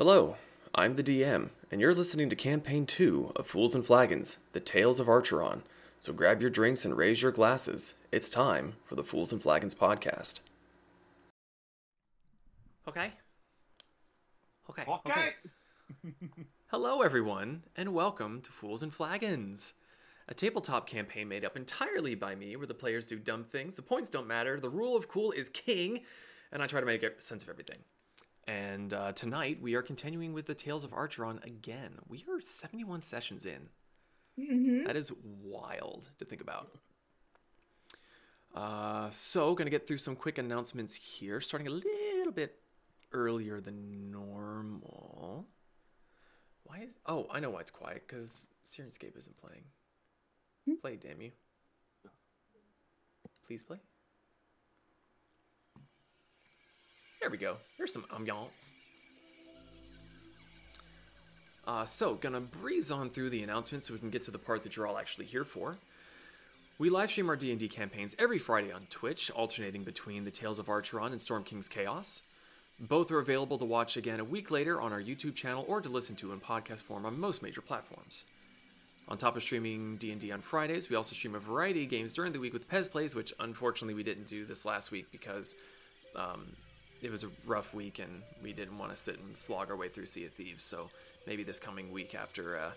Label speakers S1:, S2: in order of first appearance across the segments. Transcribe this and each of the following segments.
S1: Hello, I'm the DM, and you're listening to Campaign 2 of Fools and Flagons, The Tales of Archeron. So grab your drinks and raise your glasses. It's time for the Fools and Flagons podcast.
S2: Okay. Okay.
S3: Okay.
S2: Hello, everyone, and welcome to Fools and Flagons, a tabletop campaign made up entirely by me where the players do dumb things, the points don't matter, the rule of cool is king, and I try to make sense of everything. And uh, tonight we are continuing with the Tales of Archeron again. We are 71 sessions in. That is wild to think about. Uh, so, gonna get through some quick announcements here, starting a little bit earlier than normal. Why is? Oh, I know why it's quiet. Because Syrinscape isn't playing. Play, damn you. Please play. There we go. There's some ambiance. Uh, so, gonna breeze on through the announcements so we can get to the part that you're all actually here for. We live stream our D&D campaigns every Friday on Twitch, alternating between the Tales of Archeron and Storm King's Chaos. Both are available to watch again a week later on our YouTube channel or to listen to in podcast form on most major platforms. On top of streaming D&D on Fridays, we also stream a variety of games during the week with Pez Plays, which unfortunately we didn't do this last week because um, it was a rough week and we didn't want to sit and slog our way through Sea of Thieves. So maybe this coming week after uh,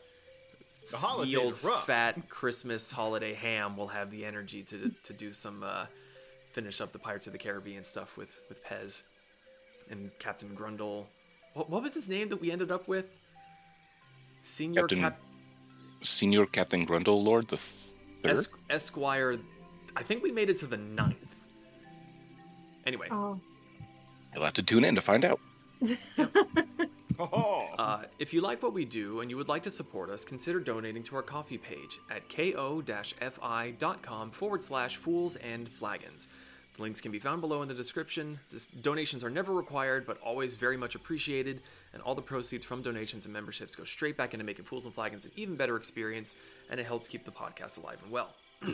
S3: The holidays
S2: the old fat Christmas holiday ham we'll have the energy to to do some uh, finish up the Pirates of the Caribbean stuff with with Pez and Captain Grundle. What, what was his name that we ended up with? Senior
S4: Captain
S2: Cap
S4: Senior Captain Grundle Lord the third.
S2: es- Esquire. I think we made it to the ninth. Anyway,
S5: Oh.
S4: You'll have to tune in to find out.
S2: Uh, if you like what we do and you would like to support us, consider donating to our Ko-fi page at ko-fi.com forward slash fools and flagons. The links can be found below in the description. This, donations are never required, but always very much appreciated, and all the proceeds from donations and memberships go straight back into making Fools and Flagons an even better experience, and it helps keep the podcast alive and well.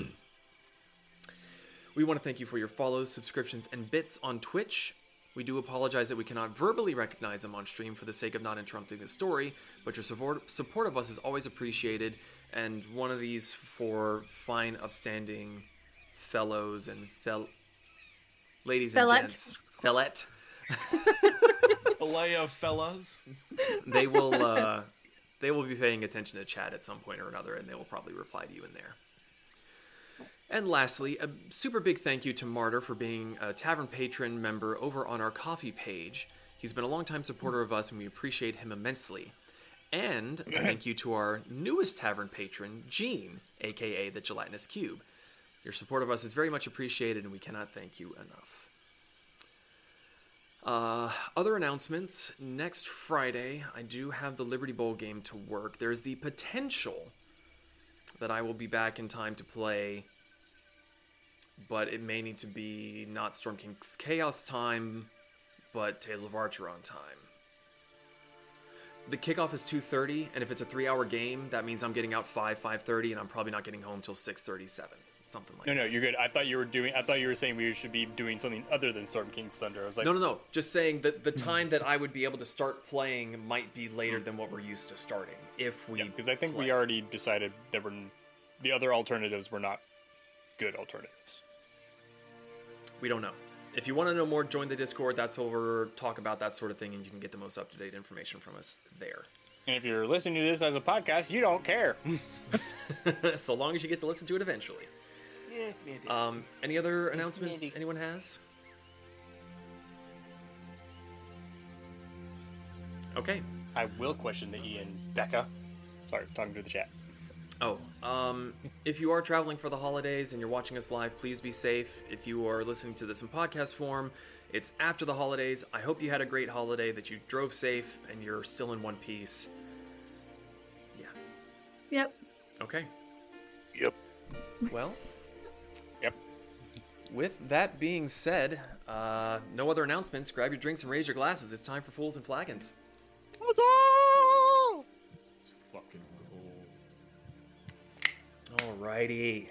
S2: We want to thank you for your follows, subscriptions, and bits on Twitch. We do apologize that we cannot verbally recognize them on stream for the sake of not interrupting the story, but your support, support of us is always appreciated, and one of these for fine, upstanding fellows and fel- ladies and
S5: Fellet.
S2: gents. Fellet.
S3: fillet of fellas.
S2: They will uh, they will be paying attention to chat at some point or another, and they will probably reply to you in there. And lastly, a super big thank you to Martyr for being a tavern patron member over on our Ko-fi page. He's been a longtime supporter of us, and we appreciate him immensely. And a thank you to our newest tavern patron, Gene, aka the Gelatinous Cube. Your support of us is very much appreciated, and we cannot thank you enough. Uh, other announcements. Next Friday, I do have the Liberty Bowl game to work. There's the potential that I will be back in time to play, but it may need to be not Storm King's Chaos time, but Tales of Archeron time. The kickoff is 2:30, and if it's a three-hour game, that means I'm getting out 5 5:30, and I'm probably not getting home till 6:37, something like
S6: No,
S2: that.
S6: no, you're good. I thought you were doing. I thought you were saying we should be doing something other than Storm King's Thunder. I was like,
S2: No, no, no. Just saying that the hmm. time that I would be able to start playing might be later hmm. than what we're used to starting. If we,
S6: because I think we already decided that we're the other alternatives were not good alternatives.
S2: We don't know. If you want to know more, join the Discord. That's where we're talk about that sort of thing, and you can get the most up to date information from us there.
S6: And if you're listening to this as a podcast, you don't care.
S2: so long as you get to listen to it eventually. Um, any other announcements anyone has? Okay.
S6: I will question the Ian Becca. Sorry, talking to the chat.
S2: Oh, um, if you are traveling for the holidays and you're watching us live, please be safe. If you are listening to this in podcast form, it's after the holidays. I hope you had a great holiday, that you drove safe, and you're still in one piece. Yeah.
S5: Yep.
S2: Okay.
S4: Yep.
S2: Well,
S6: Yep.
S2: with that being said, uh, no other announcements. Grab your drinks and raise your glasses. It's time for Fools and Flagons.
S3: It's
S2: Alrighty.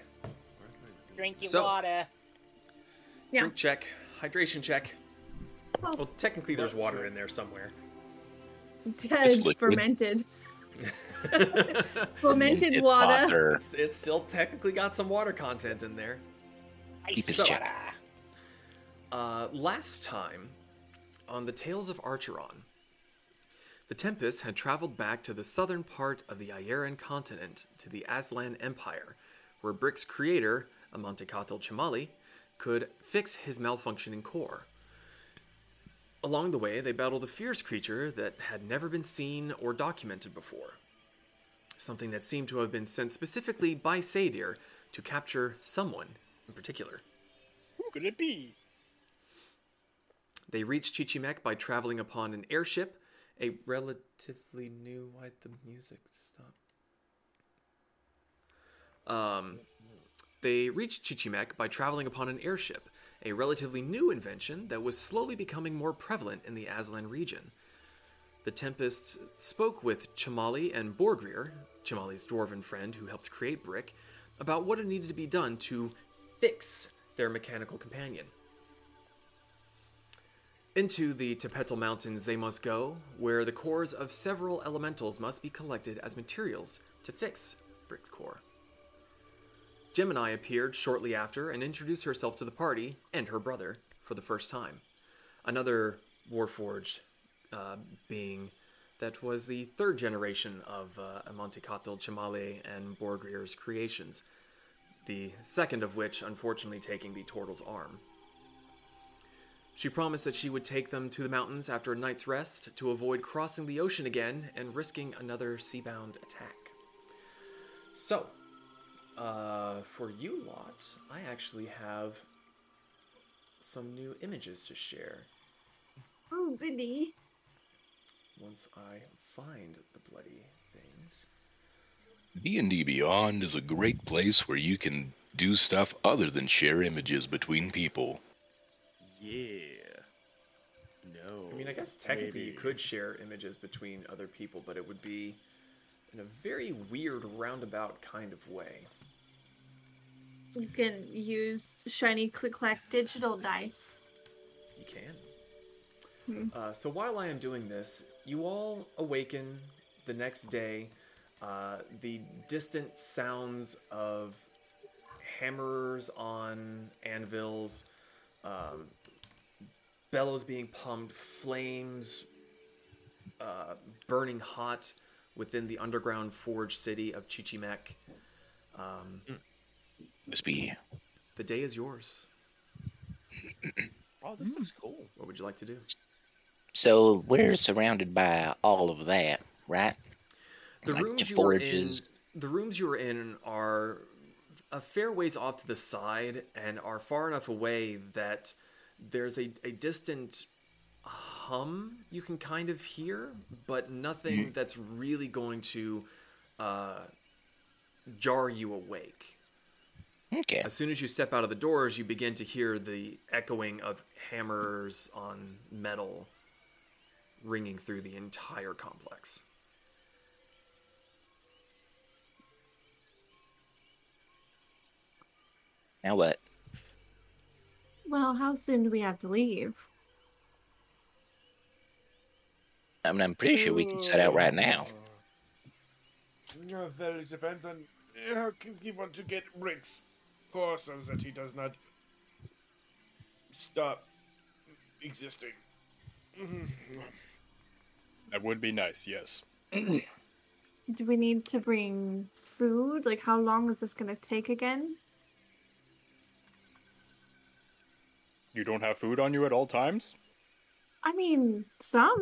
S7: Drink your
S2: So-
S7: water.
S5: Yeah.
S2: Drink check. Hydration check.
S5: Oh.
S2: Well, technically, there's water in there somewhere.
S5: Dead
S4: liquid.
S5: fermented. fermented
S4: It's
S5: water.
S2: It's, it's still technically got some water content in there.
S4: Keep his
S2: So- Uh, last time, on the Tales of Archeron, the Tempest had traveled back to the southern part of the Ayeran continent to the Aztlan Empire, where Brick's creator, Amantecatl Chimalli, could fix his malfunctioning core. Along the way, they battled a fierce creature that had never been seen or documented before. Something that seemed to have been sent specifically by Saedhir to capture someone in particular.
S6: Who could it be?
S2: They reached Chichimec by traveling upon an airship, a relatively new. Why'd the music stop? Um, they reached Chichimec by traveling upon an airship, a relatively new invention that was slowly becoming more prevalent in the Aztlan region. The Tempests spoke with Chimalli and Borgir, Chimalli's dwarven friend who helped create Brick, about what had needed to be done to fix their mechanical companion. Into the Tepetl Mountains they must go, where the cores of several elementals must be collected as materials to fix Brick's core. Gemini appeared shortly after and introduced herself to the party and her brother for the first time. Another Warforged uh, being that was the third generation of uh, Amantecatl, and Borgir's creations, the second of which unfortunately taking the Tortle's arm. She promised that she would take them to the mountains after a night's rest to avoid crossing the ocean again and risking another seabound attack. So, uh, for you lot, I actually have some new images to share
S5: Oh, goody.
S2: once I find the bloody things.
S4: D&D Beyond is a great place where you can do stuff other than share images between people.
S3: Yeah. No.
S2: I mean, I guess technically you could share images between other people, but it would be in a very weird, roundabout kind of way.
S5: You can use shiny click clack digital dice.
S2: You can.
S5: Hmm.
S2: Uh, so while I am doing this, you all awaken the next day. Uh, the distant sounds of hammers on anvils, um, bellows being pumped, flames uh, burning hot within the underground forge city of Chichimec. Um,
S4: Must be
S2: the day is yours.
S3: Oh, this looks cool.
S2: What would you like to do?
S8: So we're surrounded by all of that, right?
S2: The
S8: Like
S2: rooms
S8: the
S2: you are in, the rooms you are in are a fair ways off to the side and are far enough away that there's a, a distant hum you can kind of hear, but nothing that's really going to uh, jar you awake.
S8: Okay.
S2: As soon as you step out of the doors, you begin to hear the echoing of hammers on metal ringing through the entire complex.
S8: Now what?
S5: Well, how soon do we have to leave?
S8: I mean, I'm pretty sure we can set out right now. Mm.
S3: Yeah, well, it depends on you know, if you want to get Rick's forces that he does not stop existing. Mm-hmm.
S6: That would be nice, yes.
S5: Do we need to bring food? Like, how long is this going to take again?
S6: You don't have food on you at all times?
S5: I mean, some,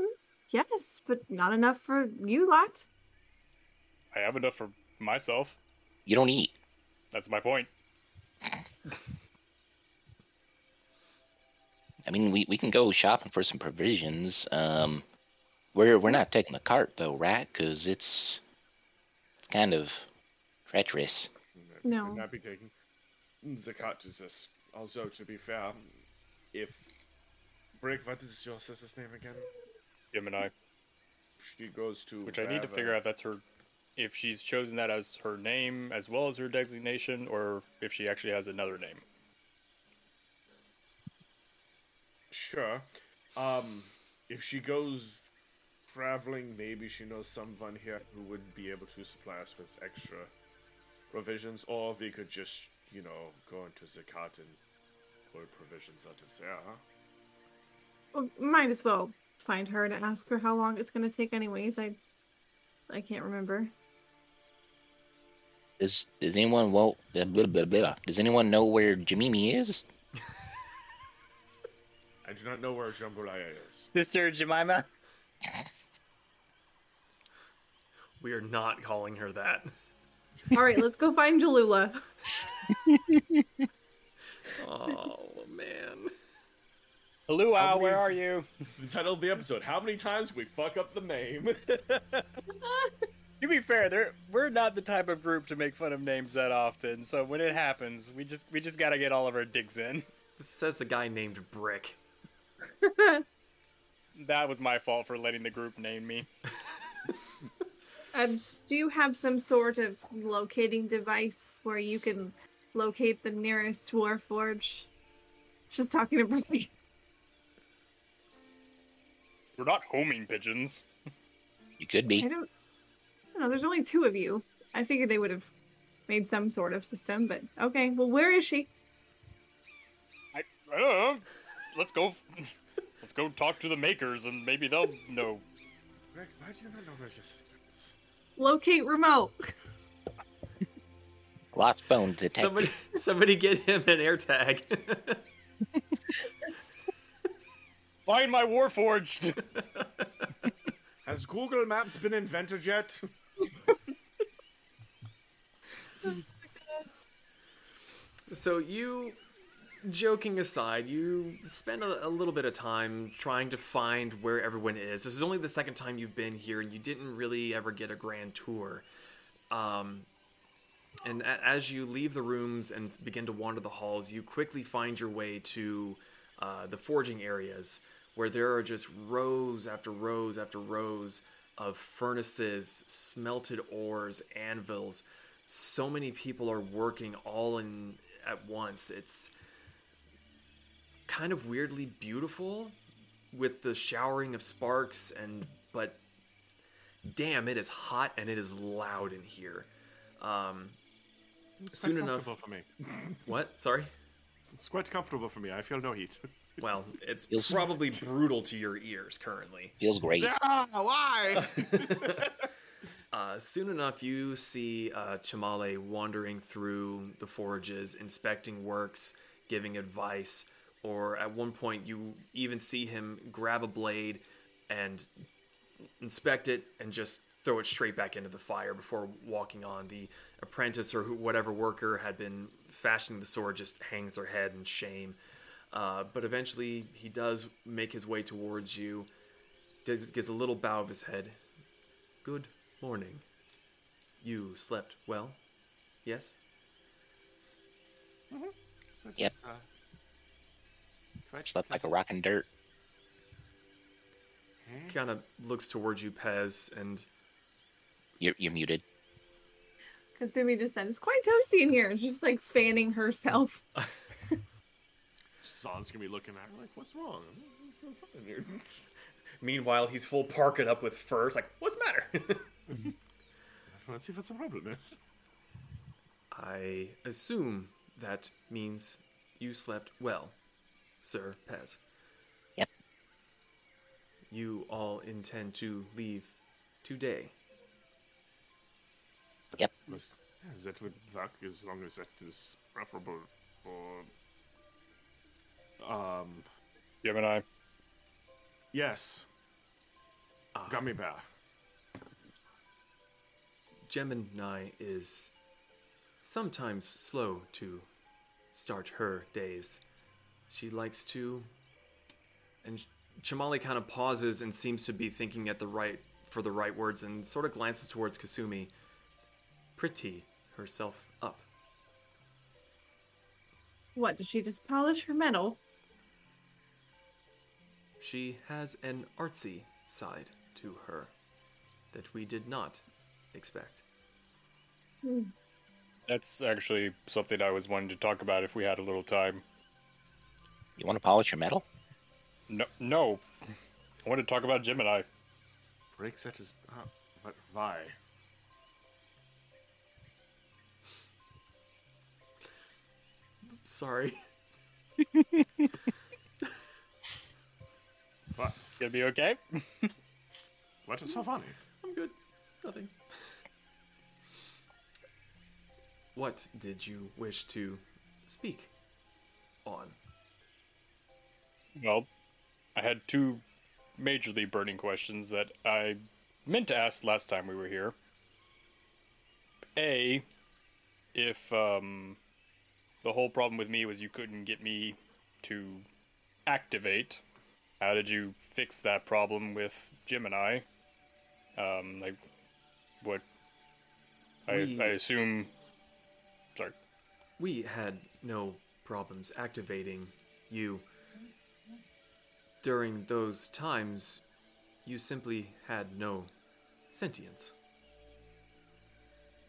S5: yes, but not enough for you lot.
S6: I have enough for myself.
S8: You don't eat.
S6: That's my point.
S8: I mean, we, we can go shopping for some provisions. Um, we're we're not taking the cart though, right? Because it's it's kind of treacherous.
S5: No.
S3: Would not be taken. Zakat is this. Also, to be fair, if Brick, what is your sister's name again?
S6: Gemini.
S3: She goes to.
S6: Which I need to figure out if that's her if she's chosen that as her name as well as her designation or if she actually has another name.
S3: Sure. Um, if she goes traveling, maybe she knows someone here who would be able to supply us with extra provisions, or we could just, you know, go into Zakat and pull provisions out of there.
S5: Well, might as well find her and ask her how long it's gonna take anyways. I I can't remember.
S8: Does Does anyone well? Blah, blah, blah, blah. Does anyone know where Jamimi is?
S3: I do not know where Jambalaya is.
S6: Sister Jemima.
S2: We are not calling her that.
S5: Alright, let's go find Jalula.
S2: Oh man.
S6: Hello,
S3: How
S6: where are you?
S3: The title of the episode: How many times we fuck up the name?
S6: To be fair, they're, we're not the type of group to make fun of names that often. So when it happens, we just we just gotta get all of our digs in.
S2: This says the guy named Brick.
S6: That was my fault for letting the group name me.
S5: Um, do you have some sort of locating device where you can locate the nearest warforge? Just talking to Brittany.
S6: We're not homing pigeons.
S8: You could
S5: I
S8: be.
S5: don't, I don't know. There's only two of you. I figured they would have made some sort of system, but okay. Well, where is she?
S6: I, I don't know. Let's go. Let's go talk to the makers, and maybe they'll know.
S3: Greg, why do you not know where your sister is?
S5: Locate remote.
S8: Lost phone detected.
S2: Somebody, somebody get him an air tag.
S6: Find my warforged.
S3: Has Google Maps been invented yet?
S2: so you, joking aside, you spend a, a little bit of time trying to find where everyone is. This is only the second time you've been here, and you didn't really ever get a grand tour. Um, and a- as you leave the rooms and begin to wander the halls, you quickly find your way to uh, the forging areas, where there are just rows after rows after rows of furnaces, smelted ores, anvils. So many people are working all in at once. It's kind of weirdly beautiful with the showering of sparks and but damn it is hot and it is loud in here um
S3: It's
S2: Soon enough-
S3: for me.
S2: what sorry
S3: It's quite comfortable for me. I feel no heat.
S2: well it's
S8: Feels-
S2: probably brutal to your ears currently
S8: Feels great.
S3: Yeah, why?
S2: Uh, soon enough, you see uh, Chimalli wandering through the forges, inspecting works, giving advice, or at one point, you even see him grab a blade and inspect it and just throw it straight back into the fire before walking on. The apprentice or who, whatever worker had been fashioning the sword just hangs their head in shame. Uh, but eventually, he does make his way towards you, does, gives a little bow of his head. Good morning. You slept well? Yes?
S3: So
S8: Yep.
S3: just, uh,
S8: Slept like a rock in dirt.
S2: Kind of looks towards you, Pez, and
S8: You're, you're muted.
S5: Kasumi just said it's quite toasty in here. It's just like fanning herself.
S3: San's gonna be looking at her like, "What's wrong?"
S2: Meanwhile, he's full parked up with fur. It's like, what's the matter?
S3: Let's see if what the problem is.
S2: I assume that means you slept well, Sir Pez.
S8: Yep.
S2: You all intend to leave today.
S8: Yep.
S3: Was, that would work as long as that is preferable for. Um.
S6: Gemini.
S3: Yes.
S2: Ah,
S3: Gummy bear.
S2: Gemini is sometimes slow to start her days. She likes to. And Chimalli kind of pauses and seems to be thinking at the right for the right words and sort of glances towards Kasumi. Pretty herself up.
S5: What, does she just polish her metal?
S2: She has an artsy side to her that we did not expect.
S5: Hmm.
S6: That's actually something I was wanting to talk about if we had a little time.
S8: You want to polish your metal?
S6: No, no. I want to talk about Gemini.
S3: break set is up. But why?
S2: Sorry.
S3: What?
S6: Gonna be okay?
S3: What is so funny?
S2: I'm good. Nothing. What did you wish to speak on?
S6: Well, I had two majorly burning questions that I meant to ask last time we were here. A, if um, the whole problem with me was you couldn't get me to activate, how did you fix that problem with Gemini? Um, like, what? I,
S2: We-
S6: I assume. Sorry.
S2: We had no problems activating you. During those times, you simply had no sentience.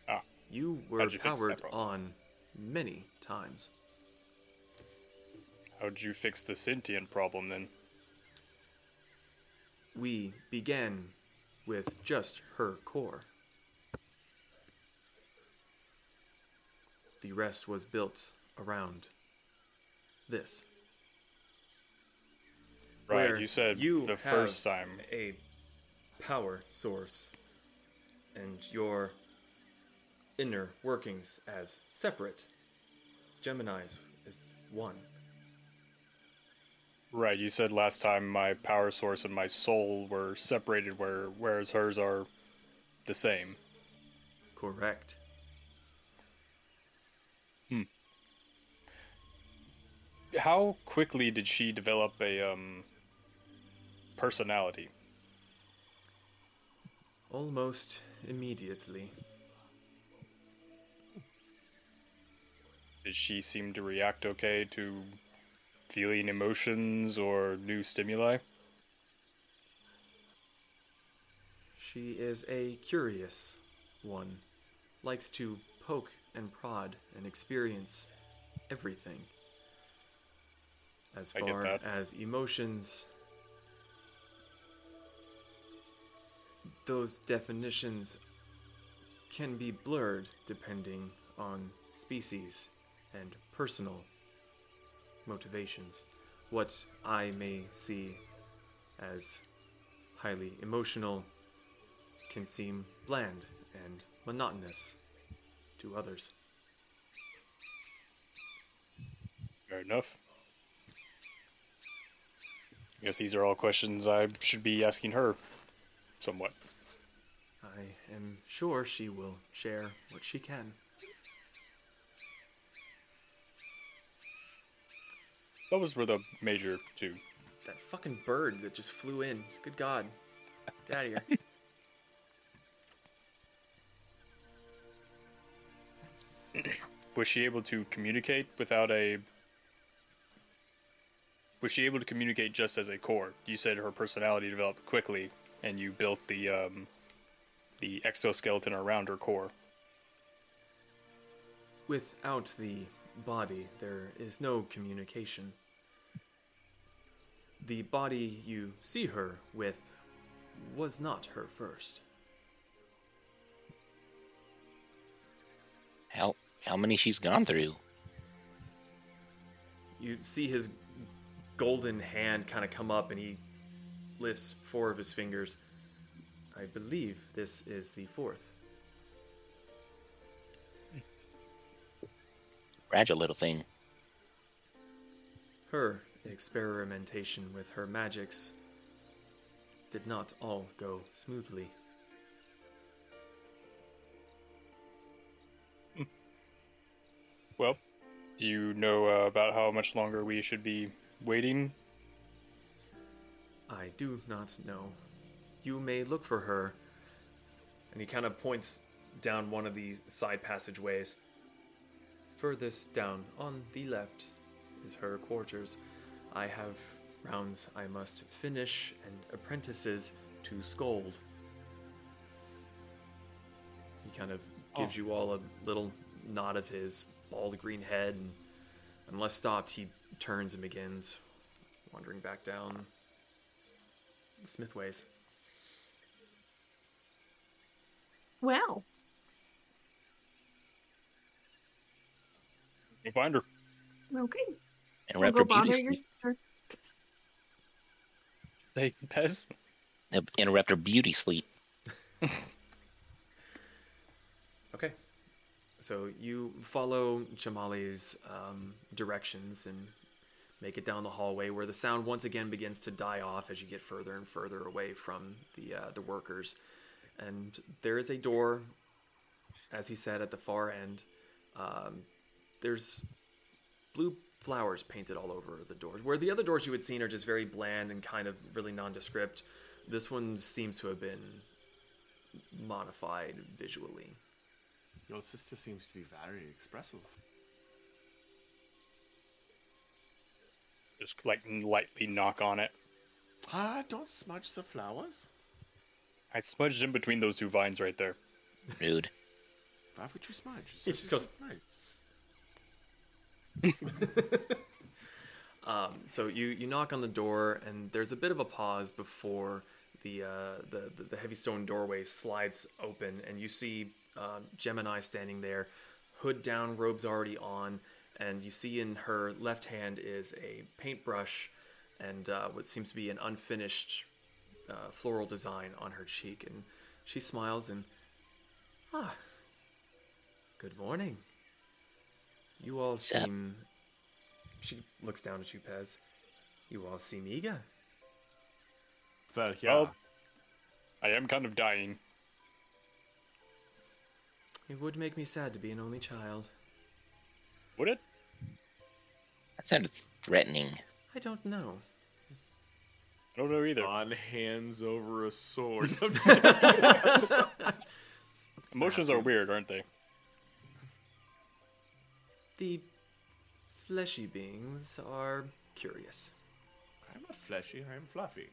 S6: Ah.
S2: You were powered on many times.
S6: How'd you fix the sentient problem then?
S2: We began with just her core. The rest was built around this.
S6: Right,
S2: where
S6: you said
S2: you
S6: the first time.
S2: a power source and your inner workings as separate. Gemini's is one.
S6: Right, you said last time my power source and my soul were separated, where whereas hers are the same.
S2: Correct. Hmm.
S6: How quickly did she develop a um personality?
S2: Almost immediately.
S6: She seem to react okay to feeling emotions or new stimuli?
S2: She is a curious one, likes to poke and prod and experience everything. As far as emotions, those definitions can be blurred depending on species and personal motivations. What I may see as highly emotional can seem bland and monotonous to others.
S6: Fair enough. I guess these are all questions I should be asking her somewhat.
S2: I am sure she will share what she can.
S6: Those were the major two.
S2: That fucking bird that just flew in. Good God. Get out of here.
S6: Was she able to communicate without a? Was she able to communicate just as a core? You said her personality developed quickly, and you built the um, the exoskeleton around her core.
S2: Without the body, there is no communication. The body you see her with was not her first.
S8: How how many she's gone through?
S2: You see his golden hand kind of come up and he lifts four of his fingers. I believe this is the fourth.
S8: Fragile little thing.
S2: Her experimentation with her magics did not all go smoothly.
S6: Well, do you know uh, about how much longer we should be waiting?
S2: I do not know. You may look for her. And he kind of points down one of these side passageways. Furthest down on the left is her quarters. I have rounds I must finish and apprentices to scold. He kind of gives oh. you all a little nod of his bald green head, and unless stopped, he turns and begins wandering back down the Smithways.
S5: Well,
S6: Go find her.
S5: okay. And We'll
S8: Interrupt
S5: go
S8: her
S5: bother
S8: beauty
S5: your
S8: sleep.
S5: sister.
S6: Hey, Pez.
S8: Interrupt her beauty sleep.
S2: Okay. So you follow Jamali's um, directions and make it down the hallway where the sound once again begins to die off as you get further and further away from the uh, the workers. And there is a door, as he said, at the far end. Um, there's blue flowers painted all over the doors. Where the other doors you had seen are just very bland and kind of really nondescript. This one seems to have been modified visually.
S3: Your sister seems to be very expressive.
S6: Just like lightly knock on it.
S3: Ah, don't smudge the flowers.
S6: I smudged in between those two vines right there.
S8: Rude.
S3: Why would you smudge?
S2: He just goes-
S3: nice.
S2: Um, so you, you knock on the door, and there's a bit of a pause before the uh, the, the the heavy stone doorway slides open, and you see um, Gemini standing there, hood down, robes already on, and you see in her left hand is a paintbrush, and uh, what seems to be an unfinished uh, floral design on her cheek, and she smiles and ah, good morning. You all
S8: up?
S2: seem. She looks down at you, Pez. You all seem eager.
S3: Well, yeah.
S6: Well, I am kind of dying.
S2: It would make me sad to be an only child.
S6: Would it?
S8: That sounded threatening.
S2: I don't know.
S6: I don't know either.
S3: on hands over a sword.
S6: Emotions are weird, aren't they?
S2: The fleshy beings are curious.
S3: I'm not fleshy. I'm fluffy.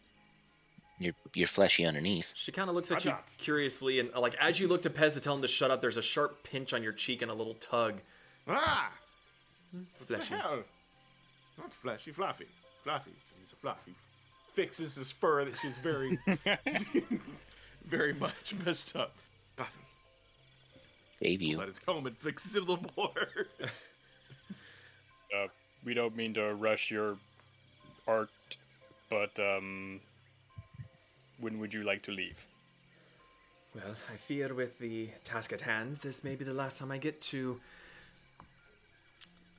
S8: You're you're fleshy underneath.
S2: She kind of looks at
S3: Shut
S2: you
S3: up.
S2: curiously, and like as you look to Pez to tell him to shut up, there's a sharp pinch on your cheek and a little tug.
S3: Ah! What
S2: Fleshy.
S3: the hell? Not fleshy, fluffy. Fluffy. So he's a fluffy. Fixes his fur that she's very, very much messed up. Fluffy.
S8: Save you.
S3: Let his comb and fixes it a little more.
S6: Uh, we don't mean to rush your art, but um, when would you like to leave?
S2: Well, I fear with the task at hand, this may be the last time I get to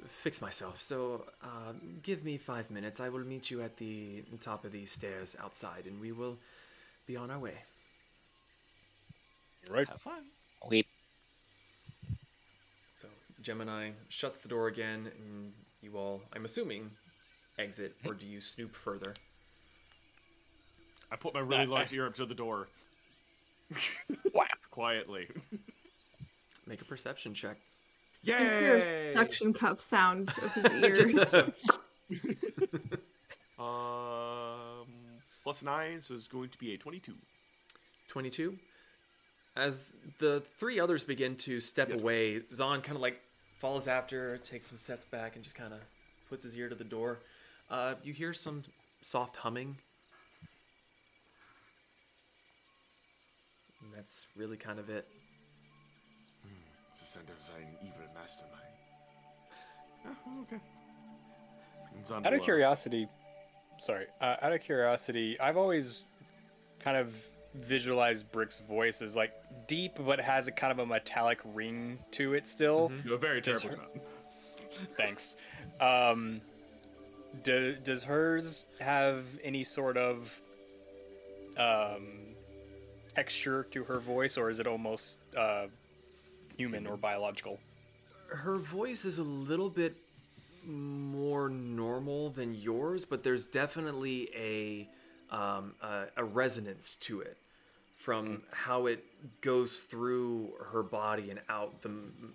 S2: fix myself. So, uh, give me five minutes. I will meet you at the top of the stairs outside, and we will be on our way.
S6: Right.
S3: Have fun.
S8: Wait,
S2: So, Gemini shuts the door again, and you all, I'm assuming, exit, or do you snoop further?
S3: I put my really large ear up to the door. Quietly.
S2: Make a perception check.
S5: I just hear
S3: Yay!
S5: a suction cup sound of his ear.
S2: Just, uh,
S3: Um, plus nine, so it's going to be a twenty-two.
S2: 22. As the three others begin to step
S3: Yes.
S2: away, Zahn kind of like follows after, takes some steps back, and just kind of puts his ear to the door. Uh, you hear some soft humming. And that's really kind of it.
S3: It's the scent of sein evil mastermind. Ah, okay.
S6: Out of curiosity, sorry. Uh, out of curiosity, I've always kind of visualized Brick's voice as like deep, but has a kind of a metallic ring to it still.
S3: You're a very terrible
S6: her-
S3: clown.
S6: Thanks. Um, do, does hers have any sort of um, texture to her voice, or is it almost uh, human or biological?
S2: Her voice is a little bit more normal than yours, but there's definitely a um, a, a resonance to it from how it goes through her body and out the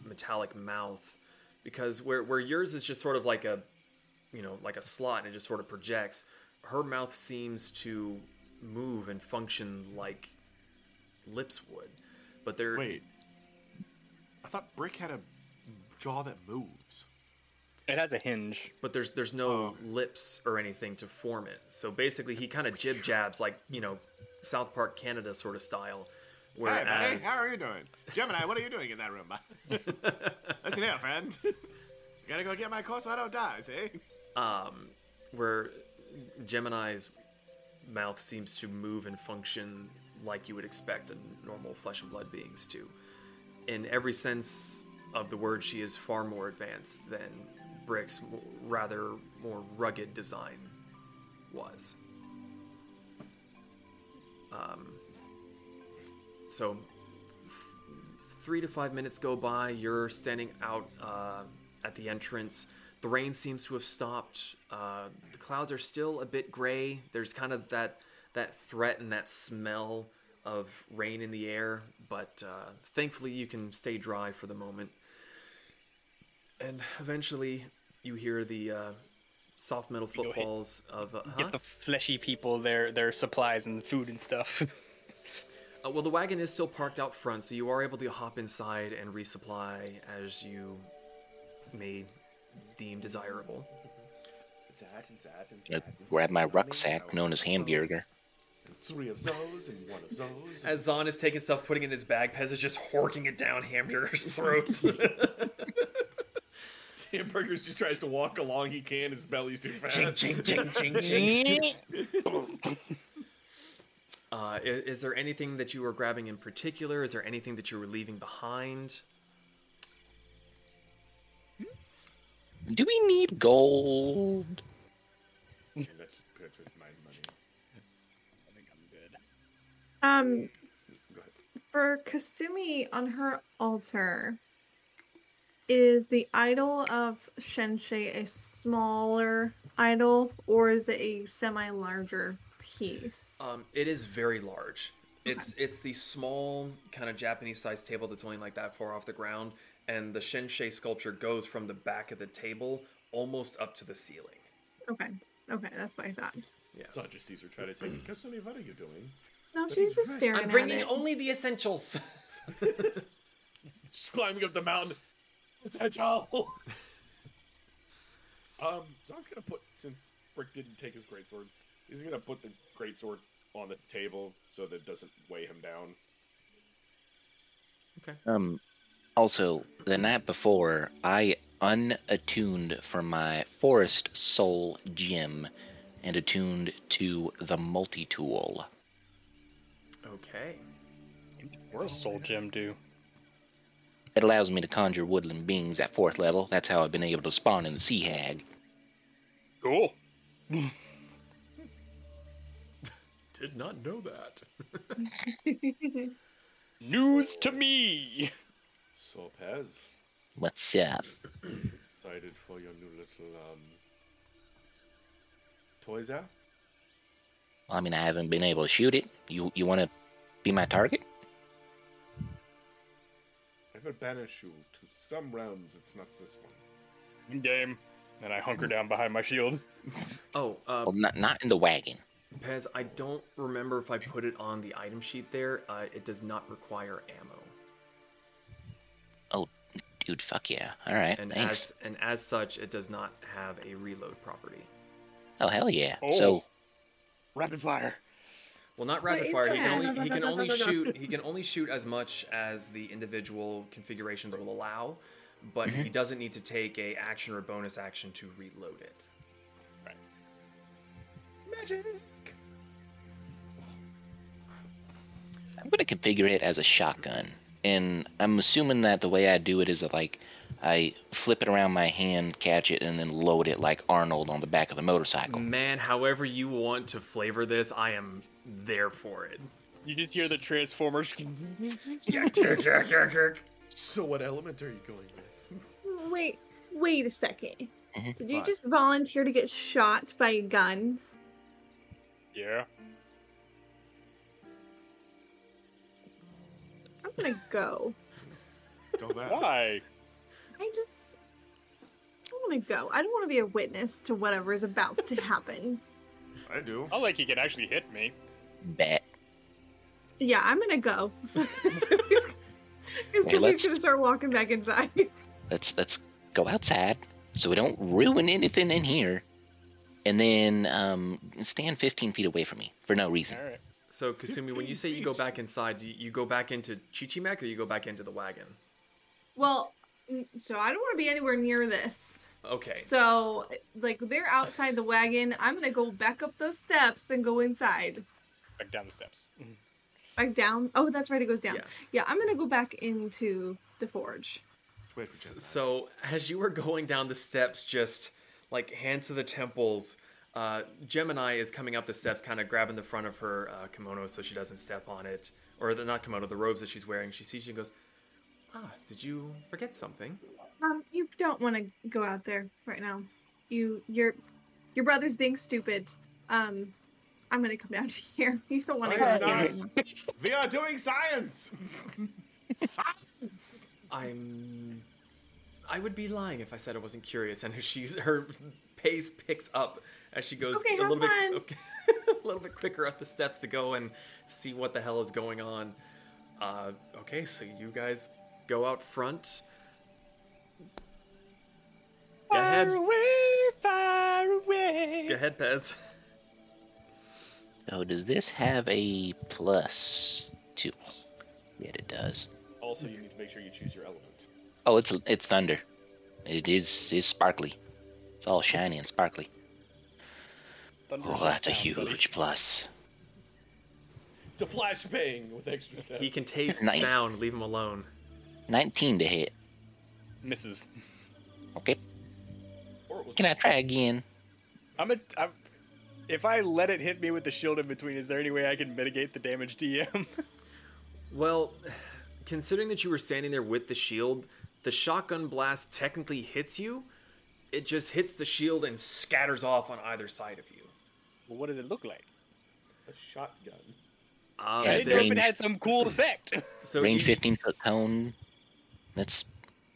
S2: metallic mouth. Because where where yours is just sort of like a you know like a slot and it just sort of projects, her mouth seems to move and function like lips would. But they're
S3: Wait. I thought Brick had a jaw that moves.
S6: It has a hinge.
S2: but there's there's no
S3: Oh.
S2: lips or anything to form it. So basically, he kind of jib jabs like you know, South Park Canada sort of style, where
S3: Hey, buddy,
S2: Whereas,
S3: how are you doing? Gemini, what are you doing in that room? Listen here, friend. you gotta go get my coat so I don't die, see?
S2: um, where Gemini's mouth seems to move and function like you would expect a normal flesh and blood beings to. In every sense of the word, she is far more advanced than Brick's rather more rugged design was. Um, so, f- three to five minutes go by. You're standing out uh, at the entrance. The rain seems to have stopped. Uh, the clouds are still a bit gray. There's kind of that that threat and that smell of rain in the air, but uh, thankfully you can stay dry for the moment. And eventually, you hear the uh, soft metal
S6: go hit-
S2: footfalls of. Uh, huh?
S6: Get the fleshy people their their supplies and food and stuff.
S2: Uh, well, the wagon is still parked out front, so you are able to hop inside and resupply as you may deem desirable.
S3: That and that and
S8: I
S3: that and
S8: grab my rucksack known as Hamburger.
S3: Three of those and one of those.
S2: As Zahn is taking stuff, putting it in his bag, Pez is just horking it down Hamburger's throat.
S3: Hamburgers just tries to walk along. He can. His belly's too fat.
S2: ching, ching, ching, ching, ching. Uh, i- is, there anything that you were grabbing in particular? Is there anything that you were leaving behind?
S8: Do we need gold?
S3: Okay, let's put with my money.
S6: I think I'm good.
S5: Um,
S3: Go ahead.
S5: for Kasumi on her altar, is the idol of Shenshe a smaller idol or is it a semi larger piece?
S2: Um, it is very large. It's it's the small kind of Japanese sized table that's only like that far off the ground, and the Shenshe sculpture goes from the back of the table almost up to the ceiling.
S5: okay, okay, that's what I thought.
S2: Yeah.
S3: Sergeant Caesar try to take it. Kasumi, what are you doing?
S5: No,
S3: That
S5: she's just
S3: right.
S5: staring
S2: I'm bringing only the essentials.
S3: Just climbing up the mountain. Essential. um, Zon's gonna put since Brick didn't take his greatsword, he's gonna put the greatsword on the table so that it doesn't weigh him down. Okay.
S8: Um, also, the night before, I unattuned from my Forest Soul gem and attuned to the multi tool.
S2: okay.
S6: What does Soul Gem do?
S8: It allows me to conjure woodland beings at fourth level. That's how I've been able to spawn in the Sea Hag.
S6: Cool.
S2: Did not know that.
S6: News to me.
S3: So Pez,
S8: What's up?
S3: excited for your new little um toys out?
S8: Well, I mean, I haven't been able to shoot it. You you want to be my target?
S3: I will banish you to some realms. It's not this one.
S6: In game. And I hunker down behind my shield.
S2: Oh, uh,
S8: Well, not not in the wagon.
S2: Pez, I don't remember if I put it on the item sheet there. Uh, it does not require ammo, Oh,
S8: Dude, fuck yeah. All right,
S2: and
S8: thanks.
S2: as and as such, it does not have a reload property.
S8: Oh hell yeah.
S6: Oh.
S8: So
S6: Rapid fire.
S2: Well, not rapid
S5: is
S2: fire. He can only he can only shoot he can only shoot as much as the individual configurations will allow, but he mm-hmm. doesn't need to take a action or bonus action to reload it.
S3: Magic.
S8: I'm gonna configure it as a shotgun, and I'm assuming that the way I do it is that, like I flip it around my hand, catch it, and then load it like Arnold on the back of the motorcycle.
S2: Man, however you want to flavor this, I am there for it.
S6: You just hear the Transformers.
S2: Yeah, kirk, kirk, kirk, kirk.
S3: So what element are you going with?
S5: Wait, wait a 2nd
S8: Mhm.
S5: Did you
S2: What?
S5: just volunteer to get shot by a gun?
S6: yeah.
S5: I'm gonna go.
S3: Go back.
S6: Why?
S5: I just. I want to go. I don't want to be a witness to whatever is about to happen.
S3: I do.
S6: I like he can actually hit me.
S8: Bet.
S5: Yeah, I'm gonna go. So, so he's, because
S8: Okay, let's-
S5: he's gonna start walking back inside.
S8: Let's let's go outside so we don't ruin anything in here, and then um, stand 15 feet away from me for no reason.
S6: All right.
S2: So, Kasumi, when you say you go back inside, do you, you go back into Chichimec or you go back into the wagon?
S5: Well, n- so I don't want to be anywhere near this.
S2: Okay.
S5: So, like, they're outside the wagon. I'm gonna go back up those steps and go inside.
S6: Back down the steps.
S5: Back down. Oh, that's right. It goes down.
S2: Yeah.
S5: Yeah, I'm gonna go back into the forge.
S3: Wait for
S2: So, as you were going down the steps, just like hands to the temples, uh, Gemini is coming up the steps, kind of grabbing the front of her uh, kimono so she doesn't step on it, or the not kimono, the robes that she's wearing. She sees you and goes, "Ah, did you forget something?"
S5: Um, you don't want to go out there right now. You, your, your brother's being stupid. Um, I'm gonna come down to here. You don't want to go out there.
S3: nice.
S5: right.
S3: We are doing science. science.
S2: I'm. I would be lying if I said I wasn't curious. And she's her pace picks up as she goes
S5: Okay,
S2: a little
S5: fun.
S2: bit, okay, a little bit quicker up the steps to go and see what the hell is going on. Uh, okay, so you guys go out front. Go ahead.
S6: far away.
S2: Go ahead, Pez.
S8: So does this have a plus to? Yeah, it does.
S3: Also, you need to make sure you choose your element.
S8: Oh, it's it's thunder. It is is sparkly. It's all shiny and sparkly.
S6: Thunder's
S8: Oh, that's a
S6: sound, buddy.
S8: huge plus.
S3: It's a flashbang with extra steps.
S2: He can taste
S8: Nice.
S2: sound. Leave him alone.
S8: 19 to hit.
S6: Misses.
S8: Okay.
S3: Or it was
S8: Can I try again?
S6: I'm a. I'm, if I let it hit me with the shield in between, is there any way I can mitigate the damage DM?
S2: Well, considering that you were standing there with the shield, the shotgun blast technically hits you. It just hits the shield and scatters off on either side of you.
S6: well, what does it look like?
S3: a shotgun.
S2: Um,
S8: Yeah,
S6: I didn't know if it had some cool effect.
S2: so
S8: Range
S2: you-
S8: 15 foot cone. That's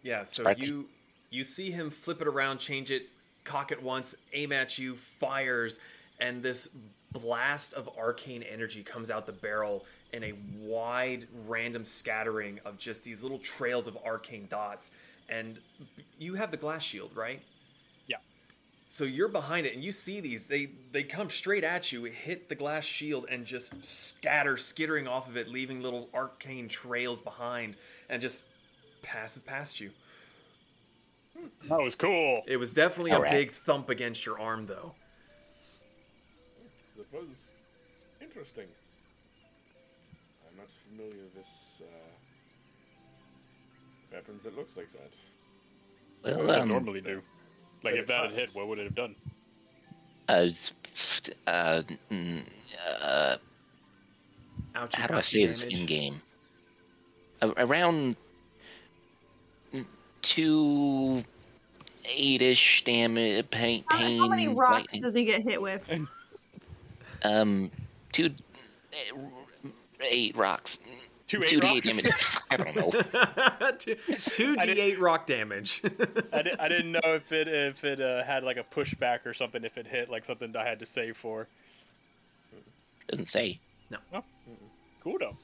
S2: Yeah, so
S8: Sparky.
S2: you you see him flip it around, change it, cock it once, aim at you, fires, and this blast of arcane energy comes out the barrel in a wide random scattering of just these little trails of arcane dots. And you have the glass shield, right?
S6: Yeah.
S2: So you're behind it and you see these. They they come straight at you, hit the glass shield and just scatter, skittering off of it, leaving little arcane trails behind and just passes past you.
S6: that was cool.
S2: It was definitely a
S8: Alright.
S2: big thump against your arm, though.
S3: It was interesting. I'm not familiar with this uh, weapons that looks like that.
S6: What
S8: well,
S6: would it
S8: um,
S6: normally do? Like if that had hit, what would it have done?
S8: uh, uh, uh,
S2: Ouchie
S8: how do I
S2: pouchy
S8: say this in game? Around two eight-ish damage pain.
S5: How, how many
S8: pain,
S5: rocks
S8: lightning-
S5: does he get hit with?
S8: Um, two, eh, eight rocks.
S6: Two
S8: Two
S6: eight
S8: to eight
S6: rocks.
S8: damage. I don't know.
S2: two two
S6: I
S2: d8 rock damage.
S6: I, di- I didn't know if it if it uh, had like a pushback or something. If it hit like something I had to save for.
S8: Doesn't say. No.
S6: Cool though.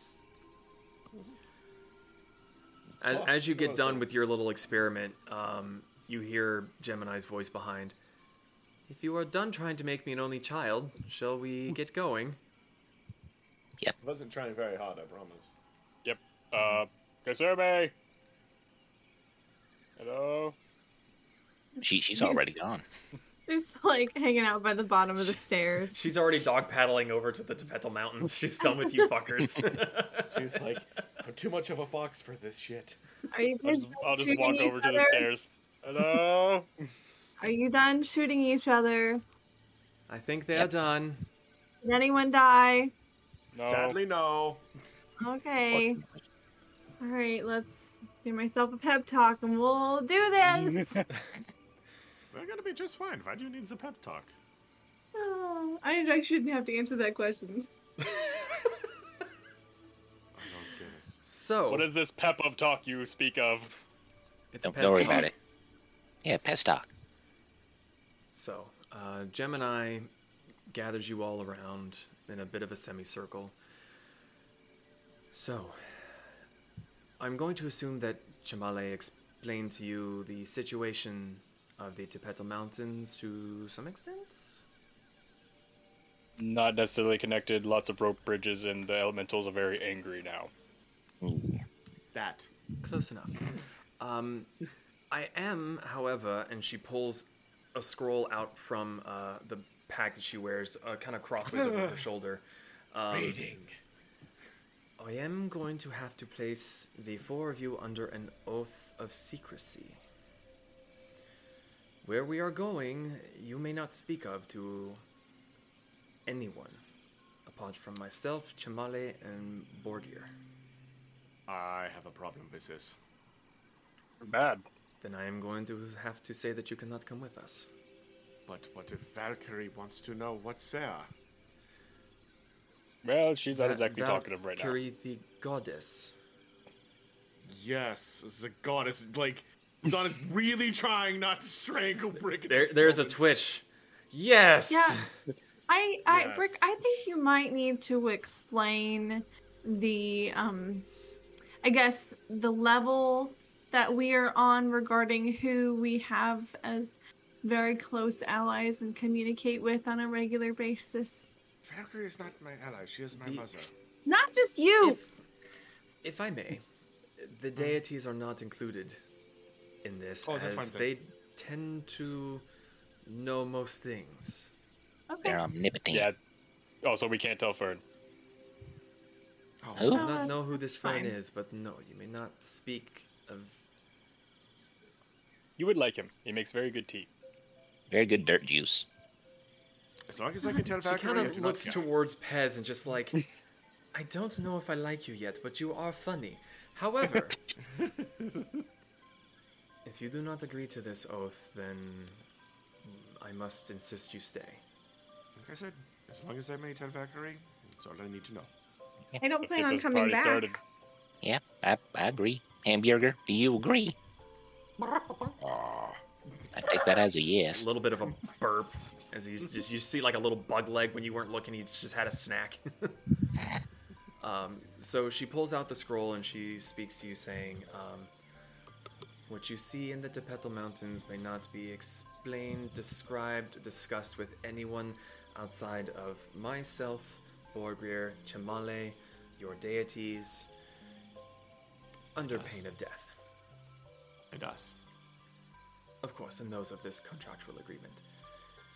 S2: As,
S3: Oh,
S2: as you get
S3: oh,
S2: done with your little experiment, um, you hear Gemini's voice behind. If you are done trying to make me an only child, shall we get going?
S3: I wasn't trying very hard, I promise.
S6: Yep. Uh, Kasumi. Hello.
S8: She she's already gone.
S5: She's like hanging out by the bottom of the stairs.
S2: She's already dog paddling over to the Tepetl Mountains. She's done with you fuckers.
S3: She's like, I'm too much of a fox for this shit.
S5: Are you
S6: I'll just, I'll just walk
S5: each
S6: over to the stairs. Hello.
S5: Are you done shooting each other?
S2: I think they're
S8: Yep.
S2: done.
S5: Did anyone die?
S6: No.
S3: Sadly, no.
S5: Okay. All right, let's give myself a pep talk and we'll do this.
S3: We're gonna be just fine. Why do you need the pep talk?
S5: oh, I, I shouldn't have to answer that question.
S3: I don't get it.
S2: So,
S6: What is this pep of talk you speak of?
S2: it's a
S8: Don't, don't worry
S2: pest
S8: about it. Yeah, pep talk.
S2: So, uh, Gemini gathers you all around in a bit of a semicircle. So, I'm going to assume that Chimalli explained to you the situation of the Tepetl Mountains to some extent?
S6: Not necessarily connected. Lots of rope bridges, and the elementals are very angry now.
S3: That.
S2: Close enough. Um, I am, however, and she pulls a scroll out from uh, the pack that she wears, uh, kind of crossways over her shoulder. Um,
S3: Rating.
S2: I am going to have to place the four of you under an oath of secrecy. Where we are going, you may not speak of to anyone, apart from myself, Chimalli, and Borgir.
S3: I have a problem with this.
S6: Bad.
S2: Then I am going to have to say that you cannot come with us.
S3: But what if Valkyrie wants to know what's there?
S6: Well, she's not
S2: Va-
S6: exactly talkative right now.
S2: Valkyrie the goddess.
S3: Yes, the goddess. Like, Zon is really trying not to strangle Brick.
S2: There,
S3: this
S2: there's a twitch. Yes.
S5: Yeah. I, I,
S3: Yes.
S5: Brick, I think you might need to explain the, um, I guess the level that we are on regarding who we have as very close allies and communicate with on a regular basis.
S3: Valkyrie is not my ally. She is my
S2: The-
S3: mother.
S5: Not just you.
S2: If, if I may, the deities are not included in this,
S3: Oh,
S2: as they tend to know most things.
S5: Okay.
S8: They're omnipotent.
S6: Yeah. Oh, so we can't tell Fern.
S3: Oh,
S8: Who?
S2: Do
S5: No,
S2: not know who this
S5: Fern
S2: is, but no, you may not speak of.
S6: You would like him. He makes very good tea.
S8: Very good dirt juice.
S3: As long as I can tell
S2: She kind of
S3: do not
S2: looks towards Pez and just like, I don't know if I like you yet, but you are funny. However, if you do not agree to this oath, then I must insist you stay.
S3: Like I said, as long as I may tell Valkyrie, that's all I need to know.
S5: I don't
S6: Let's
S5: plan on
S6: this
S5: coming
S6: party
S5: back.
S6: started.
S8: Yeah, I, I agree. Hamburger, do you agree?
S3: Ah,
S8: I take that as a yes.
S2: A little bit of a burp as he's just you see like a little bug leg when you weren't looking. He just had a snack. um, so she pulls out the scroll and she speaks to you, saying, um, "What you see in the Tepetl Mountains may not be explained, described, discussed with anyone outside of myself, Borgir, Chimalli, your deities, under
S3: Yes.
S2: pain of death."
S3: and us.
S2: Of course, and those of this contractual agreement.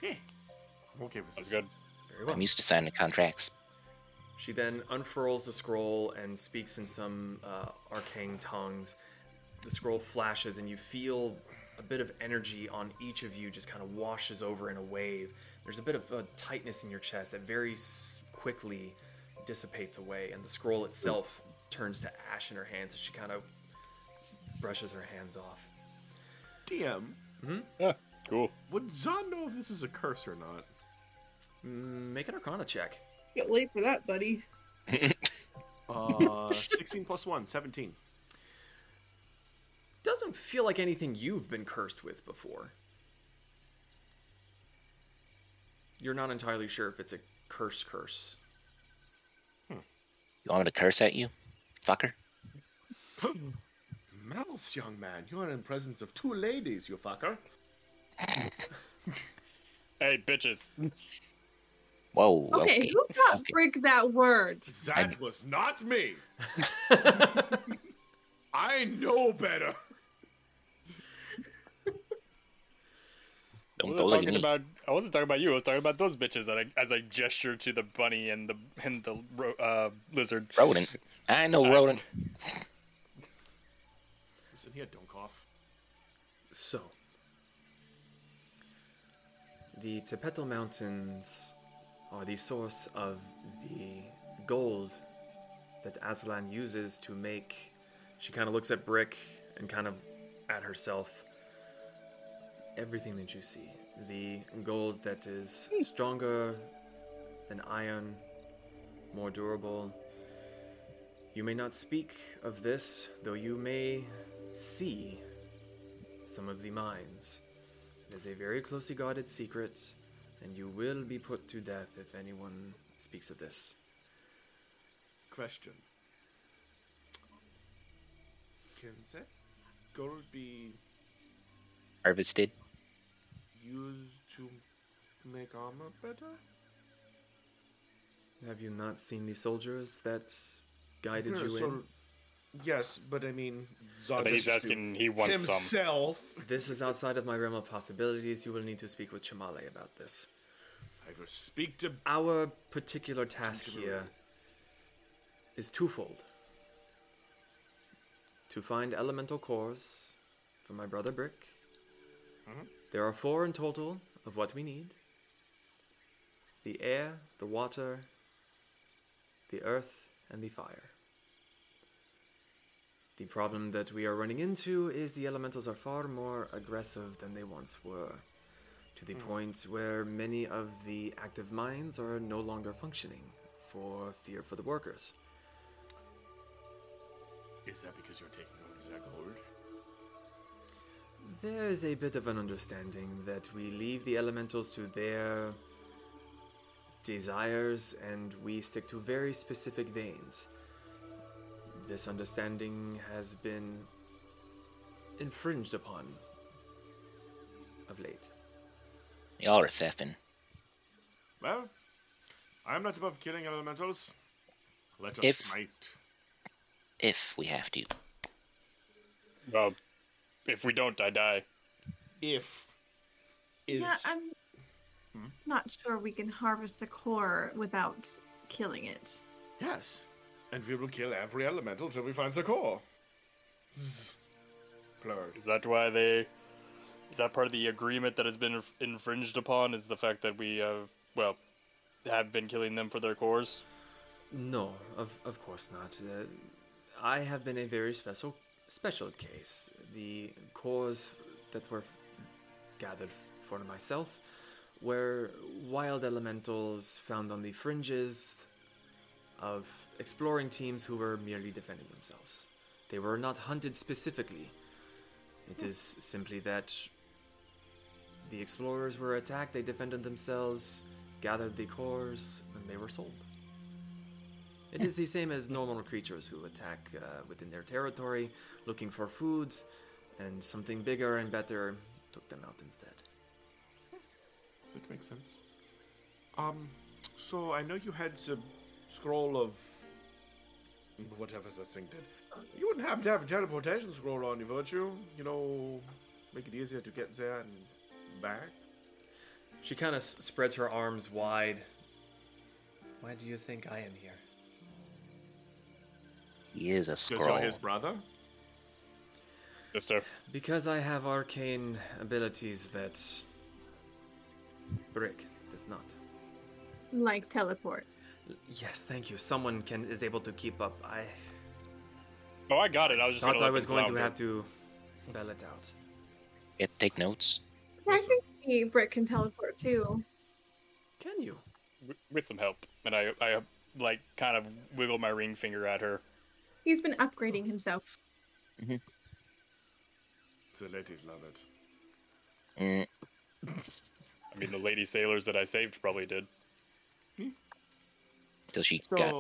S3: Hey, I'm okay with
S6: That's
S3: this.
S6: good.
S2: Very well.
S8: I'm used to signing contracts.
S2: She then unfurls the scroll and speaks in some uh, arcane tongues. The scroll flashes, and you feel a bit of energy on each of you just kind of washes over in a wave. There's a bit of a tightness in your chest that very quickly dissipates away, and the scroll itself turns to ash in her hands as she kind of brushes her hands off.
S3: DM,
S6: Yeah, cool.
S3: would Zon know if this is a curse or not?
S2: Mm, Make an Arcana check.
S5: Get late for that, buddy.
S3: Uh, 16 plus 1, 17.
S2: Doesn't feel like anything you've been cursed with before. You're not entirely sure if it's a curse curse. Hmm.
S8: You want me to curse at you? Fucker?
S3: Mouse, young man, you are in presence of two ladies, you fucker.
S6: Hey, bitches.
S8: Whoa.
S5: Okay,
S8: Okay.
S5: who taught
S8: okay.
S5: Brick that word?
S3: That was not me. I know better.
S8: Don't
S6: wasn't
S8: go looking me.
S6: about. I wasn't talking about you. I was talking about those bitches. That I, as I gesture to the bunny and the and the ro- uh, lizard.
S8: Rodent. I know
S6: I-
S8: rodent.
S3: Listen here, don't cough.
S2: So, the Tepetl Mountains are the source of the gold that Aztlan uses to make. She kind of looks at Brick and kind of at herself. Everything that you see. The gold that is hmm. stronger than iron, more durable. You may not speak of this, though you may see some of the mines. It is a very closely guarded secret, and you will be put to death if anyone speaks of this.
S3: Question. Can that gold be
S8: Harvested.
S3: Used to make armor better?
S2: Have you not seen the soldiers that guided
S3: Yeah,
S2: you
S3: so-
S2: in?
S3: Yes, but I mean,
S6: I
S3: Zardoz
S6: bet he's asking. He wants some.
S3: himself.
S2: This is outside of my realm of possibilities. You will need to speak with Chimalli about this.
S3: I will speak to.
S2: Our particular task here is twofold to find elemental cores for my brother Brick.
S3: Mhm.
S2: There are four in total of what we need the air, the water, the earth, and the fire. The problem that we are running into is the elementals are far more aggressive than they once were, to the hmm. point where many of the active minds are no longer functioning for fear for the workers.
S3: Is that because you're taking over Zagord?
S2: There is a bit of an understanding that we leave the elementals to their desires and we stick to very specific veins. This understanding has been infringed upon of late.
S8: Y'all are theffing.
S3: Well, I'm not above killing elementals. Let us
S8: If-
S3: smite.
S8: If we have to.
S6: Well, if we don't, I die.
S3: If is
S5: Yeah, I'm not sure we can harvest a core without killing it.
S3: yes, and we will kill every elemental till we find the core. Zzz. Plurg.
S6: Is that why they? Is that part of the agreement that has been inf- infringed upon? Is the fact that we have, well, have been killing them for their cores?
S2: No, of, of course not. Uh, I have been a very special special case. The cores that were gathered for myself were wild elementals found on the fringes of exploring teams who were merely defending themselves. They were not hunted specifically. It is simply that the explorers were attacked, they defended themselves, gathered the cores, and they were sold. It is the same as normal creatures who attack uh, within their territory, looking for food, and something bigger and better took them out instead.
S3: Does it make sense? Um, so I know you had the scroll of whatever that thing did. You wouldn't happen to have a teleportation scroll on you, would you? You know, make it easier to get there and back.
S2: She kind of s- spreads her arms wide. Why do you think I am here?
S8: He is a
S3: Because
S8: scroll.
S3: you're his brother.
S6: Sister.
S2: Because I have arcane abilities that Brick does not.
S5: Like teleport.
S2: Yes, thank you. Someone can is able to keep up. I
S6: Oh, I got it. I was just
S2: thought I was going to have to spell it out.
S8: Yeah, take notes.
S5: Technically, Brick can teleport too.
S2: Can you?
S6: With some help, and I, I like kind of wiggle my ring finger at her.
S5: He's been upgrading himself.
S3: The ladies love it.
S8: Mm,
S6: I mean, the lady sailors that I saved probably did.
S8: till she
S3: So,
S8: got.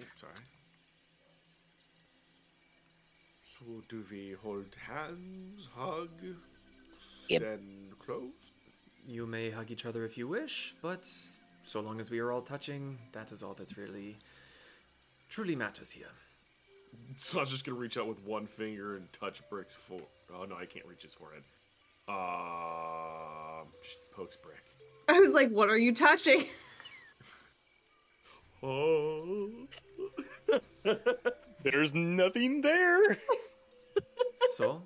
S3: Oops, sorry. So do we hold hands, hug,
S8: Yep.
S3: then close?
S2: You may hug each other if you wish, but so long as we are all touching, that is all that's really truly matters here.
S3: So I'm just gonna reach out with one finger and touch Brick's fore. Oh no, I can't reach his forehead. Um, just pokes Brick.
S5: I was like, what are you touching?
S3: Oh.
S6: There's nothing there.
S2: So,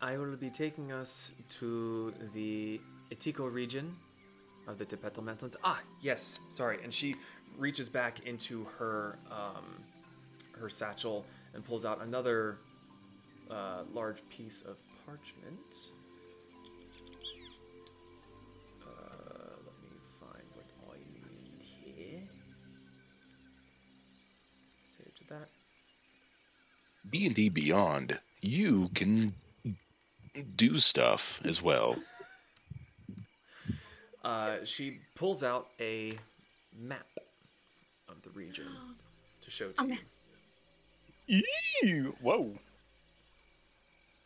S2: I will be taking us to the Itiko region of the Tepetl Mountains. Ah, yes, sorry. And she reaches back into her um, her satchel and pulls out another uh, large piece of parchment. Uh, let me find what I need here. Save to that.
S4: D&D Beyond, you can do stuff as well.
S2: Uh, she pulls out a map the region to show to you.
S6: Ew! Whoa!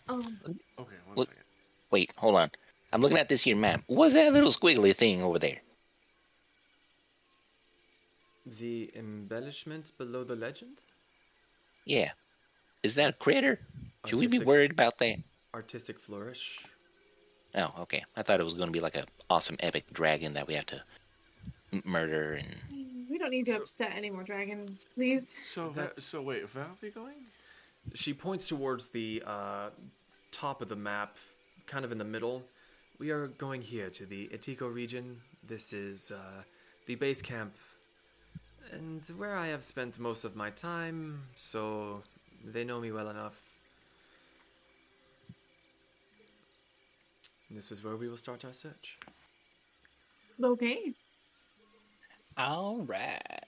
S5: Um,
S3: Okay, one
S8: What-
S3: second.
S8: Wait, hold on. I'm looking at this here map. What's that little squiggly thing over there?
S2: The embellishment below the legend?
S8: Yeah. Is that a critter? Should we be
S2: Artistic-
S8: worried about that?
S2: Artistic flourish.
S8: Oh, okay. I thought it was going to be like a awesome epic dragon that we have to m- murder and.
S5: We don't need to upset any more dragons, please.
S3: So, Va-
S2: That's-
S3: so wait, where are we going?
S2: She points towards the uh, top of the map, kind of in the middle. We are going here to the Etiko region. This is uh, the base camp, and where I have spent most of my time, so they know me well enough. This is where we will start our search.
S5: Okay.
S6: All right.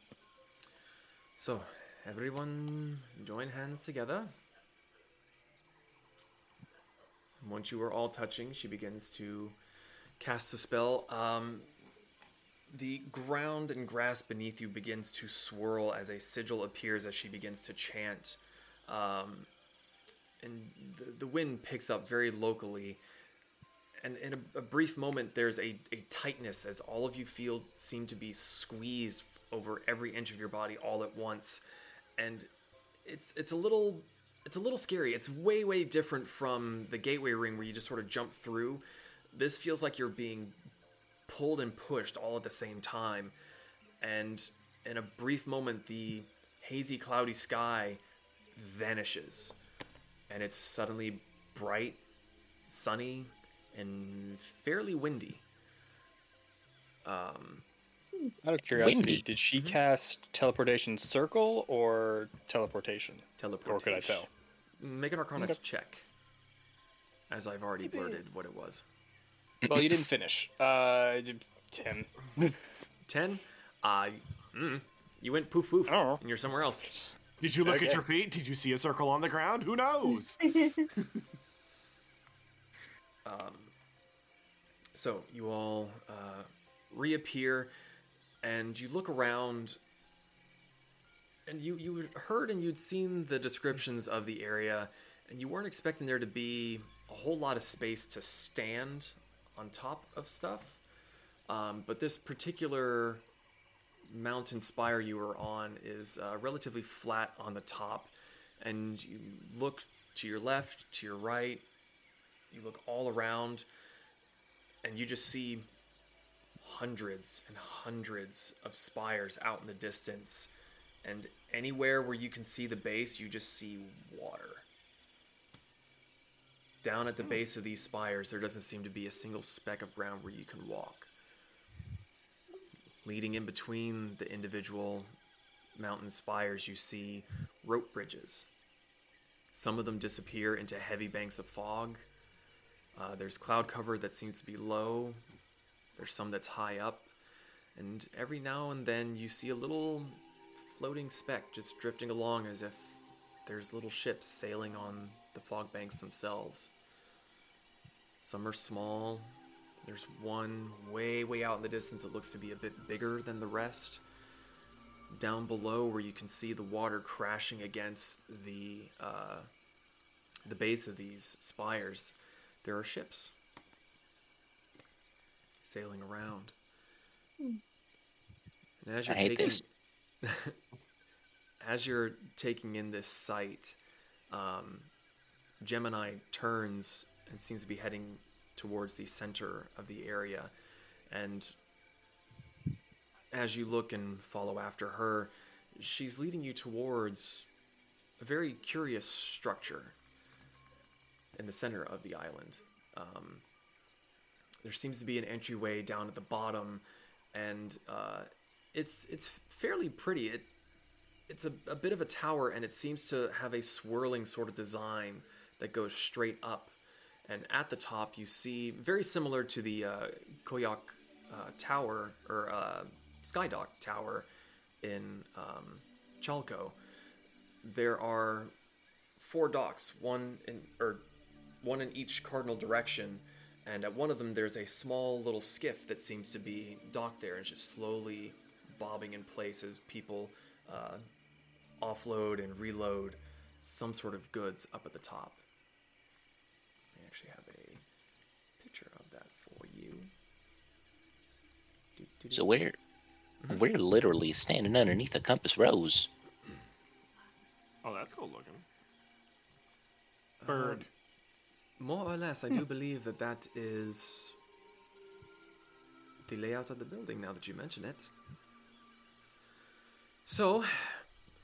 S2: So, everyone join hands together. Once you are all touching, she begins to cast a spell. Um, the ground and grass beneath you begins to swirl as a sigil appears as she begins to chant. Um, and the, the wind picks up very locally. And in a, a brief moment, there's a, a tightness as all of you feel seem to be squeezed over every inch of your body all at once. And it's it's a little it's a little scary. It's way way different from the gateway ring where you just sort of jump through. This feels like you're being pulled and pushed all at the same time. And in a brief moment, the hazy, cloudy sky vanishes. And it's suddenly bright, sunny, and fairly windy. Um,
S6: Out of curiosity,
S8: Windy.
S6: did she cast teleportation circle or teleportation?
S2: teleportation.
S6: Or could I tell?
S2: Make an Arcana
S6: Okay.
S2: check. As I've already blurted what it was.
S6: Well, you didn't finish. Uh, ten.
S2: 10? Uh, mm, you went poof poof,
S6: Oh.
S2: and you're somewhere else.
S3: Did you look at your feet? Did you see a circle on the ground? Who knows?
S2: So you all uh, reappear, and you look around, and you you heard and you'd seen the descriptions of the area, and you weren't expecting there to be a whole lot of space to stand on top of stuff. Um, but this particular mountain spire you were on is uh, relatively flat on the top, and you look to your left, to your right, you look all around and you just see hundreds and hundreds of spires out in the distance. And anywhere where you can see the base you just see water. Down at the hmm. base of these spires there doesn't seem to be a single speck of ground where you can walk. Leading in between the individual mountain spires you see rope bridges. Some of them disappear into heavy banks of fog uh, there's cloud cover that seems to be low. There's some that's high up. And every now and then you see a little floating speck just drifting along as if there's little ships sailing on the fog banks themselves. Some are small. There's one way, way out in the distance that looks to be a bit bigger than the rest. Down below, where you can see the water crashing against the uh, the base of these spires, there are ships sailing around. And as you're taking, as you're taking in this sight, um, Gemini turns and seems to be heading towards the center of the area, and as you look and follow after her, she's leading you towards a very curious structure in the center of the island. Um, there seems to be an entryway down at the bottom, and uh, it's it's fairly pretty. It it's a, a bit of a tower, and it seems to have a swirling sort of design that goes straight up. And at the top, you see very similar to the uh, Koyak uh, Tower or uh, Skydock Tower in um, Chalco. There are four docks, one in or one in each cardinal direction, and at one of them there's a small little skiff that seems to be docked there and just slowly bobbing in place as people uh, offload and reload some sort of goods up at the top. I actually have a picture of that for you.
S8: So where We're literally standing underneath a compass rose.
S3: Oh, that's cool looking.
S2: Uh,
S3: Bird.
S2: More or less, I do believe that that is the layout of the building now that you mention it. So,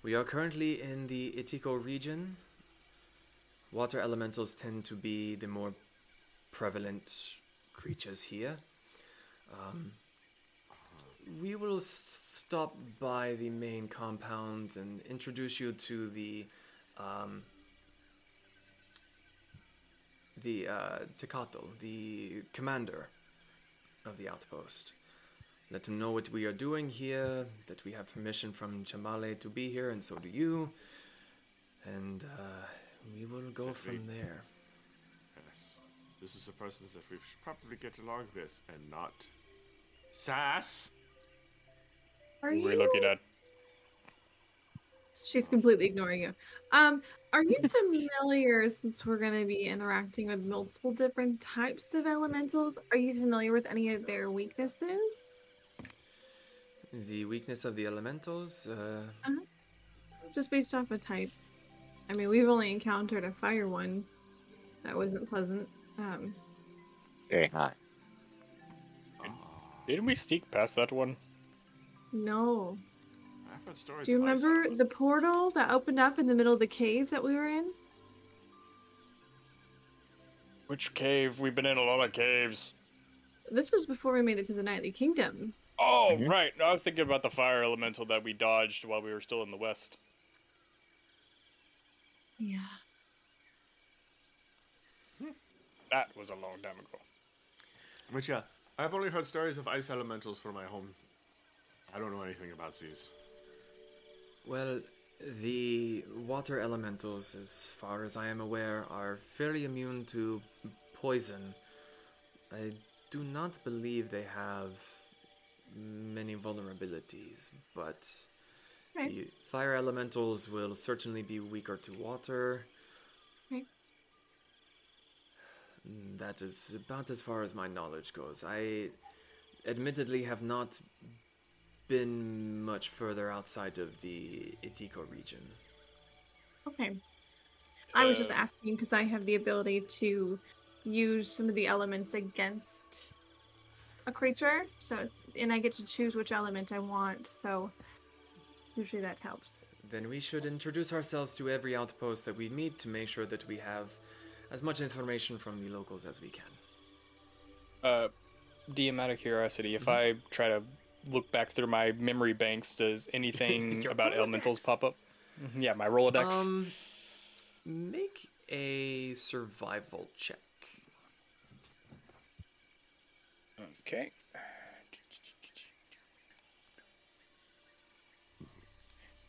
S2: we are currently in the Itiko region. Water elementals tend to be the more prevalent creatures here. Um, we will s- stop by the main compound and introduce you to the um, the uh, Tecatl, the commander of the outpost. Let him know what we are doing here, that we have permission from Chimalli to be here, and so do you. And uh, we will go
S3: Except we-
S2: from there.
S3: Yes. This is a person that we should probably get along with this and not sass.
S5: Are
S6: We're
S5: you?
S6: looking at
S5: She's completely ignoring you. Um, are you familiar, since we're going to be interacting with multiple different types of elementals, are you familiar with any of their weaknesses?
S2: The weakness of the elementals. Uh,
S5: Just based off of type. I mean, we've only encountered a fire one. That wasn't pleasant. Um,
S8: Very hot.
S6: Didn't we sneak past that one?
S5: no.
S3: I've stories
S5: Do you remember the portal that opened up in the middle of the cave that we were in?
S6: Which cave? We've been in a lot of caves.
S5: This was before we made it to the Nightly Kingdom.
S6: Oh, mm-hmm. right. No, I was thinking about the fire elemental that we dodged while we were still in the west.
S5: Yeah. Hmm.
S6: That was a long time ago.
S3: But yeah, I've only heard stories of ice elementals from my home. I don't know anything about these.
S2: Well, the water elementals, as far as I am aware, are fairly immune to poison. I do not believe they have many vulnerabilities, but
S5: Okay.
S2: the fire elementals will certainly be weaker to water.
S5: Okay.
S2: That is about as far as my knowledge goes. I admittedly have not been much further outside of the Itiko region.
S5: Okay. I was just
S6: Uh,
S5: asking because I have the ability to use some of the elements against a creature. So it's and I get to choose which element I want. So usually that helps.
S2: Then we should introduce ourselves to every outpost that we meet to make sure that we have as much information from the locals as we can.
S6: Uh, DM out of curiosity, if I try to look back through my memory banks, does anything about elementals pop up? Mhm, Yeah, my Rolodex.
S2: Um, make a survival check.
S6: okay.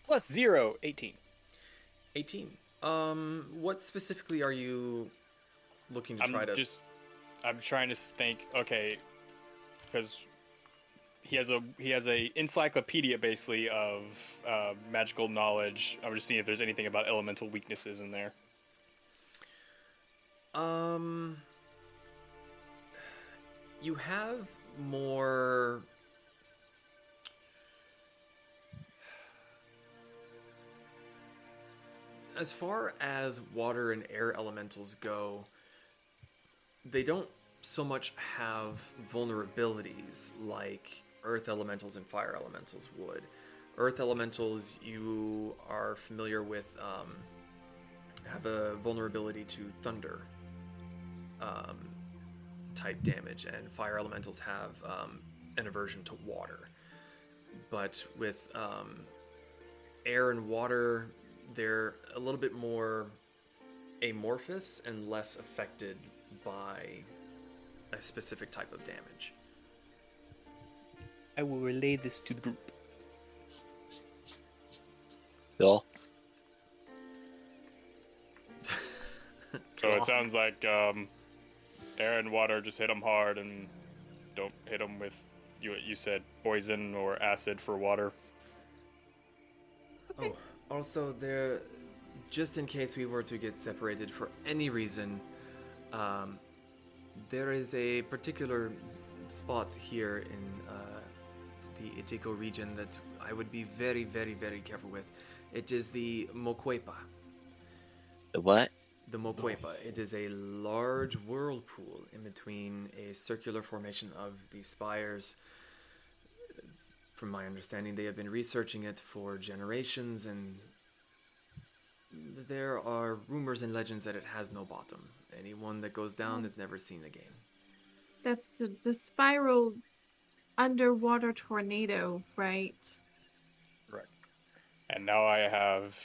S6: Plus zero, 18.
S2: 18. Um, what specifically are you looking to
S6: I'm
S2: try to?
S6: just, I'm trying to think. Okay, because he has a he has a encyclopedia basically of uh, magical knowledge. I'm just seeing if there's anything about elemental weaknesses in there.
S2: Um, you have more. As far as water and air elementals go, they don't so much have vulnerabilities like earth elementals and fire elementals would. Earth elementals, you are familiar with, um, have a vulnerability to thunder um, type damage, and fire elementals have um, an aversion to water. But with um, air and water, they're a little bit more amorphous and less affected by a specific type of damage.
S6: I will relay this to the group.
S8: Bill,
S6: So it sounds like um, air and water just hit them hard and don't hit them with you. You said poison or acid for water.
S2: Oh, also there, just in case we were to get separated for any reason, um, there is a particular spot here in uh, the Itiko region that I would be very, very, very careful with. It is the Moquepa.
S8: The what?
S2: The Moquepa. It is a large whirlpool in between a circular formation of the spires. From my understanding, they have been researching it for generations, and there are rumors and legends that it has no bottom. Anyone that goes down hmm. is never seen again.
S5: That's the the spiral underwater tornado, right?
S6: Right. And now I have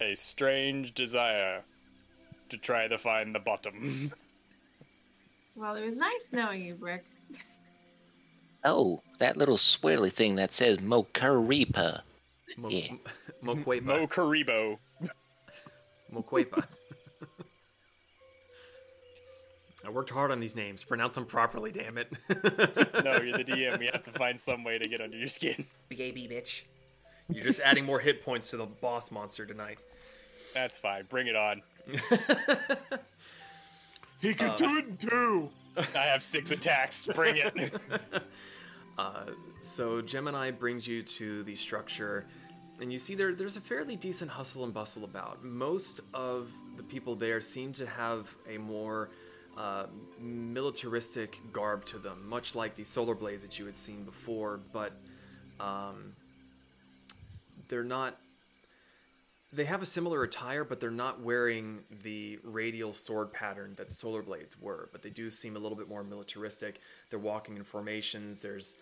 S6: a strange desire to try to find the bottom.
S5: Well, it was nice knowing you, Brick.
S8: Oh, that little swirly thing that says Mokaripa.
S2: Mo-
S8: Yeah.
S2: Moquepa.
S6: Mo Karibo.
S2: Moquepa. I worked hard on these names. Pronounce them properly, damn it.
S6: No, you're the DM. We have to find some way to get under your skin.
S2: BAB, bitch. You're just adding more hit points to the boss monster tonight.
S6: That's fine. Bring it on.
S3: He could do it too.
S6: I have six attacks. Bring it.
S2: Uh, so Gemini brings you to the structure, and you see there there's a fairly decent hustle and bustle about. Most of the people there seem to have a more uh, militaristic garb to them, much like the solar blades that you had seen before, but um, they're not. They have a similar attire, but they're not wearing the radial sword pattern that the solar blades were. But they do seem a little bit more militaristic. They're walking in formations. There's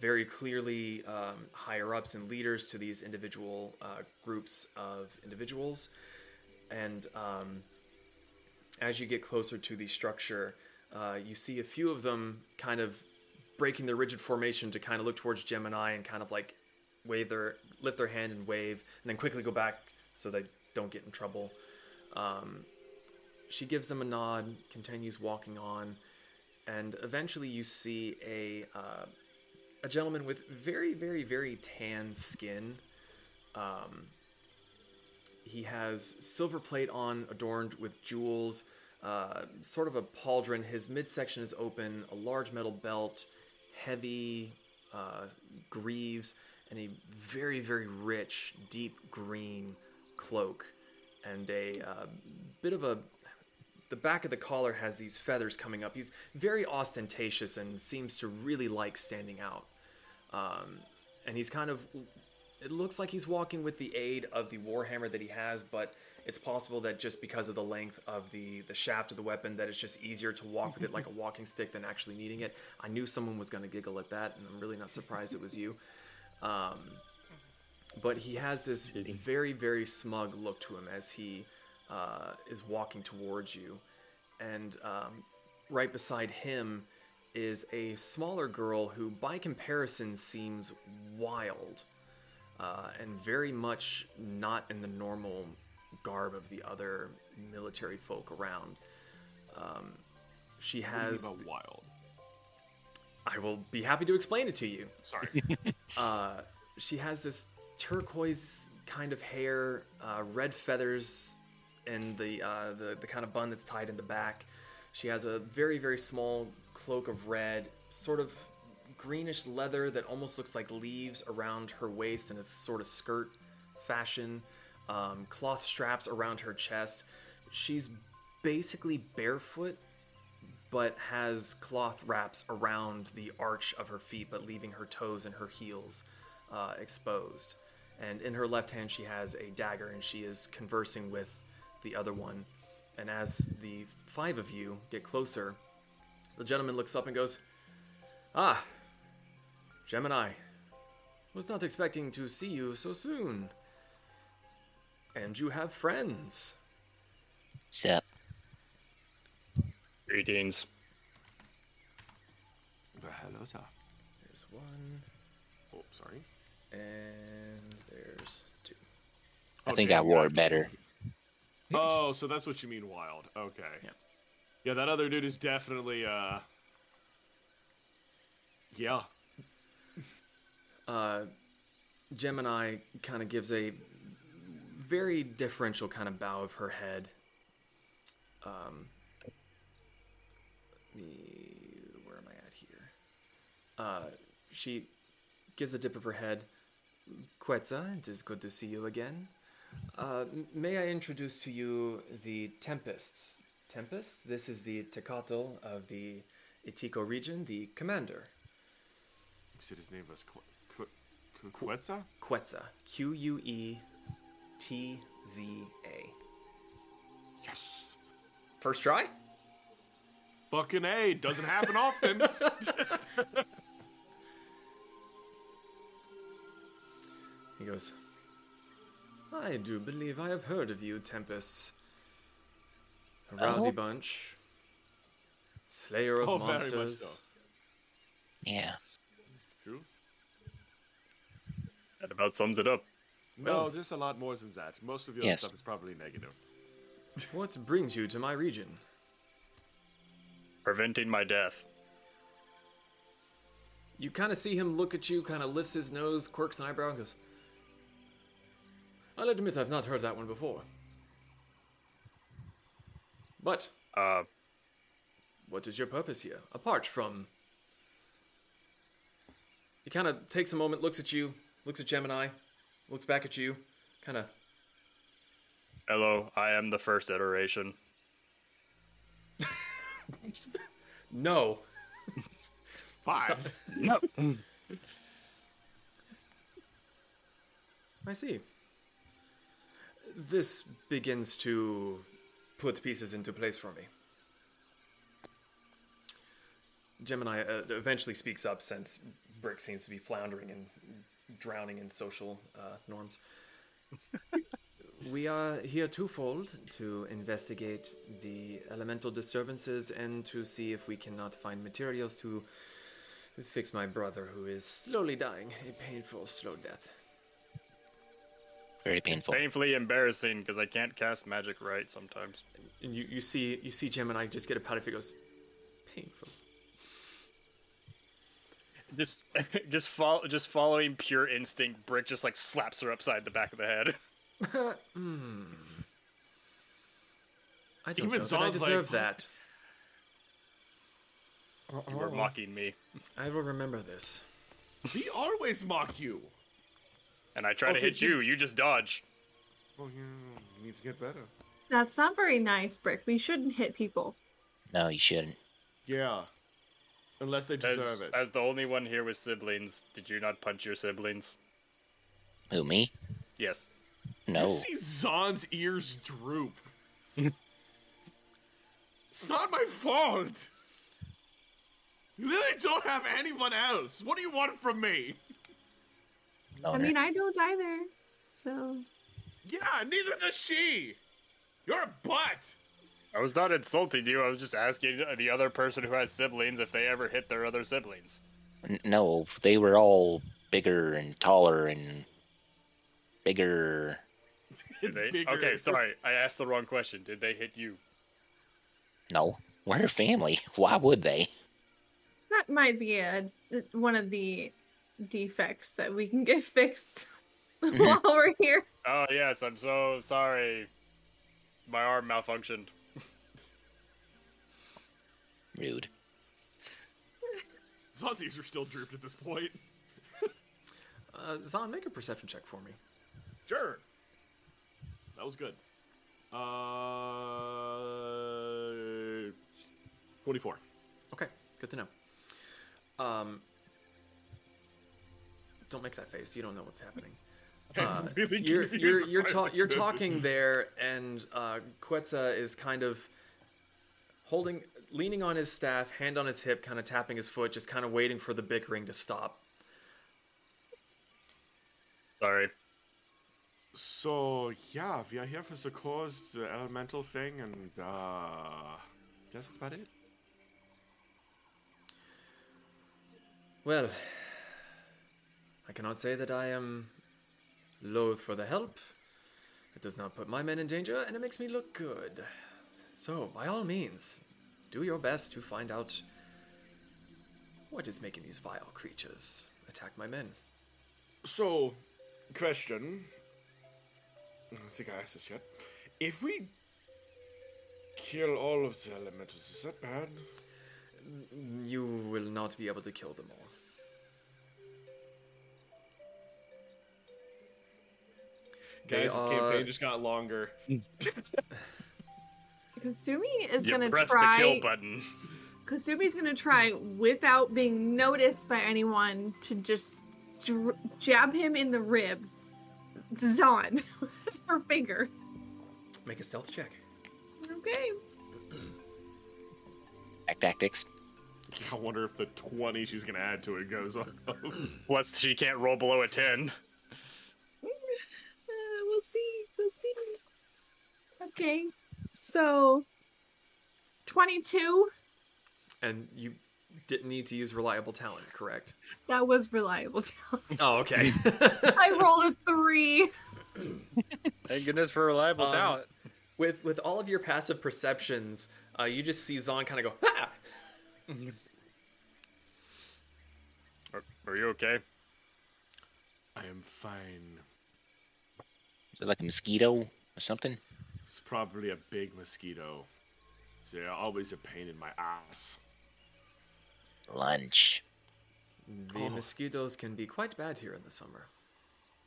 S2: very clearly um, higher ups and leaders to these individual uh, groups of individuals. And um, as you get closer to the structure, uh, you see a few of them kind of breaking their rigid formation to kind of look towards Gemini and kind of like wave their lift their hand and wave, and then quickly go back so they don't get in trouble. Um, she gives them a nod, continues walking on, and eventually you see a uh, a gentleman with very, very, very tan skin. Um, he has silver plate on, adorned with jewels, uh, sort of a pauldron. His midsection is open, a large metal belt, heavy uh, greaves, and a very, very rich, deep green cloak, and a uh, bit of a. The back of the collar has these feathers coming up. He's very ostentatious and seems to really like standing out. Um, and he's kind of it looks like he's walking with the aid of the warhammer that he has but it's possible that just because of the length of the the shaft of the weapon that it's just easier to walk with it like a walking stick than actually needing it. I knew someone was going to giggle at that and i'm really not surprised it was you. Um, but he has this very very smug look to him as he uh, is walking towards you. And um, right beside him is a smaller girl who by comparison seems wild uh, and very much not in the normal garb of the other military folk around. Um, she has.
S3: About wild.
S2: I will be happy to explain it to you.
S3: Sorry.
S2: Uh, she has this turquoise kind of hair, uh, red feathers, and the, uh, the the kind of bun that's tied in the back. She has a very very small cloak of red, sort of greenish leather that almost looks like leaves around her waist in a sort of skirt fashion. Um, cloth straps around her chest. She's basically barefoot, but has cloth wraps around the arch of her feet, but leaving her toes and her heels uh, exposed. And in her left hand, she has a dagger, and she is conversing with the other one. And as the five of you get closer, the gentleman looks up and goes, Ah, Gemini. Was not expecting to see you so soon. And you have friends.
S8: Sup?
S6: Greetings.
S3: the hello, sir.
S2: There's one,
S3: Oh, sorry.
S2: and there's two.
S8: I think I wore it better.
S3: Oh, so that's what you mean wild. Okay.
S2: Yeah.
S3: Yeah, that other dude is definitely uh Yeah.
S2: Uh, Gemini kind of gives a very differential kind of bow of her head. Um, me, where am I at here? Uh, she gives a dip of her head. Quetzal, it is good to see you again. Uh, may I introduce to you the Tempests? Tempests? This is the Tecatl of the Itiko region, the commander.
S3: You said his name was Qu- Quetzal?
S2: Quetzal. Q U E T Z A.
S3: Yes.
S2: First try?
S3: Fucking A. Doesn't happen often.
S2: He goes, I do believe I have heard of you, Tempest. A oh. rowdy
S8: Oh.
S2: bunch. Slayer of
S3: Oh, very much
S2: monsters.
S3: so.
S8: Yeah.
S3: True.
S6: That about sums it up.
S3: No, there's a lot more than that. Most of your
S8: Yes.
S3: stuff is probably negative.
S2: What brings you to my region?
S6: Preventing my death.
S2: You kind of see him look at you, kind of lifts his nose, quirks an eyebrow, and goes, I'll admit I've not heard that one before. But,
S6: Uh,
S2: what is your purpose here, apart from. He kind of takes a moment, looks at you, looks at Gemini, looks back at you, kind of.
S6: hello, I am the first iteration.
S2: No!
S3: Five.
S6: No.
S2: I see. This begins to put pieces into place for me. Gemini uh, eventually speaks up since Brick seems to be floundering and drowning in social uh, norms. we are here twofold to investigate the elemental disturbances and to see if we cannot find materials to fix my brother who is slowly dying a painful, slow death.
S8: Very painful.
S6: Painfully embarrassing because I can't cast magic right sometimes.
S2: And you, you see you see Gemini just get a pat if he goes painful.
S6: Just, just follow, just following pure instinct. Brick just like slaps her upside the back of the head.
S2: Hmm. I don't
S3: Even
S2: know that I
S3: Zon's like-
S2: deserve that.
S6: You were mocking me,
S2: I will remember this.
S3: We always mock you.
S6: and I try to hit
S3: Jim-
S6: you. You just dodge.
S3: Oh, yeah, you need to get better.
S5: That's not very nice, Brick. We shouldn't hit people.
S8: No, you shouldn't.
S3: Yeah. Unless they
S6: As,
S3: it.
S6: as the only one here with siblings, did you not punch your siblings?
S8: Who, me?
S6: Yes.
S8: No.
S3: You see Zon's ears droop. it's not my fault. You really don't have anyone else. What do you want from me?
S8: No,
S5: I mean, I don't either. So
S3: Yeah, neither does she. You're a butt.
S6: I was not insulting you. I was just asking the other person who has siblings if they ever hit their other siblings.
S8: N- no, they were all bigger and taller and bigger.
S6: They?
S3: Bigger.
S6: Okay, sorry. I asked the wrong question. Did they hit you?
S8: No, we're a family. Why would they?
S5: that might be a one of the defects that we can get fixed mm-hmm. while we're here.
S6: Oh yes, I'm so sorry. My arm malfunctioned.
S8: Rude.
S3: Zon's are still drooped at this point.
S2: Uh, Zon, make a perception check for me.
S3: Sure. That was good. Uh, 24.
S2: Okay, good to know. Um, don't make that face. You don't know what's happening. Uh,
S3: really
S2: you're you're you're, ta- you're talking there, and uh, Quetzal is kind of holding, leaning on his staff, hand on his hip, kind of tapping his foot, just kind of waiting for the bickering to stop.
S6: Sorry.
S3: So, yeah, we are here for the cause, the elemental thing, and, uh, guess that's about it.
S2: Well, I cannot say that I am loath for the help. It does not put my men in danger, and it makes me look good. So, by all means, do your best to find out what is making these vile creatures attack my men.
S3: So, question. I don't think I asked this yet. If we kill all of the elementals, is that bad?
S2: You will not be able to kill them all.
S3: Guys, this campaign just got longer.
S5: Kasumi is
S6: You
S5: gonna
S6: press
S5: try.
S6: the kill button.
S5: Kasumi's gonna try without being noticed by anyone to just dr- jab him in the rib. Zon her finger.
S1: Make a stealth check.
S5: Okay.
S8: Act tactics.
S3: I wonder if the 20 she's going to add to it goes on.
S6: Plus, she can't roll below a 10.
S5: Uh, we'll see. We'll see. Okay. So, 22.
S2: And you didn't need to use reliable talent, correct?
S5: That was reliable talent.
S2: Oh, okay.
S5: I rolled a three.
S6: Thank goodness for reliable
S2: Um,
S6: talent.
S2: with with all of your passive perceptions, uh, you just see Zon kind of go, ah!
S6: Are, are you okay?
S3: I am fine.
S8: Is it like a mosquito or something?
S3: It's probably a big mosquito. They're always a pain in my ass.
S8: Lunch.
S2: The
S3: Oh.
S2: mosquitoes can be quite bad here in the summer.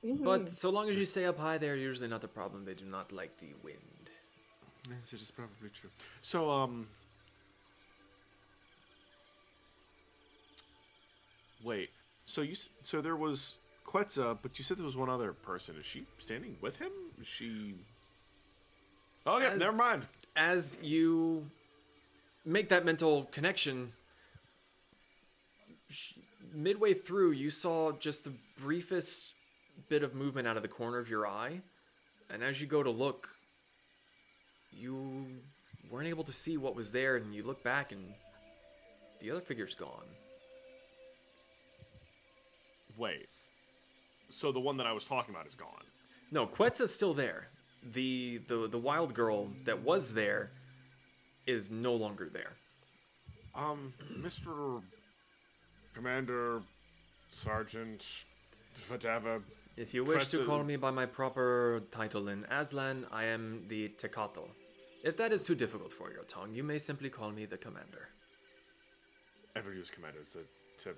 S5: Mhm.
S2: But so long as you stay up high, they're usually not the problem. They do not like the wind.
S3: Yes, it is probably true. So, um. Wait. So you so there was Quetzal, but you said there was one other person. Is she standing with him? Is she? Oh yeah,
S2: As-
S3: never mind.
S2: As you make that mental connection, midway through, you saw just the briefest bit of movement out of the corner of your eye. And as you go to look, you weren't able to see what was there, and you look back, and the other figure's gone.
S3: Wait. So the one that I was talking about is gone.
S2: No, Quetzal's still there. The the the wild girl that was there is no longer there.
S3: Um, Mr. Commander, Sergeant, whatever.
S2: If you wish to call me by my proper title in Aztlan, I am the Tecatl. If that is too difficult for your tongue, you may simply call me the commander.
S3: Ever use commander to, to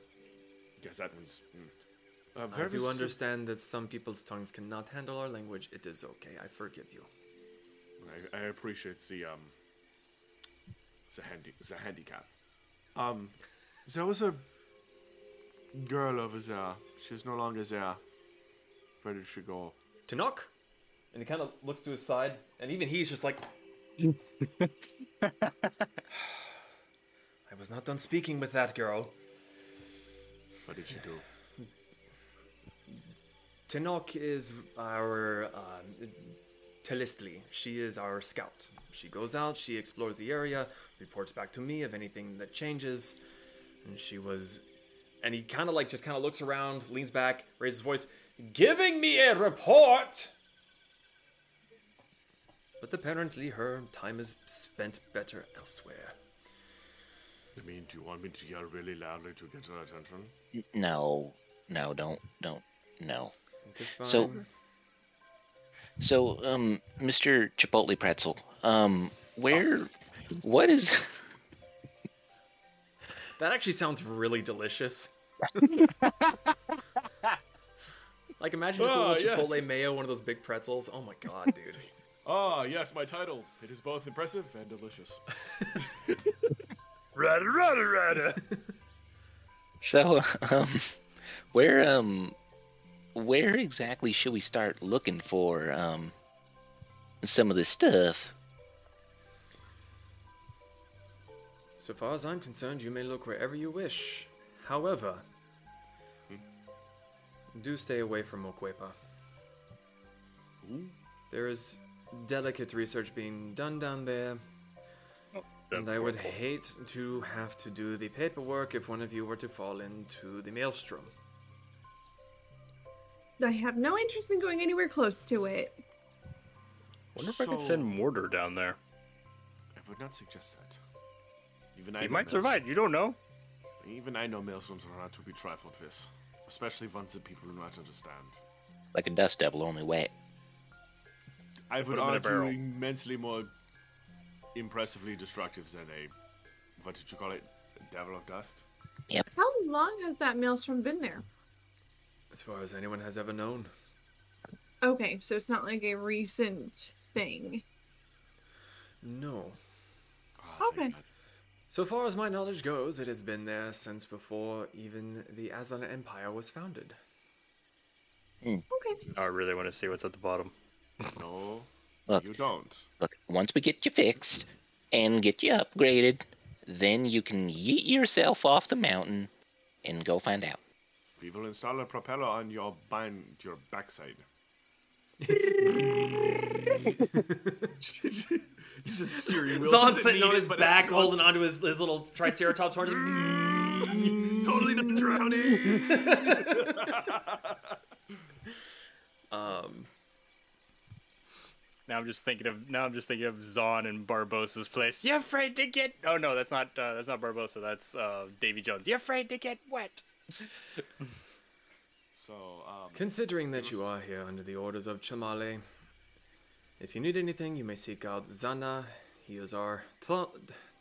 S3: guess that one's. mm. Uh,
S2: I do understand that some people's tongues cannot handle our language. It is okay. I forgive you.
S3: I, I appreciate the um the handy the handicap. Um, there was a girl over there. She's no longer there. Where did she go?
S2: Tanok? And he kind of looks to his side, and even he's just like. I was not done speaking with that girl.
S3: What did she do?
S2: Tenok is our um, Telistli. She is our scout. She goes out, she explores the area, reports back to me of anything that changes. And she was, and he kind of like just kind of looks around, leans back, raises his voice, giving me a report. But apparently, her time is spent better elsewhere.
S3: I mean, do you want me to yell really loudly to get her attention?
S8: N- No, no, don't, don't, no.
S2: It is fine.
S8: So- So, um, Mr. Chipotle Pretzel, um, where, what is,
S2: that actually sounds really delicious. like imagine just a
S3: Ah,
S2: little
S3: yes.
S2: chipotle mayo, one of those big pretzels. Oh my god, dude.
S3: Ah, yes, my title. It is both impressive and delicious.
S6: Rada, rada, rada.
S8: so, um, where, um, where exactly should we start looking for, um, some of this stuff?
S2: So far as I'm concerned, you may look wherever you wish. However, do stay away from Mokwepa. There is delicate research being done down there, and I would hate to have to do the paperwork if one of you were to fall into the maelstrom.
S5: I have no interest in going anywhere close to it.
S6: Wonder if I could
S3: So-
S6: send Mortar down there.
S3: I would not suggest that. Even I
S6: He
S3: know
S6: might
S3: mael-
S6: survive. You don't know.
S3: Even I know maelstroms are not to be trifled with, especially ones that people do not understand.
S8: Like a dust devil, only wet.
S3: I would
S6: Put 'em in a
S3: argue
S6: barrel.
S3: immensely more impressively destructive than a what did you call it? A devil of dust?
S5: How long has that maelstrom been there?
S2: As far as anyone has ever known.
S5: Okay, so it's not like a recent thing.
S2: No.
S3: Ah, thank
S5: Okay.
S2: So far as my knowledge goes, it has been there since before even the Aztlan Empire was founded. Hmm.
S5: Okay.
S6: I really want to see what's at the bottom.
S3: No,
S8: Look.
S3: you don't.
S8: Look, once we get you fixed and get you upgraded, then you can yeet yourself off the mountain and go find out.
S3: We will install a propeller on your bind your backside. just steering wheel.
S2: Zon's sitting on his
S3: but
S2: back,
S3: it's
S2: holding onto his, his little Triceratops horns.
S3: totally not drowning.
S2: um,
S6: Now I'm just thinking of now I'm just thinking of Zon and Barbossa's place. You're afraid to get? Oh no, that's not uh, that's not Barbosa. That's uh, Davy Jones. You're afraid to get wet?
S3: So, um,
S2: considering that you are here under the orders of Chimalli, if you need anything, you may seek out Zana. He is our Tl-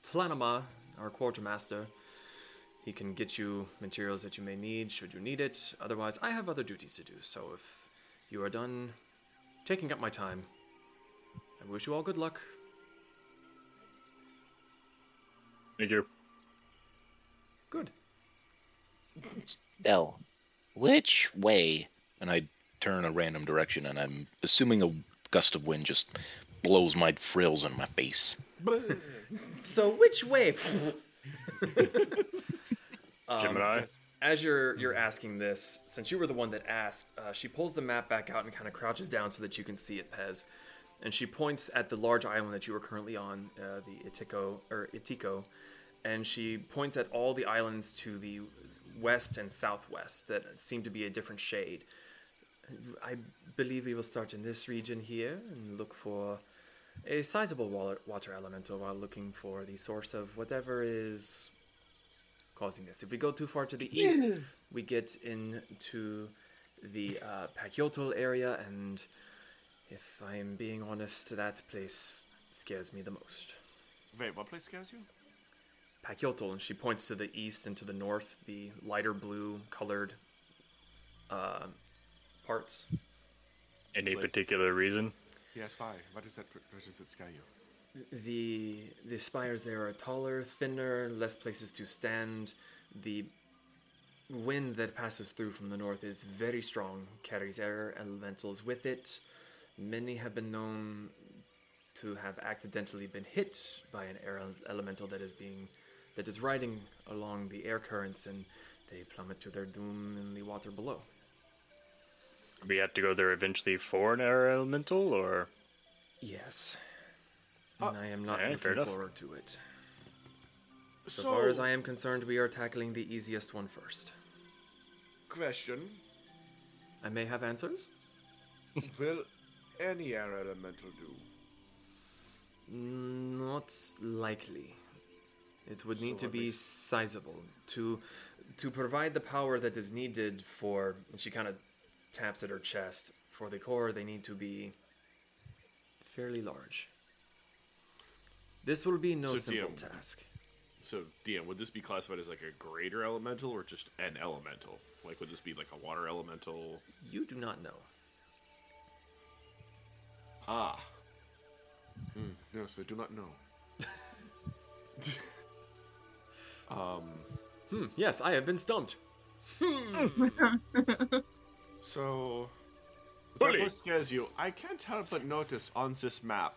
S2: Tlanama, our quartermaster. He can get you materials that you may need should you need it. Otherwise, I have other duties to do. So if you are done taking up my time, I wish you all good luck.
S6: Thank you.
S2: Good.
S8: So, which way?
S4: And I turn a random direction, and I'm assuming a gust of wind just blows my frills in my face.
S2: So which way?
S6: Gemini.
S2: as you're you're asking this, since you were the one that asked, uh, she pulls the map back out and kind of crouches down so that you can see it, Pez. And she points at the large island that you are currently on, uh, the Itiko or Itiko, and she points at all the islands to the west and southwest that seem to be a different shade. I believe we will start in this region here and look for a sizable water, water elemental while looking for the source of whatever is causing this. If we go too far to the east, we get into the uh, Pakyotl area, and if I am being honest, that place scares me the most.
S3: wait, what place scares you?
S2: Pakyotl, and she points to the east and to the north, the lighter blue colored uh, parts.
S6: Any particular reason?
S3: Yes, why? What is that? What does it scare you?
S2: The the spires there are taller, thinner, less places to stand. The wind that passes through from the north is very strong, carries air elementals with it. Many have been known to have accidentally been hit by an air elemental that is being that is riding along the air currents and they plummet to their doom in the water below.
S6: We have to go there eventually for an air elemental, or
S2: Yes. Uh, and I am not
S6: alright, fair
S2: looking forward to it. So,
S3: So,
S2: far as I am concerned, we are tackling the easiest one first.
S3: question:
S2: I may have answers.
S3: Will any air elemental do?
S2: Mm, not likely. It would need
S3: So
S2: to be sizable to to provide the power that is needed for. And she kind of taps at her chest. For the core, they need to be fairly large. This will be no
S3: So,
S2: simple
S3: DM,
S2: task.
S3: So, DM, would this be classified as like a greater elemental or just an elemental? Like, would this be like a water elemental?
S2: You do not know.
S3: Ah. Hmm, yes, I do not know. um.
S2: Hmm, yes, I have been stumped.
S3: So,
S6: Bully.
S3: Scares you. I can't help but notice on this map,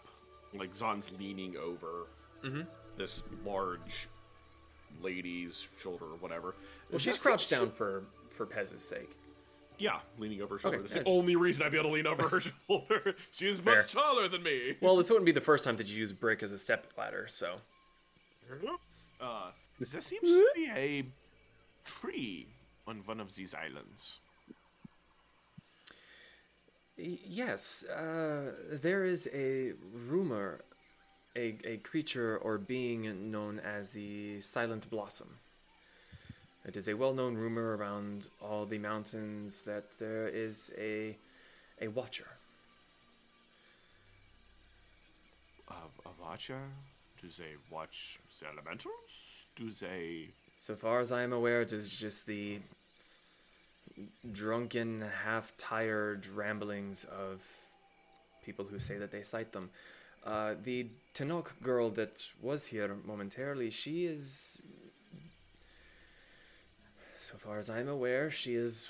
S3: like Zon's leaning over
S2: Mhm.
S3: this large lady's shoulder or whatever.
S2: Well, she's crouched down
S3: to-
S2: for for Pez's sake.
S3: Yeah, leaning over her shoulder.
S2: Okay,
S3: That's
S2: yeah,
S3: the
S2: just-
S3: only reason I'd be able to lean over her shoulder. She is much taller than me.
S2: Well, this wouldn't be the first time that you use brick as a step ladder, so
S3: Uh, there seems to be a tree on one of these islands.
S2: Yes, uh, there is a rumor, a a creature or being known as the Silent Blossom. It is a well-known rumor around all the mountains that there is a a watcher.
S3: A, a watcher? Do they watch the elementals?
S2: So far as I am aware, it is just the drunken, half tired ramblings of people who say that they sight them. Uh, the Tanok girl that was here momentarily, she is. So far as I'm aware, she is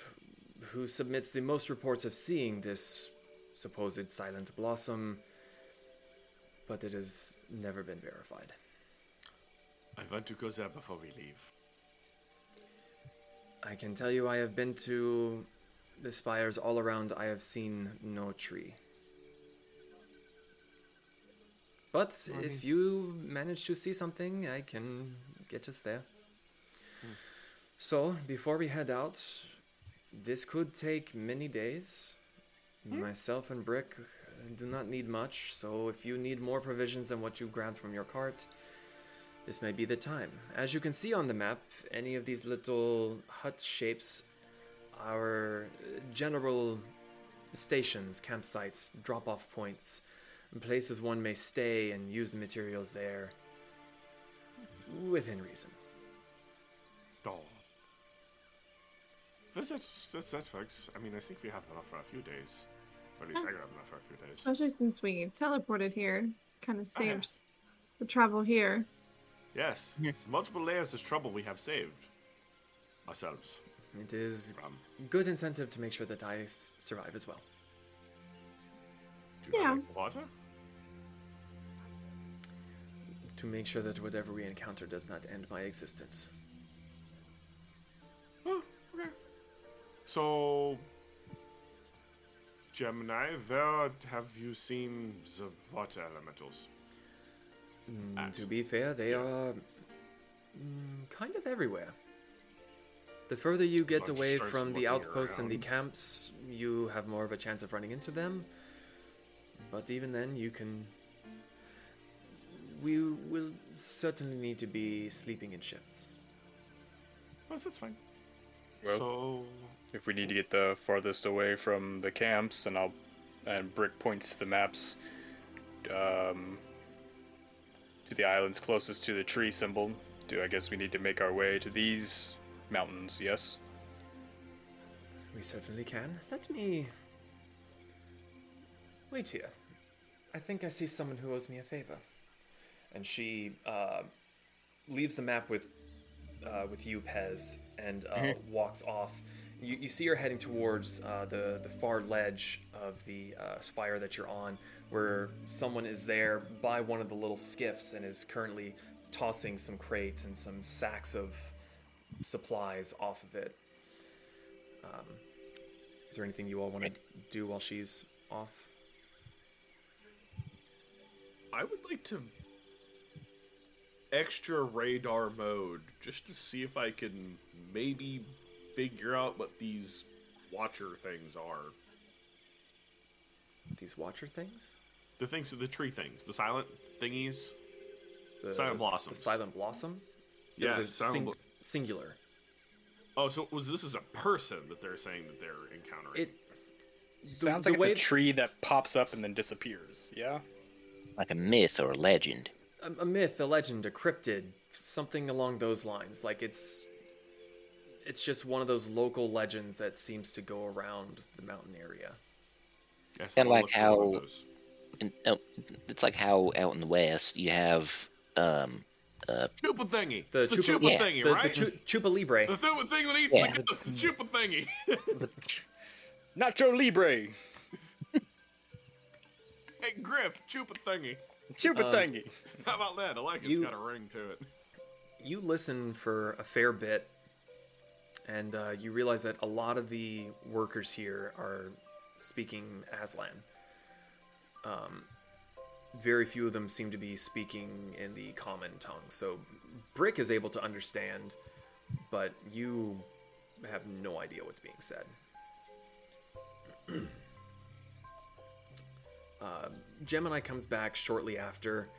S2: who submits the most reports of seeing this supposed silent blossom, but it has never been verified.
S3: I want to go there before we leave.
S2: I can tell you I have been to the spires all around. I have seen no tree. But if you manage to see something, I can get us there. Hmm. So, before we head out, this could take many days. Hmm? Myself and Brick do not need much, so if you need more provisions than what you grabbed from your cart, this may be the time. As you can see on the map, any of these little hut shapes are uh, general stations, campsites, drop off points, places one may stay and use the materials there within reason.
S3: Oh. That's, that's, that's that, folks. I mean, I think we have enough for a few days. Or at least I got enough for a few days.
S5: Especially since we teleported here, kind of
S3: Oh, yeah.
S5: the travel here.
S3: Yes. It's multiple layers of trouble we have saved. Ourselves.
S2: It is
S3: From.
S2: good incentive to make sure that I s- survive as well.
S3: Do you
S5: Yeah.
S3: have extra water?
S2: To make sure that whatever we encounter does not end my existence.
S3: Oh, okay. So, Gemini, where have you seen the water elementals?
S2: Mm, to be fair, they
S3: yeah.
S2: are mm, kind of everywhere. The further you get
S3: like
S2: away from the
S3: looking
S2: outposts and the camps, you have more of a chance of running into them. But even then, you can. We will certainly need to be sleeping in shifts.
S3: Yes, that's fine.
S6: Well,
S3: so,
S6: if we need to get the farthest away from the camps, and I'll and Brick points to the maps um, to the islands closest to the tree symbol. Do I guess we need to make our way to these mountains? Yes.
S2: We certainly can. Let me. Wait here. I think I see someone who owes me a favor. And she uh, leaves the map with uh, with you, Pez, and uh, walks off. You, you see her heading towards uh, the the far ledge of the uh, spire that you're on, where someone is there by one of the little skiffs and is currently tossing some crates and some sacks of supplies off of it. Um, is there anything you all want to do while she's off?
S3: I would like to extra radar mode just to see if I can maybe figure out what these watcher things are.
S2: These watcher things?
S3: The things, the tree things, the silent thingies.
S2: The,
S3: Silent
S2: blossom.
S3: The
S2: silent blossom? It was
S3: Yes,
S2: a
S3: silent
S2: sing-
S3: blo-
S2: singular.
S3: Oh, so was this is a person that they're saying that they're encountering?
S2: It
S6: Sounds
S2: the
S6: like
S2: way-
S6: it's a tree that pops up and then disappears. Yeah.
S8: Like a myth or a legend.
S2: a, a myth, a legend, a cryptid, something along those lines. Like it's it's just one of those local legends that seems to go around the mountain area.
S3: Guess
S8: Kinda like
S3: look for one of
S8: how- And, oh, it's like how out in the west you have um uh
S3: Chupa thingy.
S2: The
S3: it's the
S2: chupa-
S3: chupa
S8: Yeah.
S3: thingy,
S2: The,
S3: right?
S2: the chu- Chupa Libre.
S3: the thing, thing that eats
S8: Yeah.
S3: the the chupa thingy.
S6: Nacho Libre.
S3: hey, Griff, chupa thingy.
S6: Chupa
S2: Um,
S6: thingy.
S3: How about that? I like it.
S2: You-
S3: It's got a ring to it.
S2: you listen for a fair bit, and uh, you realize that a lot of the workers here are speaking Aztlan. Um, very few of them seem to be speaking in the common tongue. So Brick is able to understand, but you have no idea what's being said. uh, Gemini comes back shortly after,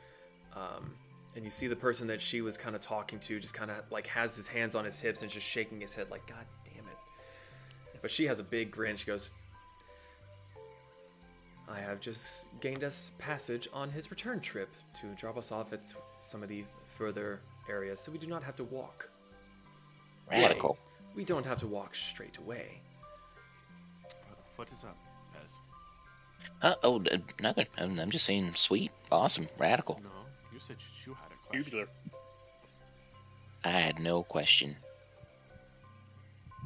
S2: um, and you see the person that she was kind of talking to just kind of like has his hands on his hips and just shaking his head like, God damn it. But she has a big grin. She goes, I have just gained us passage on his return trip to drop us off at some of the further areas, so we do not have to walk.
S8: radical.
S2: We don't have to walk straight away.
S3: what is up, Pez?
S8: Uh, oh, nothing. I'm, I'm just saying, sweet, awesome, radical.
S3: No, you said you had a question.
S6: Tubular.
S8: I had no question.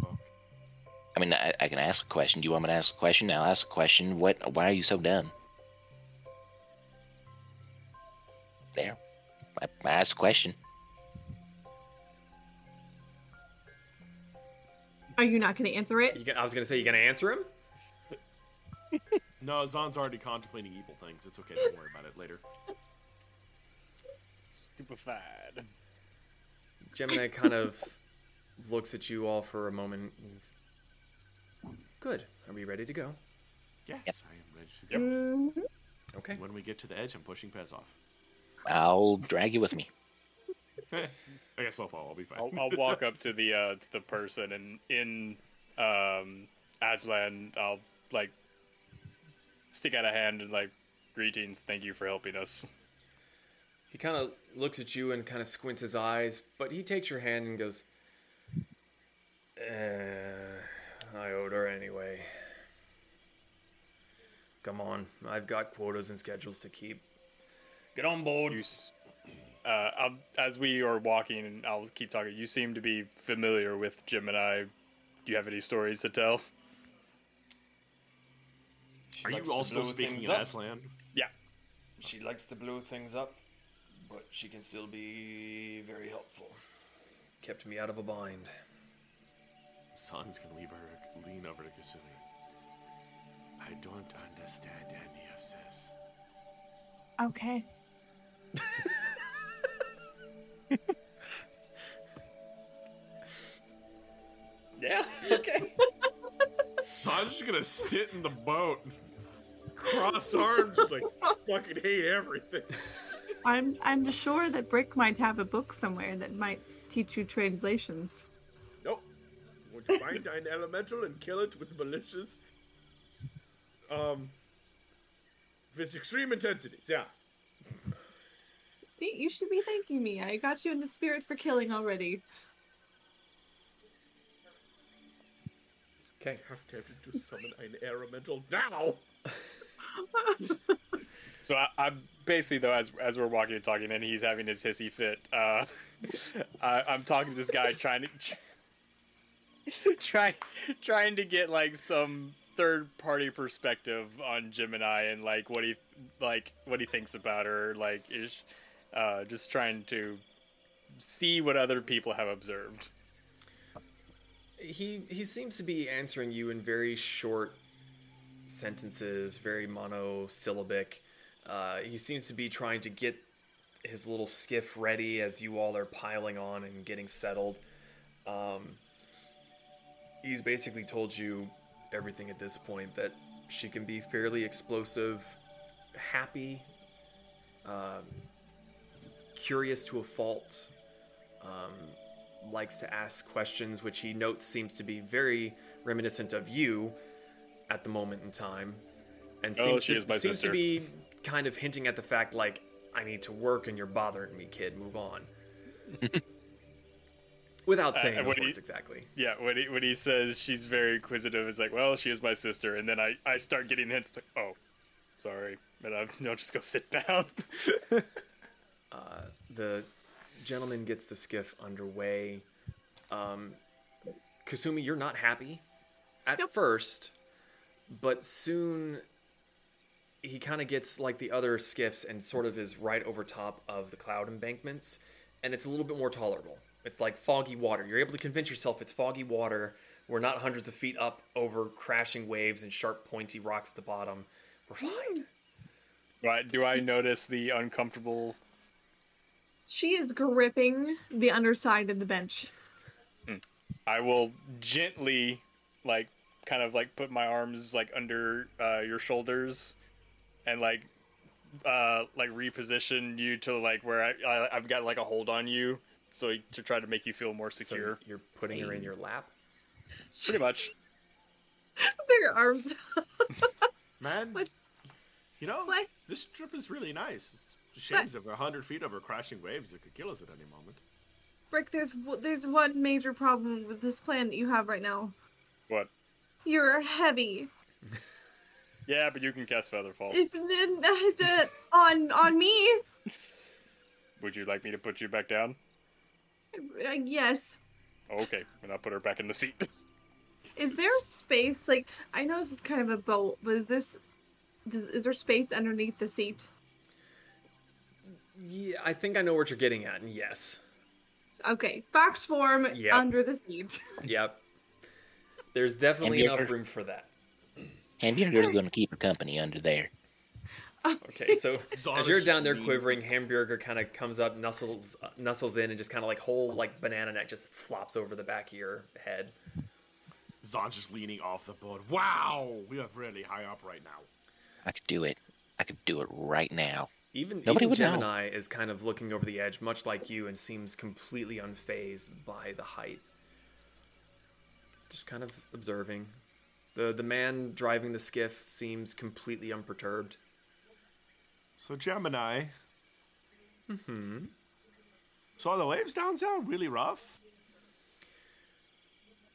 S3: Okay.
S8: I mean, I, I can ask a question. Do you want me to ask a question? I'll ask a question. What? Why are you so dumb? There. I, I asked a question.
S5: Are you not going to answer it?
S2: You I was gonna say you gonna answer him.
S3: No, Zon's already contemplating evil things. It's okay. Don't worry about it later.
S6: Stupefied.
S2: Gemini kind of looks at you all for a moment. And Good. Are we ready to go?
S3: Yes, I am ready to go.
S5: Mhm.
S2: Okay.
S3: When we get to the edge, I'm pushing Pez off.
S8: I'll drag you with me.
S3: I guess I'll follow. I'll be fine.
S6: I'll, I'll walk up to the uh, to the person and in um, Aztlan, I'll like stick out a hand and like greetings. Thank you for helping us.
S2: He kind of looks at you and kind of squints his eyes, but he takes your hand and goes, eh, I owed her anyway. Come on, I've got quotas and schedules to keep. Get on board.
S6: You, s- uh, as we are walking, and I'll keep talking. You seem to be familiar with Gemini. Do you have any stories to tell?
S1: She
S3: Are you also speaking
S1: things
S3: in
S1: up.
S3: Aztlan?
S1: She likes to blow things up, but she can still be very helpful.
S2: Kept me out of a bind.
S3: Sons can leave her lean over to Kasumi. I don't understand any of this.
S5: Okay.
S1: Yeah. Okay.
S3: Zon's just gonna sit in the boat, cross arms, just like fucking hate everything.
S5: I'm I'm sure that Brick might have a book somewhere that might teach you translations.
S3: Nope. Would you find an elemental and kill it with malicious? Um, if it's extreme intensities, yeah.
S5: See, you should be thanking me. I got you in the spirit for killing already.
S2: Okay.
S3: Have tempted to summon an elemental now.
S6: So I, I'm basically though, as as we're walking and talking, and he's having his hissy fit. Uh, I, I'm talking to this guy trying to trying trying to get like some third party perspective on Gemini and like what he like what he thinks about her. Like is uh, just trying to see what other people have observed.
S2: He he seems to be answering you in very short sentences, very monosyllabic. Uh, he seems to be trying to get his little skiff ready as you all are piling on and getting settled. Um, he's basically told you everything at this point that she can be fairly explosive, happy, um, curious to a fault. Um, likes to ask questions, which he notes seems to be very reminiscent of you at the moment in time, and
S6: Oh,
S2: seems,
S6: she
S2: to,
S6: is my
S2: seems
S6: sister.
S2: to be kind of hinting at the fact like I need to work and you're bothering me, kid. Move on. Without
S6: Uh,
S2: saying
S6: and
S2: those
S6: what he-
S2: words exactly.
S6: Yeah, when he when he says she's very inquisitive, it's like, well, she is my sister, and then I I start getting hints like, oh, sorry, and I will just go sit down.
S2: Uh, the gentleman gets the skiff underway. Um, Kasumi, you're not happy at first, but soon he kind of gets like the other skiffs and sort of is right over top of the cloud embankments, and it's a little bit more tolerable. It's like foggy water. You're able to convince yourself it's foggy water. We're not hundreds of feet up over crashing waves and sharp, pointy rocks at the bottom. We're fine.
S6: do I do I notice the uncomfortable?
S5: She is gripping the underside of the bench.
S6: I will gently, like, kind of like put my arms like under uh, your shoulders, and like, uh, like reposition you to like where I, I I've got like a hold on you, so to try to make you feel more
S2: So
S6: secure.
S2: you're putting her in your lap.
S6: Pretty much.
S5: Their arms.
S3: Man,
S5: What?
S3: you know,
S5: What?
S3: this trip is really nice. It's shames of a hundred feet over crashing waves that could kill us at any moment.
S5: Brick, there's there's one major problem with this plan that you have right now.
S6: What?
S5: You're heavy.
S6: Yeah, but you can cast Featherfall.
S5: If uh, on on me,
S6: Would you like me to put you back down?
S5: uh, yes.
S6: Okay, and I'll put her back in the seat.
S5: Is there space? Like I know this is kind of a boat, but is this? Does, is there space underneath the seat?
S2: Yeah, I think I know what you're getting at, and yes.
S5: Okay, fox form
S2: Yep.
S5: under the seat.
S2: Yep. There's definitely enough
S8: other-
S2: room for that.
S8: Hamburger's going to keep her company under there.
S2: Okay, so as you're down there quivering, Hamburger kind of comes up, nuzzles, uh, nuzzles in, and just kind of like whole like banana neck just flops over the back of your head.
S3: Zon's just leaning off the boat. Wow, we are really high up right now.
S8: I could do it. I could do it right now.
S2: Even,
S8: Nobody
S2: even
S8: would know.
S2: Gemini is kind of looking over the edge, much like you, and seems completely unfazed by the height. Just kind of observing. The the man driving the skiff seems completely unperturbed.
S3: So Gemini.
S2: Hmm.
S3: So are the waves down south really rough?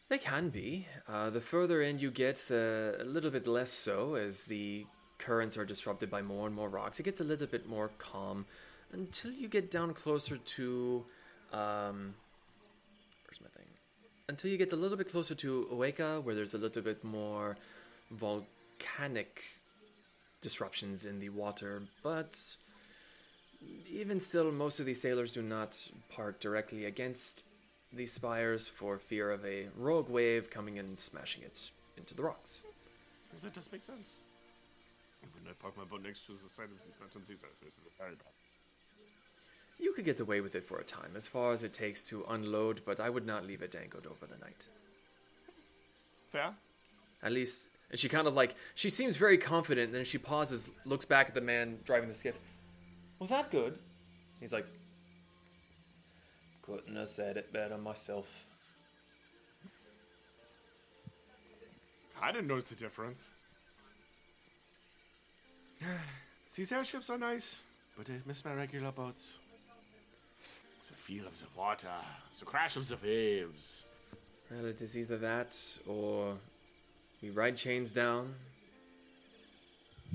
S2: They can be. Uh, the further in you get, the a little bit less so, as the currents are disrupted by more and more rocks. It gets a little bit more calm until you get down closer to. Um, where's my thing? Until you get a little bit closer to Oeka, where there's a little bit more volcanic disruptions in the water. But even still, most of these sailors do not part directly against these spires for fear of a rogue wave coming and smashing it into the rocks.
S3: Does That just make sense. When I park my boat next to the side of these mountains, this is very bad.
S2: You could get away with it for a time, as far as it takes to unload, but I would not leave it anchored over the night.
S3: Fair.
S2: At least, and she kind of like, she seems very confident, and then she pauses, looks back at the man driving the skiff. Was that good? He's like, couldn't have said it better myself.
S3: I didn't notice the difference. These airships are nice, but I miss my regular boats. The feel of the water, the crash of the waves.
S2: Well, it is either that, or we ride chains down,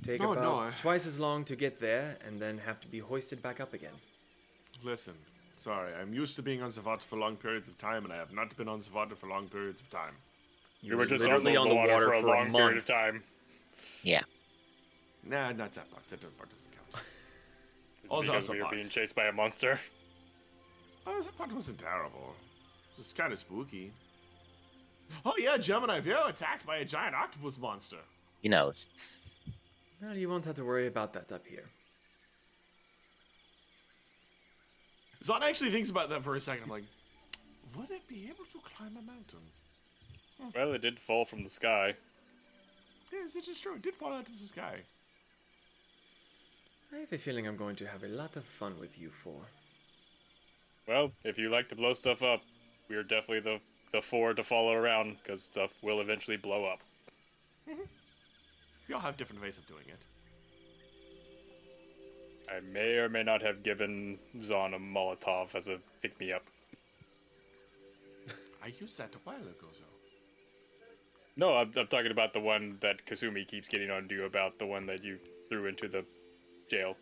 S2: take
S3: No,
S2: about
S3: no, I-
S2: twice as long to get there, and then have to be hoisted back up again.
S3: Listen, sorry, I'm used to being on the water for long periods of time, and I have not been on the water for long periods of time.
S2: You
S6: We were just
S2: literally
S6: on the water, for a
S2: for
S6: long period of time.
S8: Yeah.
S3: Nah, not that part. That part doesn't count. Also,
S6: because
S3: also
S6: we were being chased by a monster.
S3: Oh, that part wasn't terrible. It was kind of spooky. Oh yeah, Gemini, if you're attacked by a giant octopus monster.
S8: He knows.
S2: Well, you won't have to worry about that up here.
S3: Zon actually thinks about that for a second. I'm like, would it be able to climb a mountain? Hmm.
S6: Well, it did fall from the sky.
S3: Yes, it is true. It did fall out of the sky.
S2: I have a feeling I'm going to have a lot of fun with you four.
S6: Well, if you like to blow stuff up, we're definitely the the four to follow around because stuff will eventually blow up. Mm-hmm.
S3: We all have different ways of doing it.
S6: I may or may not have given Zon a Molotov as a pick me up.
S3: I used that a while ago, though.
S6: No, I'm, I'm talking about the one that Kasumi keeps getting on to you about, the one that you threw into the jail.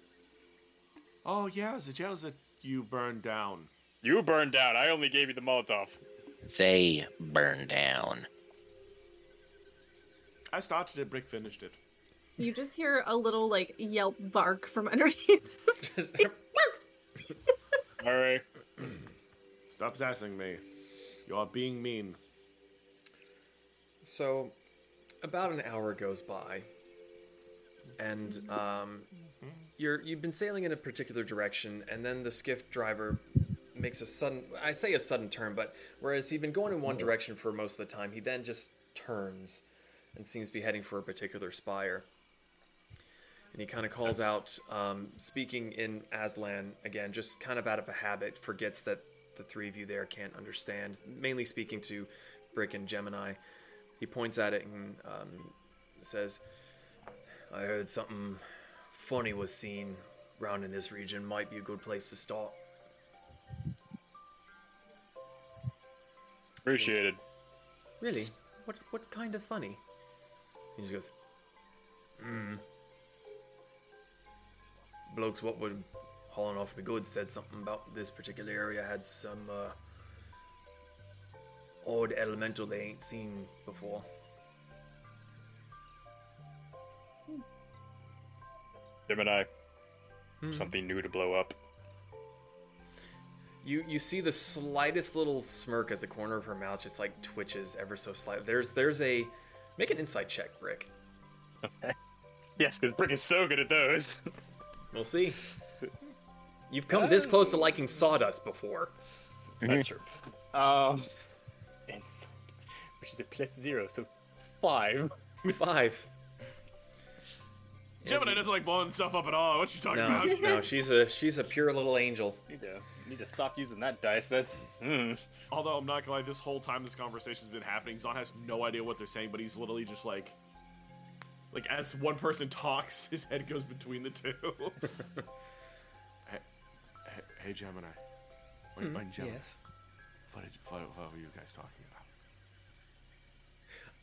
S3: Oh yeah, the jails that you burned down.
S6: You burned down. I only gave you the Molotov.
S8: They burned down.
S3: I started it, Brick finished it.
S5: You just hear a little like yelp bark from underneath. the.
S6: All right.
S3: Stop sassing me. You are being mean.
S2: So, about an hour goes by, and um, you're you've been sailing in a particular direction, and then the skiff driver makes a sudden I say a sudden turn, but whereas he'd been going in one direction for most of the time, he then just turns and seems to be heading for a particular spire. And he kind of calls out, um, speaking in Aztlan again, just kind of out of a habit, forgets that the three of you there can't understand. Mainly speaking to Brick and Gemini. He points at it and um, says, I heard something funny was seen round in this region. Might be a good place to start.
S6: Appreciated.
S2: Really? What what kind of funny? He just goes, hmm. Blokes what would hauling off me goods said something about this particular area had some uh, odd elemental they ain't seen before.
S6: Gemini. Something new to blow up.
S2: You you see the slightest little smirk as the corner of her mouth just like twitches ever so slightly. There's there's a make an insight check, Brick. Okay.
S6: Yes, because Brick is so good at those.
S2: We'll see. You've come this close to liking sawdust before.
S6: That's true. Um, insight, which is a plus zero, so five.
S2: Five.
S3: Gemini doesn't like blowing stuff up at all. What you talking
S2: No,
S3: about?
S2: no, she's a she's a pure little angel.
S6: Need to need to stop using that dice. That's mm.
S3: Although I'm not gonna lie, this whole time this conversation's been happening, Zon has no idea what they're saying, but he's literally just like, like as one person talks, his head goes between the two. hey, hey, hey, Gemini. Wait, wait, Gemini.
S2: Yes.
S3: What, did, what, what were you guys talking about?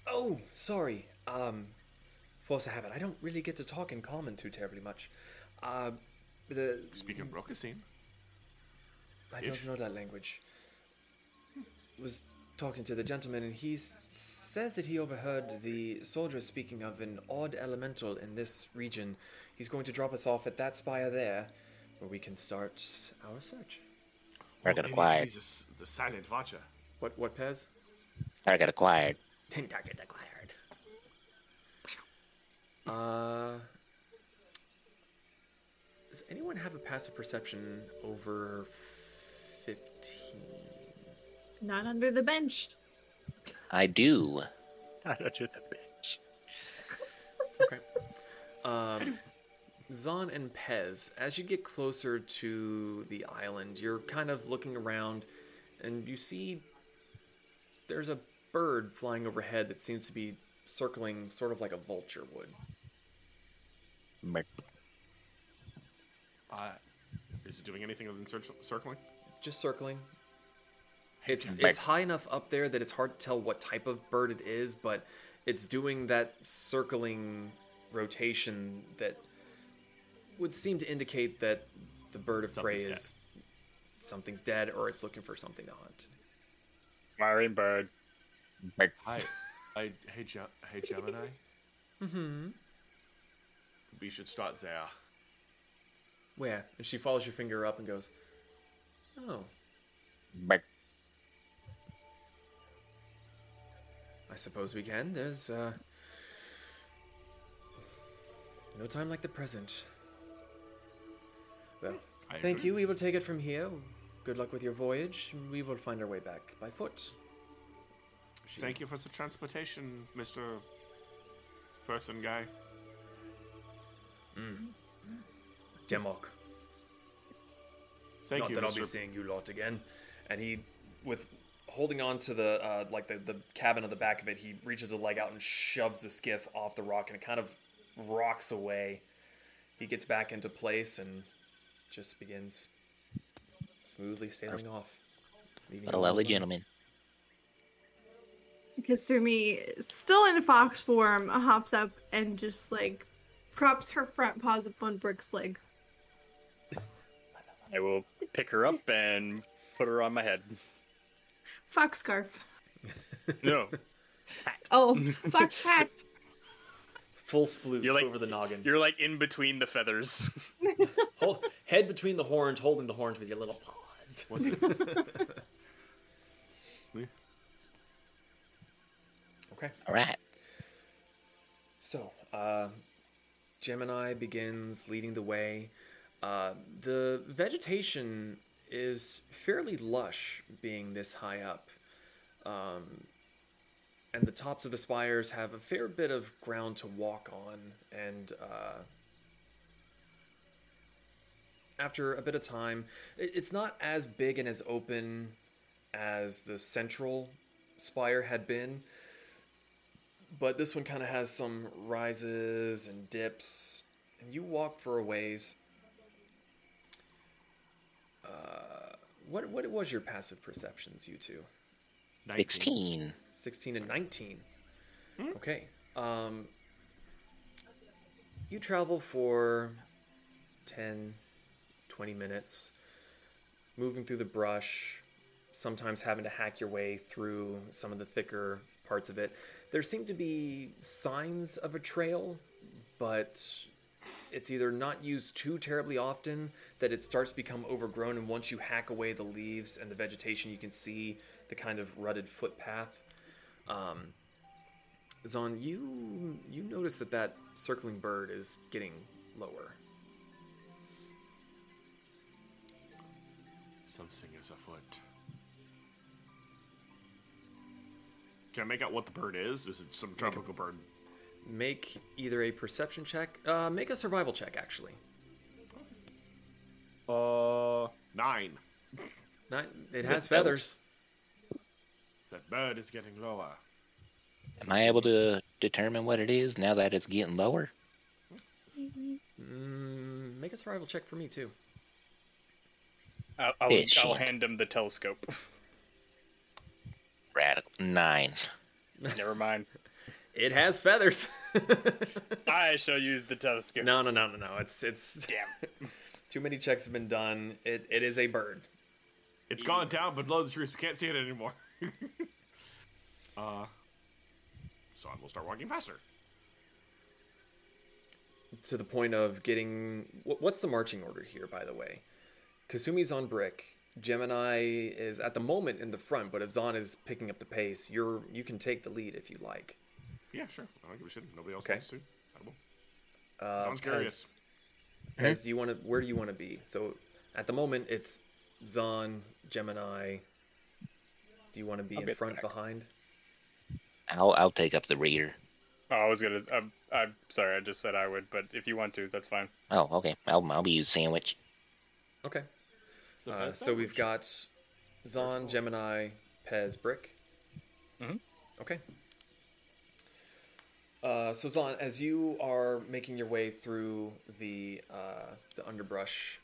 S2: Oh, sorry. Um, force of habit. I don't really get to talk in common too terribly much. Uh, the
S3: Speaking of Brokasine,
S2: I don't know that language. Was talking to the gentleman, and he s- says that he overheard the soldiers speaking of an odd elemental in this region. He's going to drop us off at that spire there, where we can start our search.
S8: Target
S3: maybe
S8: acquired.
S3: he's a s- the silent Vacha.
S2: What? What, Pez?
S8: Target acquired.
S2: Target acquired. Uh, does anyone have a passive perception over fifteen?
S5: Not under the bench.
S8: I do.
S6: Not under the bench.
S2: Okay. Um, Zon and Pez, as you get closer to the island, you're kind of looking around, and you see there's a bird flying overhead that seems to be circling, sort of like a vulture would.
S8: Merc.
S3: Uh, is it doing anything other than circling?
S2: Just circling. It's
S8: Back.
S2: it's high enough up there that it's hard to tell what type of bird it is, but it's doing that circling rotation that would seem to indicate that the bird of prey
S3: Something's
S2: is something's dead or it's looking for something to hunt.
S6: Firing bird.
S8: Merc.
S3: Hi, I, hey, Ge- hey, Gemini.
S2: Mm-hmm.
S3: We should start there.
S2: Where? And she follows your finger up and goes, "Oh,
S8: Merc.
S2: I suppose we can. There's uh, no time like the present." Well,
S3: I
S2: Thank
S3: agree.
S2: you. We will take it from here. Good luck with your voyage. We will find our way back by foot.
S3: Thank you for the transportation, Mister Person Guy. Mm.
S2: Demok.
S3: Thank
S2: Not
S3: you,
S2: that I'll be seeing you lot again. And he, with holding on to the uh, like the, the cabin of the back of it, he reaches a leg out and shoves the skiff off the rock, and it kind of rocks away. He gets back into place and just begins smoothly sailing off.
S8: What a lovely gentleman.
S5: Kasumi, still in fox form, hops up and just like props her front paws up on Brick's leg.
S6: I will pick her up and put her on my head.
S5: Fox scarf.
S6: No, Hat.
S5: Oh, fox hat.
S2: Full sploot
S6: You're like-
S2: over the noggin.
S6: you're like in between the feathers.
S2: Hold, head between the horns, holding the horns with your little paws. What's okay.
S8: All right.
S2: So, uh, Gemini begins leading the way. Uh, the vegetation is fairly lush, being this high up. Um, and the tops of the spires have a fair bit of ground to walk on. And uh, after a bit of time, it's not as big and as open as the central spire had been but this one kind of has some rises and dips and you walk for a ways uh, what what was your passive perceptions you two
S3: 19.
S8: 16.
S2: 16 and 19 okay um you travel for 10, 20 minutes, moving through the brush, sometimes having to hack your way through some of the thicker parts of it. There seem to be signs of a trail, but it's either not used too terribly often that it starts to become overgrown and once you hack away the leaves and the vegetation you can see the kind of rutted footpath um, zon you you notice that that circling bird is getting lower
S3: Something is afoot. Can I make out what the bird is? Is it some tropical bird?
S2: Make either a perception check uh, make a survival check actually
S3: Uh, nine.
S2: not it has feathers
S3: That bird is getting lower.
S8: Am I able to determine what it is now that it's getting lower?
S2: mm, make a survival check for me too
S6: I'll, I'll,
S8: Yeah,
S6: I'll hand him the telescope.
S8: Radical nine.
S6: Never mind.
S2: it has feathers
S6: I shall use the telescope.
S2: no no no no no it's it's
S6: Damn.
S2: Too many checks have been done. It, it is a bird.
S3: It's gone down below the trees. We can't see it anymore. uh, so we'll start walking faster.
S2: To the point of getting. What's the marching order here, by the way? Kasumi's on brick. Gemini is at the moment in the front, but if Zon is picking up the pace, you're you can take the lead if you like.
S3: Yeah, sure. I don't give a shit. Nobody else
S2: Okay.
S3: wants to. I will.
S2: Uh,
S3: Sounds curious.
S2: Pez, Pez, do you want to? Where do you want to be? So, at the moment, it's Zon, Gemini. Do you want to be
S6: I'll
S2: in
S6: be
S2: front,
S6: back.
S2: behind?
S8: I'll I'll take up the rear.
S6: Oh, I was gonna. I'm, I'm sorry. I just said I would, but if you want to, that's fine.
S8: Oh, okay. I'll I'll be you sandwich.
S2: Okay.
S3: So,
S2: Uh,
S3: that's
S2: so we've got Zon, Gemini, Pez, Brick.
S6: Mhm.
S2: Okay. Uh, so Zon, as you are making your way through the uh, the underbrush,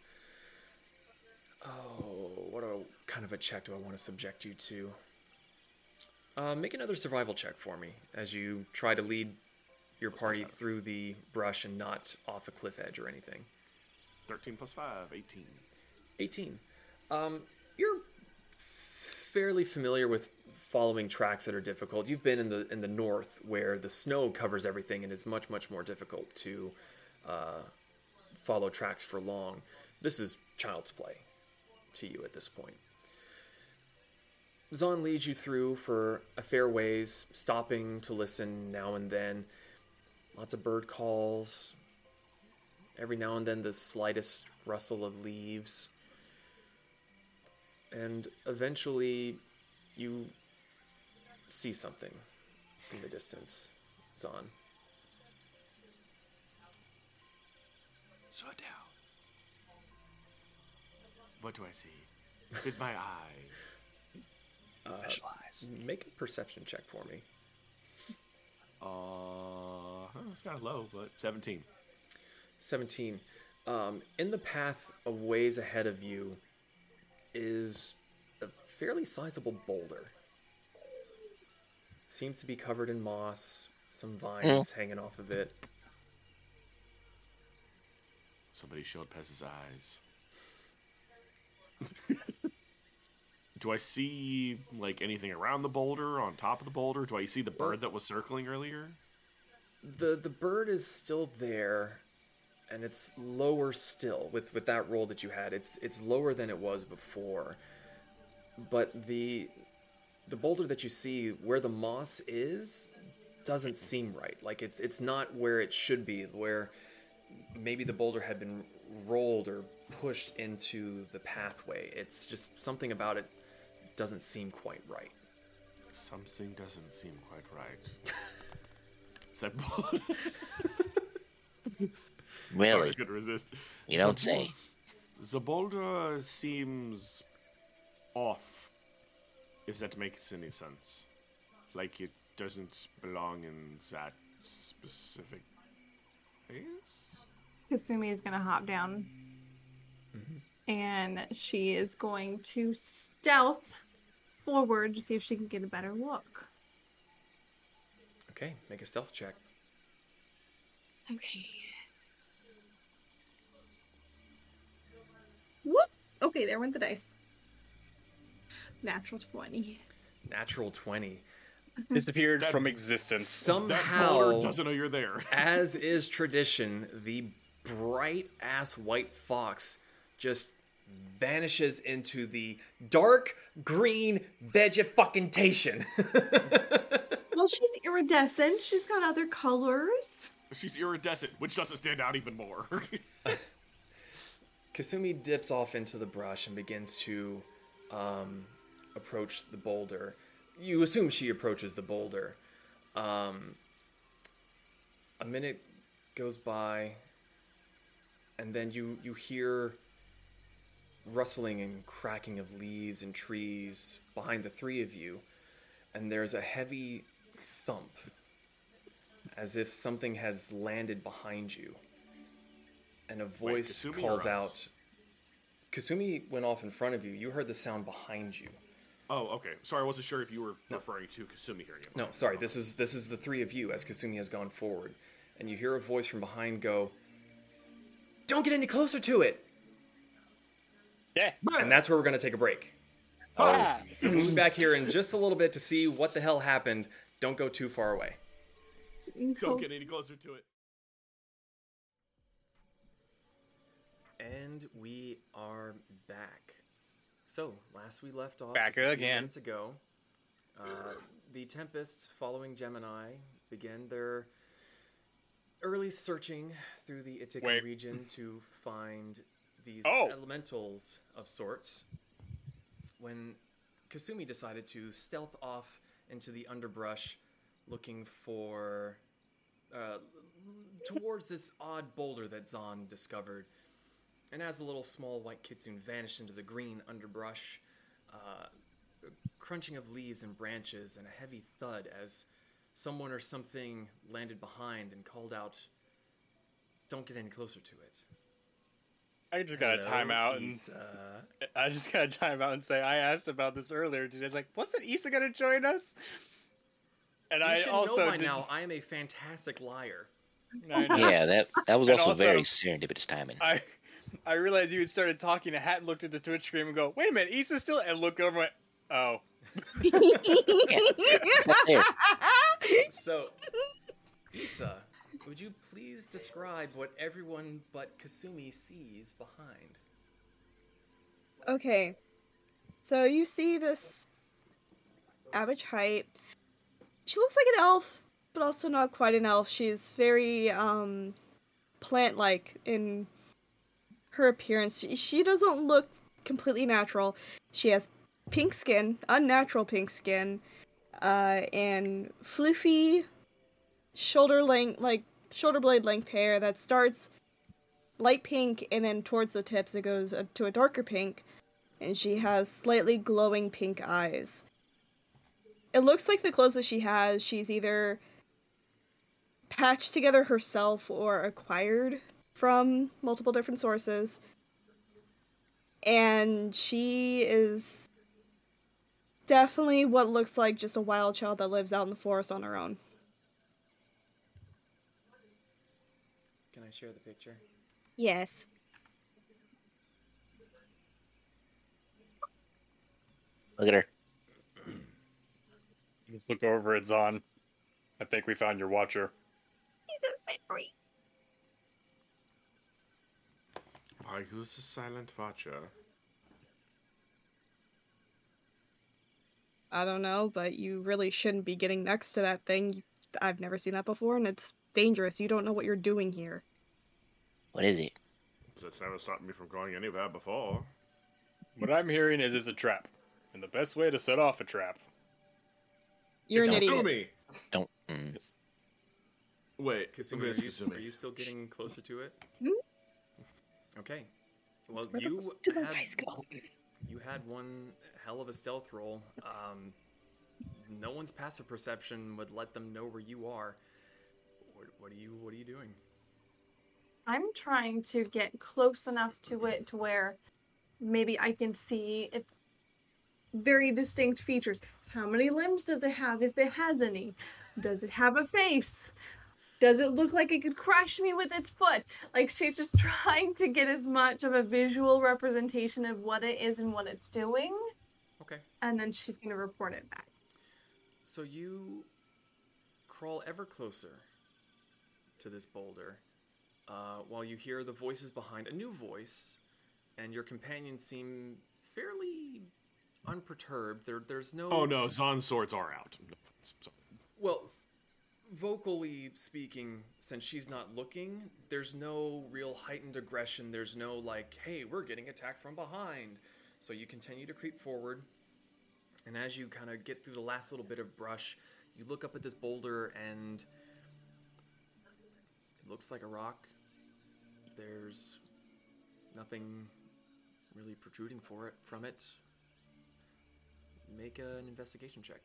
S2: oh, what a kind of a check do I want to subject you to? Uh, make another survival check for me as you try to lead your party through the brush and not off a cliff edge or anything.
S3: 13 plus 5, 18.
S2: 18. Um, you're fairly familiar with following tracks that are difficult. You've been in the in the north where the snow covers everything and it's much much more difficult to uh, follow tracks for long. This is child's play to you at this point. Zon leads you through for a fair ways, stopping to listen now and then. Lots of bird calls. Every now and then, the slightest rustle of leaves. And eventually, you see something in the distance, Zon.
S3: Slow down. What do I see? With my eyes.
S2: Uh, make a perception check for me.
S3: Uh, it's kind of low, but 17.
S2: 17. Um, in the path of ways ahead of you is a fairly sizable boulder. Seems to be covered in moss, some vines hmm. hanging off of it.
S3: Somebody showed Pez's eyes. Do I see like anything around the boulder, on top of the boulder? Do I see the bird that was circling earlier?
S2: the the bird is still there and it's lower still with with that roll that you had it's it's lower than it was before but the the boulder that you see where the moss is doesn't seem right like it's it's not where it should be where maybe the boulder had been rolled or pushed into the pathway it's just something about it doesn't seem quite right
S3: Something doesn't seem quite right. Is that Sorry,
S8: Really?
S3: I couldn't resist.
S8: You don't
S3: The
S8: say.
S3: bol- The boulder seems off if that makes any sense. Like it doesn't belong in that specific place.
S5: Kasumi is gonna hop down. Mm-hmm. And she is going to stealth forward to see if she can get a better look.
S2: Okay, make a stealth check.
S5: Okay. Whoop! Okay, there went the dice. Natural 20.
S2: Natural 20.
S6: Disappeared
S3: That-
S6: from existence.
S2: Somehow,
S3: board doesn't know you're there.
S2: as is tradition, the bright ass white fox just vanishes into the dark green vegetation.
S5: Well, she's iridescent. She's got other colors.
S3: She's iridescent, which doesn't stand out even more.
S2: Kasumi dips off into the brush and begins to um, approach the boulder. You assume she approaches the boulder. Um, a minute goes by, and then you you hear rustling and cracking of leaves and trees behind the three of you, and there's a heavy thump, as if something has landed behind you. And a voice
S3: Kasumi
S2: calls out. Kasumi went off in front of you. You heard the sound behind you.
S3: Oh, okay. Sorry, I wasn't sure if you were referring to Kasumi hearing it.
S2: No, sorry. This is this is the three of you as Kasumi has gone forward, and you hear a voice from behind go, "Don't get any closer to it."
S6: Yeah.
S2: And that's where we're gonna take a break.
S6: Ah.
S2: So we'll be back here in just a little bit to see what the hell happened. Don't go too far away.
S3: Don't get any closer to it.
S2: And we are back. So, last we left off
S6: Back
S2: just a few
S6: again.
S2: minutes ago, uh, the Tempests, following Gemini, began their early searching through the Ithaca
S6: Wait.
S2: region to find these
S6: Oh.
S2: elementals of sorts. When Kasumi decided to stealth off into the underbrush, looking for uh, towards this odd boulder that Zon discovered. And as the little small white kitsune vanished into the green underbrush, uh, crunching of leaves and branches and a heavy thud as someone or something landed behind and called out, "Don't get any closer to it."
S6: I just got a
S2: Hello,
S6: timeout and
S2: Issa.
S6: I just got a timeout and say I asked about this earlier today. It's like, wasn't Issa gonna join us? And
S2: You
S6: I
S2: should
S6: also
S2: know by now I am a fantastic liar.
S8: Yeah, that that was also,
S6: also-
S8: very serendipitous timing.
S6: I I realized you had started talking to Hat and looked at the Twitch stream and go, wait a minute, Issa's still and look over and went, oh.
S8: Not.
S2: So, Issa, would you please describe what everyone but Kasumi sees behind?
S9: Okay. So you see this average height. She looks like an elf, but also not quite an elf. She's very um plant-like in her appearance. She, doesn't look completely natural. She has pink skin, unnatural pink skin, uh, and floofy shoulder length, like shoulder blade length hair that starts light pink and then towards the tips it goes to a darker pink and she has slightly glowing pink eyes. It looks like the clothes that she has, she's either patched together herself or acquired from multiple different sources. And she is definitely what looks like just a wild child that lives out in the forest on her own.
S2: Can I share the picture?
S9: Yes.
S8: Look at her.
S6: Let's look over at Zon. I think we found your watcher.
S5: She's a fairy.
S3: Why, who's the silent watcher?
S9: I don't know, but you really shouldn't be getting next to that thing. I've never seen that before, and it's dangerous. You don't know what you're doing here.
S8: What is it?
S3: That's never stopped me from going anywhere before.
S6: What I'm hearing is it's a trap. And the best way to set off a trap.
S9: You're an idiot.
S3: Kasumi!
S8: Don't. Mm.
S3: Wait,
S2: Kasumi, are you, are you still getting closer to it? Okay. Well,
S9: Where
S2: you
S9: fuck did the
S2: had,
S9: dice go?
S2: you had one hell of a stealth roll. Um, no one's passive perception would let them know where you are. What, what are you What are you doing?
S5: I'm trying to get close enough to it to where maybe I can see it very distinct features. How many limbs does it have if it has any? Does it have a face? Does it look like it could crush me with its foot? Like she's just trying to get as much of a visual representation of what it is and what it's doing,
S2: Okay.
S5: and then she's gonna report it back.
S2: So you crawl ever closer to this boulder uh, while you hear the voices behind a new voice, and your companions seem fairly unperturbed. There, there's no.
S3: Oh no, Zon swords are out. No sorry.
S2: Well, vocally speaking, since she's not looking, there's no real heightened aggression. There's no like, hey, we're getting attacked from behind. So you continue to creep forward, and as you kind of get through the last little bit of brush, you look up at this boulder and it looks like a rock. There's nothing really protruding for it from it. Make an investigation check.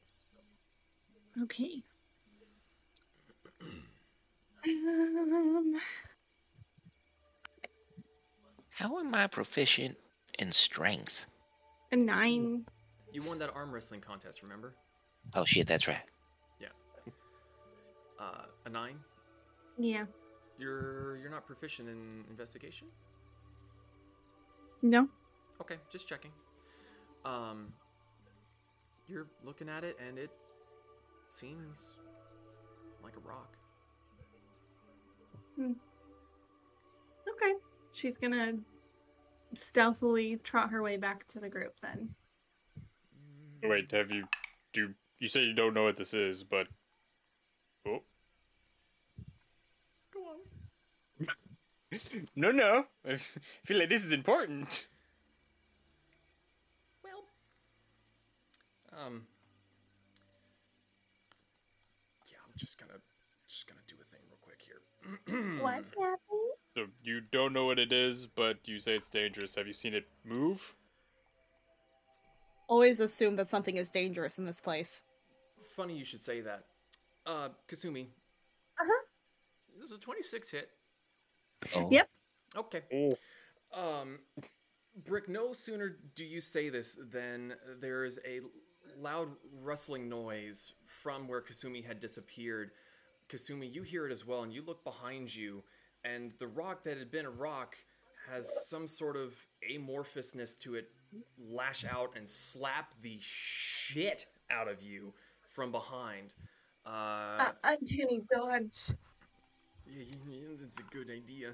S5: Okay. Um,
S8: How am I proficient in strength?
S5: a nine.
S2: You won that arm wrestling contest, remember?
S8: Oh shit, that's right. Yeah.
S2: Uh, a nine.
S5: Yeah.
S2: You're you're not proficient in investigation.
S5: No.
S2: Okay, just checking. Um, you're looking at it, and it seems like a rock. Hmm.
S5: Okay. She's gonna stealthily trot her way back to the group then.
S6: Wait, have you do you say you don't know what this is, but oh.
S2: Go on.
S6: No, no. I feel like this is important.
S2: Well, um, yeah, I'm just gonna just gonna do a thing real quick here.
S5: What happened?
S6: So you don't know what it is, but you say it's dangerous. Have you seen it move?
S9: Always assume that something is dangerous in this place.
S2: Funny you should say that. Uh, Kasumi.
S5: Uh-huh.
S2: This is a 26 hit.
S8: Oh.
S5: Yep.
S2: Okay.
S6: Oh.
S2: Um, Brick, no sooner do you say this than there is a loud rustling noise from where Kasumi had disappeared. Kasumi, you hear it as well, and you look behind you, and the rock that had been a rock has some sort of amorphousness to it lash out and slap the shit out of you from behind. Uh,
S5: Uh, uncanny dodge.
S2: yeah, yeah, yeah, that's a good idea.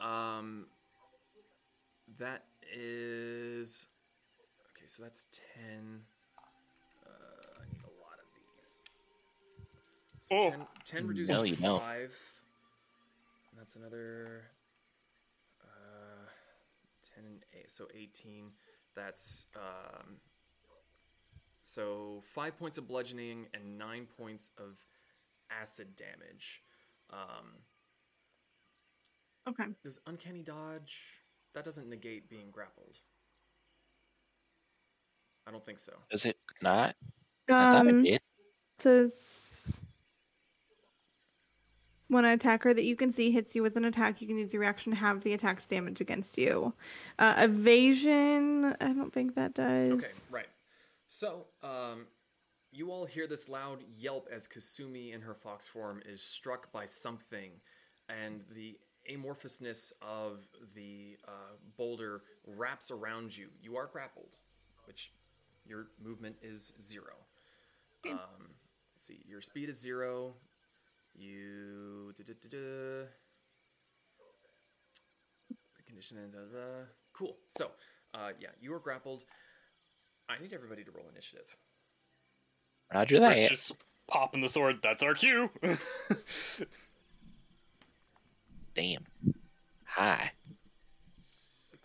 S2: Um, that is okay. So that's ten. So
S6: Oh.
S2: 10, 10 reduced
S8: No,
S2: to
S8: you don't.
S2: five. And that's another. Uh, ten and eight, so eighteen. That's um. So five points of bludgeoning and nine points of acid damage. Um,
S5: Okay.
S2: does uncanny dodge that doesn't negate being grappled? I don't think so.
S8: Does it not? I thought it
S5: Um,
S8: did.
S5: says when an attacker that you can see hits you with an attack, you can use your reaction to have the attack's damage against you. Uh, evasion, I don't think that does.
S2: Okay, right. So, um, you all hear this loud yelp as Kasumi in her fox form is struck by something, and the amorphousness of the uh, boulder wraps around you. You are grappled, which your movement is zero. Um, let's see, your speed is zero. You. duh-duh-duh-duh. The condition ends. da, da, da. Cool. So, uh, yeah, you are grappled. I need everybody to roll initiative.
S8: Roger
S6: Chris
S8: that.
S6: just popping the sword. That's our cue.
S8: Damn. Hi.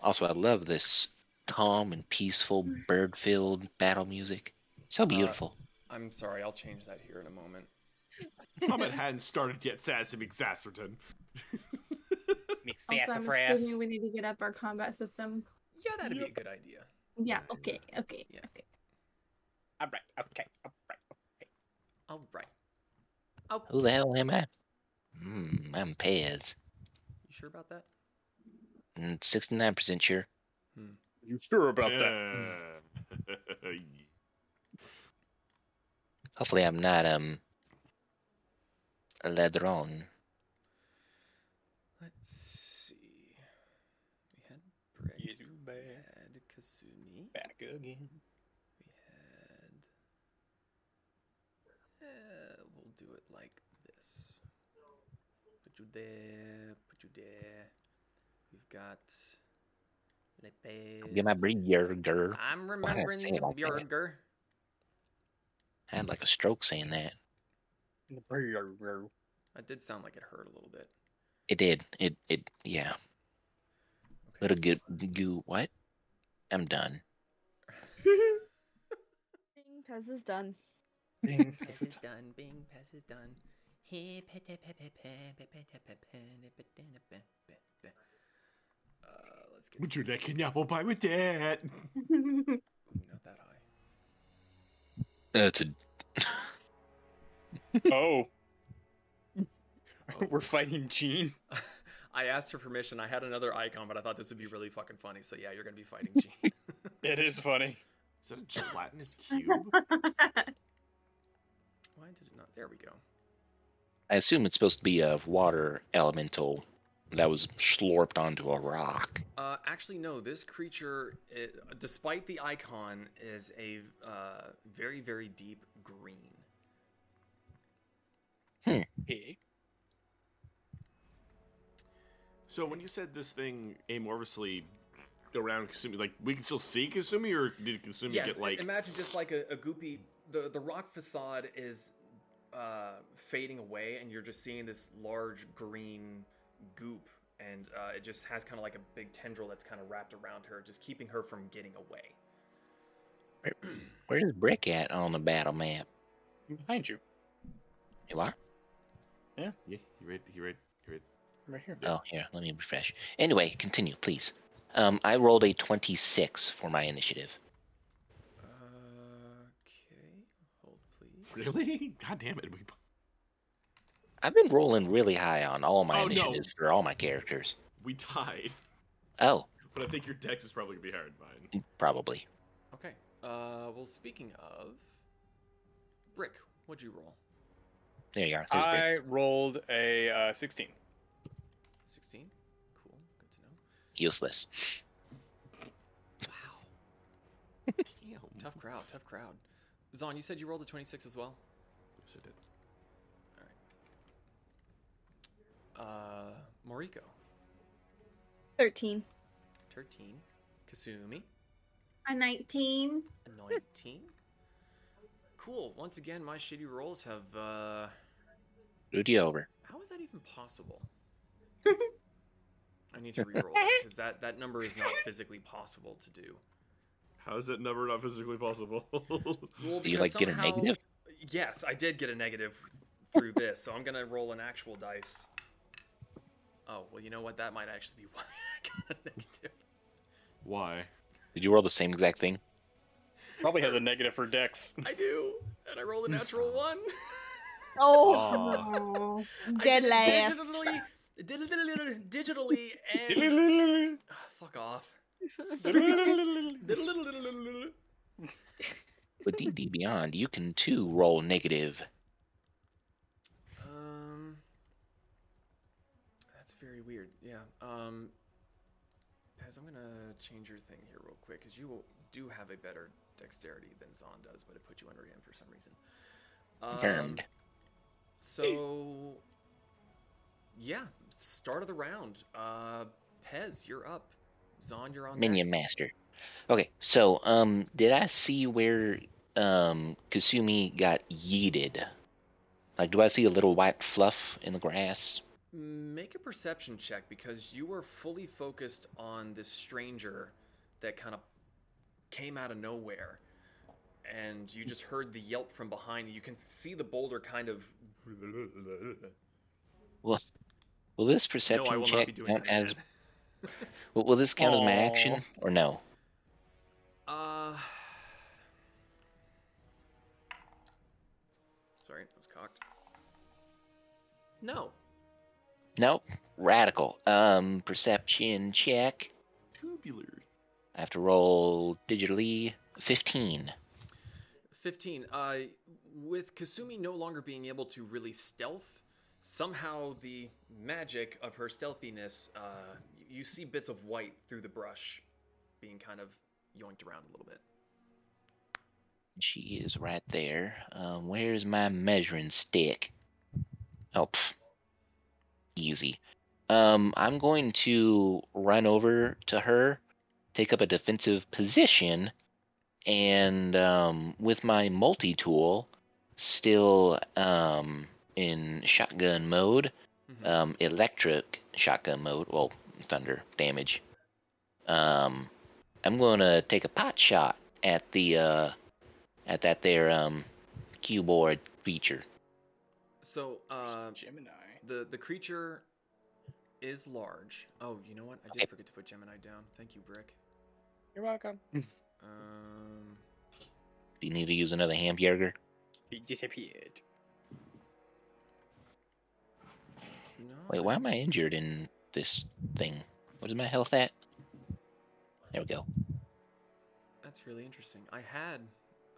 S8: Also, I love this calm and peaceful, bird-filled battle music. So beautiful.
S2: I'm sorry, I'll change that here in a moment.
S3: Combat hadn't started yet, Sassy McSasserton.
S5: Also, I'm assuming we need to get up our combat system.
S2: Yeah, that'd be a good idea.
S5: Yeah, okay, okay,
S2: Yeah.
S5: okay.
S7: All right. Okay. all right, okay.
S2: All right. Oh,
S8: Who the hell am I? Hmm, I'm Pez.
S2: you sure about that?
S8: Mm, 69% sure.
S6: you sure about that?
S3: that?
S8: Hopefully I'm not, um... later on.
S2: Let's see. We had Brick.
S6: Yes, you
S2: We
S6: bad.
S2: had Kasumi.
S6: Back again.
S2: We had. Eh, we'll do it like this. Put you there. Put you there. We've got. Lepes.
S8: Get my burger.
S2: I'm
S8: Why did I
S2: remembering the
S8: it like
S2: burger.
S8: I had like a stroke saying that.
S2: That did sound like it hurt a little bit.
S8: It did. It it yeah.
S2: Okay.
S8: Little good goo. What? I'm done.
S9: Bing Pez is done.
S6: Bing
S2: Pez is done. Bing Pez is done. Uh, let's get.
S3: Would you like an apple pie with that?
S2: Not that high.
S8: That's a
S6: Oh. We're fighting Gene.
S2: I asked for permission. I had another icon, but I thought this would be really fucking funny. So yeah, you're gonna be fighting Gene.
S6: It is funny.
S3: Is that a gelatinous cube?
S2: Why did it not? There we go.
S8: I assume it's supposed to be a water elemental that was slurped onto a rock.
S2: Uh, actually, no. This creature, it, despite the icon, is a uh, very, very deep green.
S6: Hey.
S3: so when you said this thing amorphously around Kasumi, like we can still see Kasumi, or did Kasumi
S2: yes,
S3: get like?
S2: imagine just like a, a goopy. The the rock facade is uh, fading away, and you're just seeing this large green goop, and uh, it just has kind of like a big tendril that's kind of wrapped around her, just keeping her from getting away.
S8: Where's Brick at on the battle map?
S6: Behind you.
S8: You are?
S3: Yeah, you read, you read, you read.
S6: Right here.
S8: Oh, here, let me refresh. Anyway, continue, please. Um, I rolled a 26 for my initiative.
S2: Okay, hold please.
S3: Really? God damn it! We,
S8: I've been rolling really high on all my
S3: Oh, no.
S8: initiatives for all my characters.
S3: we tied,
S8: Oh,
S3: but I think your dex is probably gonna be higher than mine.
S8: probably.
S2: Okay. Uh, well, speaking of brick, what'd you roll?
S8: There you are. There's Brick.
S6: I rolled a uh, 16.
S2: Sixteen. Cool. Good to know.
S8: Useless.
S2: Wow.
S3: Damn.
S2: Tough crowd. Tough crowd. Zon, you said you rolled a twenty-six as well.
S3: Yes, I did. All right.
S2: Uh, Moriko,
S9: 13.
S2: thirteen. Kasumi,
S5: A 19.
S2: a nineteen. Cool. Once again, my shitty rolls have. uh
S8: Rudy over.
S2: How is that even possible? I need to re-roll that because that that number is not physically possible to do.
S3: How is that number not physically possible?
S2: Well,
S8: Do you
S2: because
S8: like get a negative?
S2: Yes, I did get a negative through this, so I'm gonna roll an actual dice. Oh well, you know what? That might actually be why I got a negative.
S3: Why?
S8: Did you roll the same exact thing?
S6: Probably has a negative for Dex.
S2: I do, and I rolled a natural one.
S9: Oh. Dead last.
S2: Digitally, digitally, digitally, and Ah, fuck off.
S8: With D&D Beyond, you can too roll negative.
S2: Um, that's very weird. Yeah. Um, Pez, I'm gonna change your thing here real quick because you do have a better dexterity than Zon does, but it put you under him for some reason. Um. So, yeah, start of the round. Uh, Pez, you're up. Zon, you're on.
S8: Minion Master. Okay, so um, did I see where um Kasumi got yeeted? Like, do I see a little white fluff in the grass?
S2: Make a perception check because you were fully focused on this stranger that kind of came out of nowhere. And you just heard the yelp from behind you. Can see the boulder kind of.
S8: Well, Will this perception
S2: not
S8: check count as? Will, will this count as my action or no?
S2: Uh. Sorry, I was cocked. No.
S8: Nope. Radical. Um, perception check.
S3: Tubular.
S8: I have to roll digitally. Fifteen.
S2: 15. Uh, with Kasumi no longer being able to really stealth, somehow the magic of her stealthiness, uh, you see bits of white through the brush being kind of yoinked around a little bit.
S8: She is right there. Um, where's my measuring stick? Oh, pff. easy. Um, I'm going to run over to her, take up a defensive position, and um, with my multi tool still um, in shotgun mode,
S2: Mhm.
S8: um, electric shotgun mode, well, thunder damage. Um, I'm going to take a pot shot at the uh, at that there um, keyboard creature.
S2: So, uh,
S6: Gemini.
S2: the the creature is large. Oh, you know what? I
S8: Okay.
S2: did forget to put Gemini down. Thank you, Brick.
S6: You're welcome.
S2: Um,
S8: Do you need to use another hamburger?
S6: He disappeared.
S2: no.
S8: Wait, why am I injured in this thing? What is my health at? There we go.
S2: That's really interesting. I had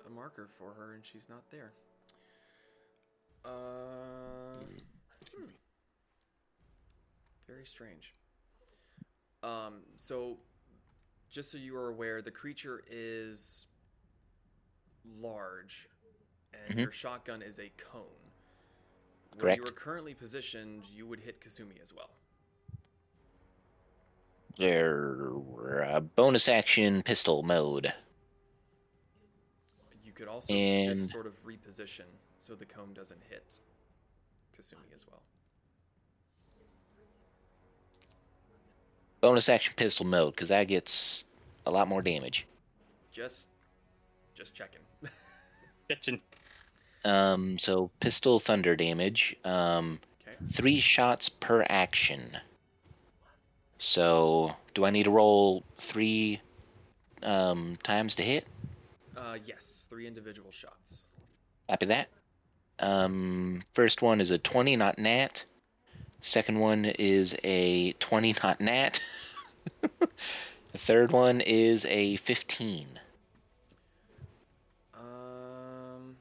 S2: a marker for her, and she's not there. Uh, hmm. Very strange. Um, so, just so you are aware, the creature is large, and
S8: Mhm.
S2: your shotgun is a cone. Where
S8: Correct.
S2: you are currently positioned, you would hit Kasumi as well.
S8: There, uh, bonus action pistol mode.
S2: You could also
S8: And-
S2: just sort of reposition so the cone doesn't hit Kasumi as well.
S8: Bonus action pistol mode, because that gets a lot more damage.
S2: Just, just checking.
S6: Kitchen.
S8: Um, so pistol thunder damage. Um,
S2: okay.
S8: three shots per action. So, do I need to roll three um, times to hit?
S2: Uh, yes, three individual shots.
S8: Copy that. Um, first one is a 20, not nat. Second one is a 20, not nat. the third one is a 15.
S2: Um,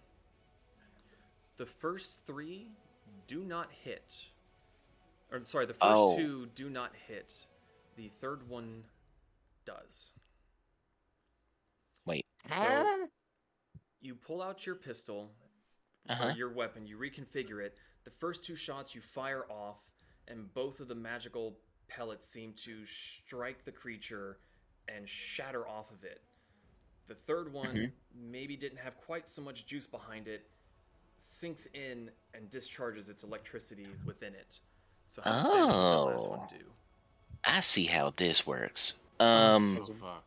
S2: the first three do not hit. Or sorry, the first
S8: Oh.
S2: two do not hit. The third one does.
S8: Wait.
S2: So you pull out your pistol
S8: Uh-huh.
S2: or your weapon, you reconfigure it. The first two shots you fire off, and both of the magical pellets seem to strike the creature and shatter off of it. The third one
S8: Mhm.
S2: maybe didn't have quite so much juice behind it, sinks in and discharges its electricity within it. So how much damage does that last one
S8: Oh.
S2: do?
S8: I see how this works. Um,
S3: Oh, fuck.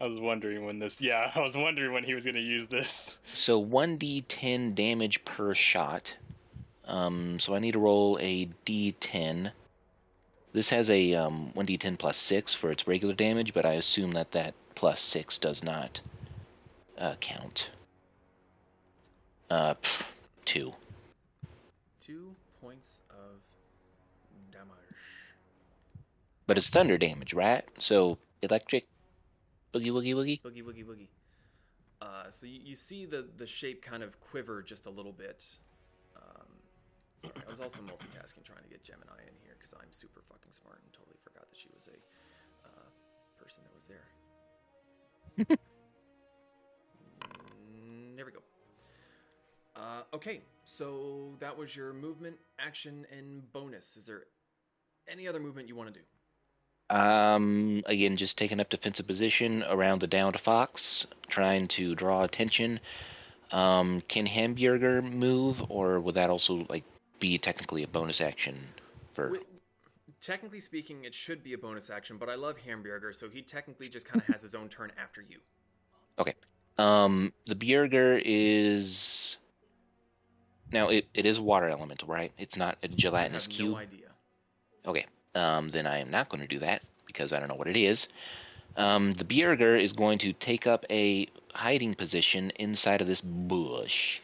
S6: I was wondering when this. Yeah, I was wondering when he was gonna use this.
S8: so 1d10 damage per shot. Um, so I need to roll a d10. This has a um, 1d10 plus 6 for its regular damage, but I assume that that plus 6 does not uh, count. Uh, pff, 2.
S2: Two points of damage.
S8: But it's thunder damage, right? So electric, boogie woogie woogie.
S2: Boogie woogie woogie. Uh, so you, you see the the shape kind of quiver just a little bit. Sorry, I was also multitasking trying to get Gemini in here because I'm super fucking smart and totally forgot that she was a uh, person that was there. Mm, there we go. Uh, okay, so that was your movement, action, and bonus. Is there any other movement you want to do?
S8: Um, again, just taking up defensive position around the downed fox, trying to draw attention. Um, can Hamburger move, or would that also like be technically a bonus action for?
S2: Technically speaking, it should be a bonus action, but I love Hamburger, so he technically just kind of has his own turn after you. Okay.
S8: Um, the Bjerger is now it, it is water elemental, right? It's not a gelatinous cube.
S2: no idea.
S8: Okay, um, then I am not going to do that because I don't know what it is. Um, the Bjerger is going to take up a hiding position inside of this bush.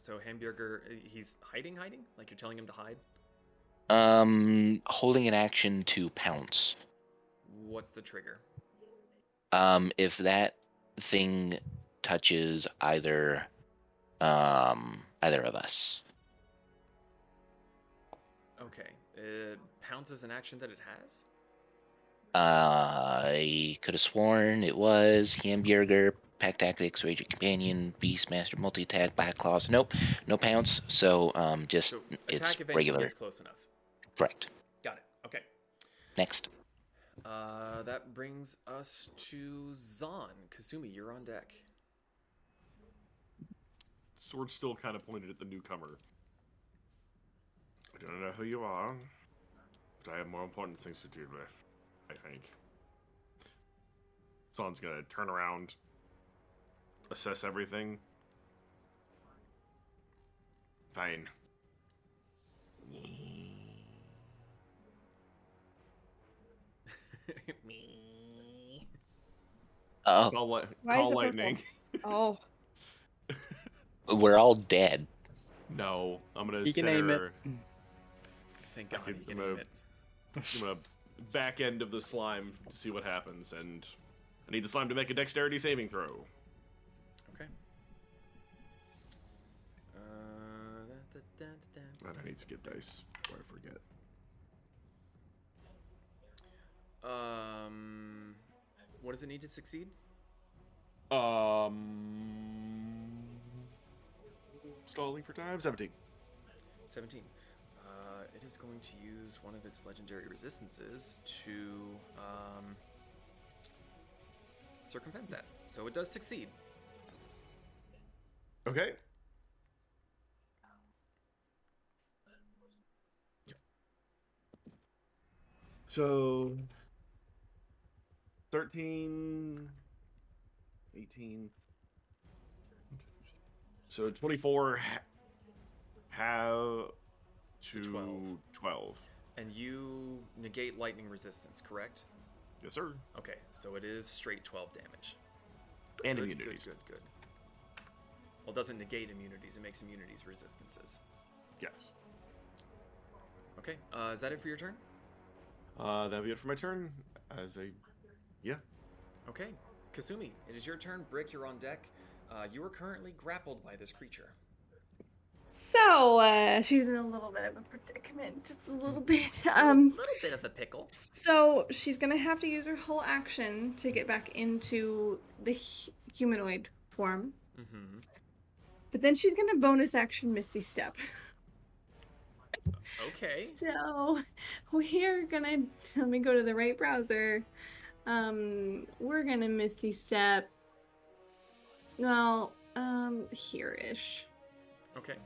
S2: So Hamburger, uh, he's hiding, hiding? Like you're telling him to hide?
S8: Um, holding an action to pounce.
S2: What's the trigger?
S8: Um, if that thing touches either, um, either of us.
S2: Okay. It pounces an action that it has.
S8: Uh, I could have sworn it was Hamburger, Pack Tactics, Raging Companion, Beastmaster, Multi Attack, Black Claws. Nope, no pounce. So um, just
S2: So
S8: it's
S2: if
S8: regular.
S2: gets close enough.
S8: Correct.
S2: Got it. Okay.
S8: Next.
S2: Uh, that brings us to Zon. Kasumi, you're on deck.
S3: Sword still kind of pointed at the newcomer. I don't know who you are, but I have more important things to deal with, I think. Someone's gonna turn around, assess everything. Fine.
S2: Me.
S8: Oh,
S3: Call, li- call lightning.
S9: Oh,
S8: we're all dead.
S3: No, I'm gonna
S6: He can
S3: center,
S6: aim it.
S2: Thank
S3: I
S2: God
S3: could
S2: you can
S3: move.
S2: aim it.
S3: I'm gonna back end of the slime to see what happens, and I need the slime to make a dexterity saving throw. And I need to get dice before I forget.
S2: Um, what does it need to succeed?
S3: Um, stalling for time. Seventeen.
S2: 17. Uh, it is going to use one of its legendary resistances to um, circumvent that. So it does succeed.
S3: Okay. So 13 18 So 24 ha- have to
S2: 12.
S3: 12.
S2: And you negate lightning resistance, correct?
S3: Yes, sir.
S2: Okay, so it is straight 12 damage.
S3: And
S2: good,
S3: immunities.
S2: Good, good, good. Well, it doesn't negate immunities, it makes immunities resistances.
S3: Yes.
S2: Okay, uh, is that it for your turn?
S3: Uh, that'll be it for my turn. As a yeah.
S2: Okay, Kasumi, it is your turn. Brick, you're on deck. Uh, you are currently grappled by this creature.
S5: So, uh, she's in a little bit of a predicament, just a little bit.
S2: a
S5: Um,
S2: little bit of a pickle.
S5: so she's gonna have to use her whole action to get back into the hu- humanoid form,
S2: Mm-hmm.
S5: but then she's gonna bonus action Misty Step.
S2: Okay.
S5: So we're gonna let me go to the right browser. Um, we're gonna Misty Step. Well, um, here-ish.
S2: Okay.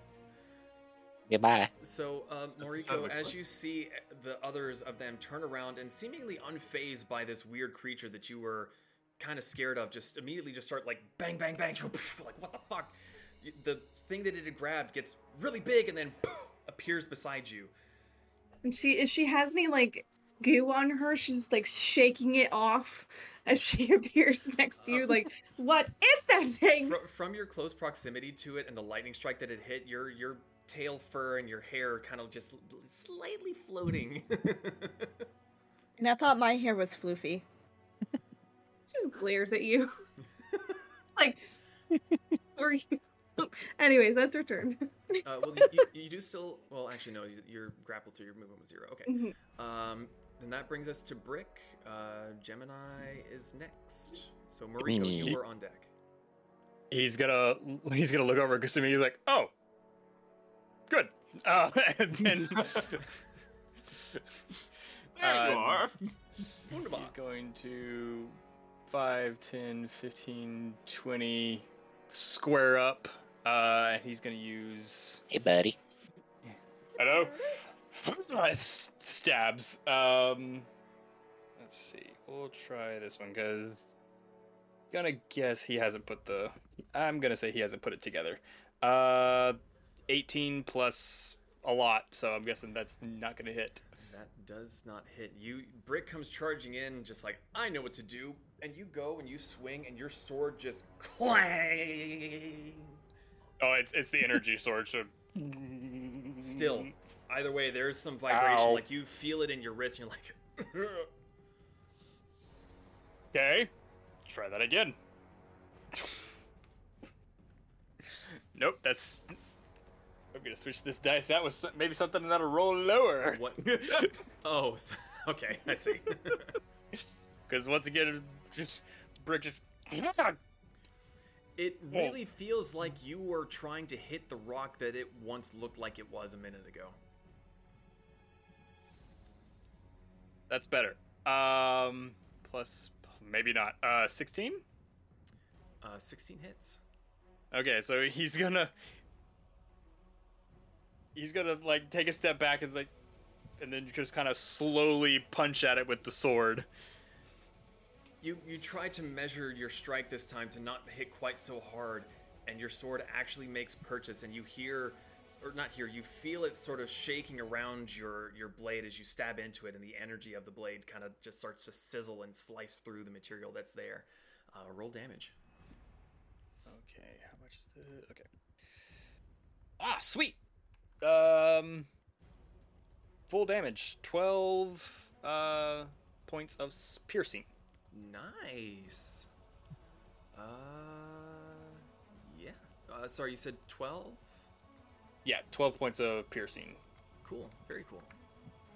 S8: Goodbye.
S2: So, um,
S3: Is
S2: Moriko,
S3: sound of a
S2: as you see the others of them turn around and seemingly unfazed by this weird creature that you were kind of scared of, just immediately just start like bang, bang, bang, like what the fuck? The thing that it had grabbed gets really big and then appears beside you.
S5: And she if she has any like goo on her, she's like shaking it off as she appears next to you. Uh, like, what is that thing?
S2: Fro- from your close proximity to it and the lightning strike that it hit, your your tail fur and your hair kind of just slightly floating.
S9: and I thought my hair was floofy.
S5: She just glares at you. like, or you. Anyways, that's her turn.
S2: uh, well, you, you, you do still. Well, actually, no. You, you're grappled, so your movement was zero. Okay.
S5: Mhm.
S2: Um, then that brings us to Brick. Uh, Gemini is next. So Mariko, you
S8: Me.
S2: were on deck.
S6: He's gonna he's gonna look over at Kasumi. He's like, "Oh, good." Uh, and then
S3: There you
S6: Uh,
S3: are.
S6: he's going to 5, 10, 15, 20 square up. Uh, and he's gonna use
S8: Hey, buddy.
S6: Hello. Stabs. Um, let's see. We'll try this one because gonna guess he hasn't put the. I'm gonna say he hasn't put it together. Uh, 18 plus a lot, so I'm guessing that's not gonna hit.
S2: That does not hit you. Brick comes charging in, just like I know what to do, and you go and you swing, and your sword just clang.
S6: Oh, it's it's the energy sword. So
S2: Still, either way, there's some vibration.
S6: Ow.
S2: Like you feel it in your wrist, and you're like,
S6: Okay, try that again. nope, that's I'm gonna switch this dice. That was maybe something that'll roll lower.
S2: What? oh, s- okay, I see.
S6: Because once again, just brick just.
S2: It really feels like you were trying to hit the rock that it once looked like it was a minute ago.
S6: That's better. Um, plus maybe not. Uh, 16.
S2: Uh, 16 hits.
S6: Okay, so he's gonna he's gonna like take a step back and like, and then just kind of slowly punch at it with the sword.
S2: You you try to measure your strike this time to not hit quite so hard, and your sword actually makes purchase, and you hear, or not hear, you feel it sort of shaking around your your blade as you stab into it, and the energy of the blade kind of just starts to sizzle and slice through the material that's there. Uh, roll damage.
S6: Okay, how much is it? Okay. Ah, sweet. Um, full damage, twelve uh points of piercing.
S2: Nice. Uh, yeah. Uh, sorry, you said twelve.
S6: Yeah, twelve points of piercing.
S2: Cool. Very cool.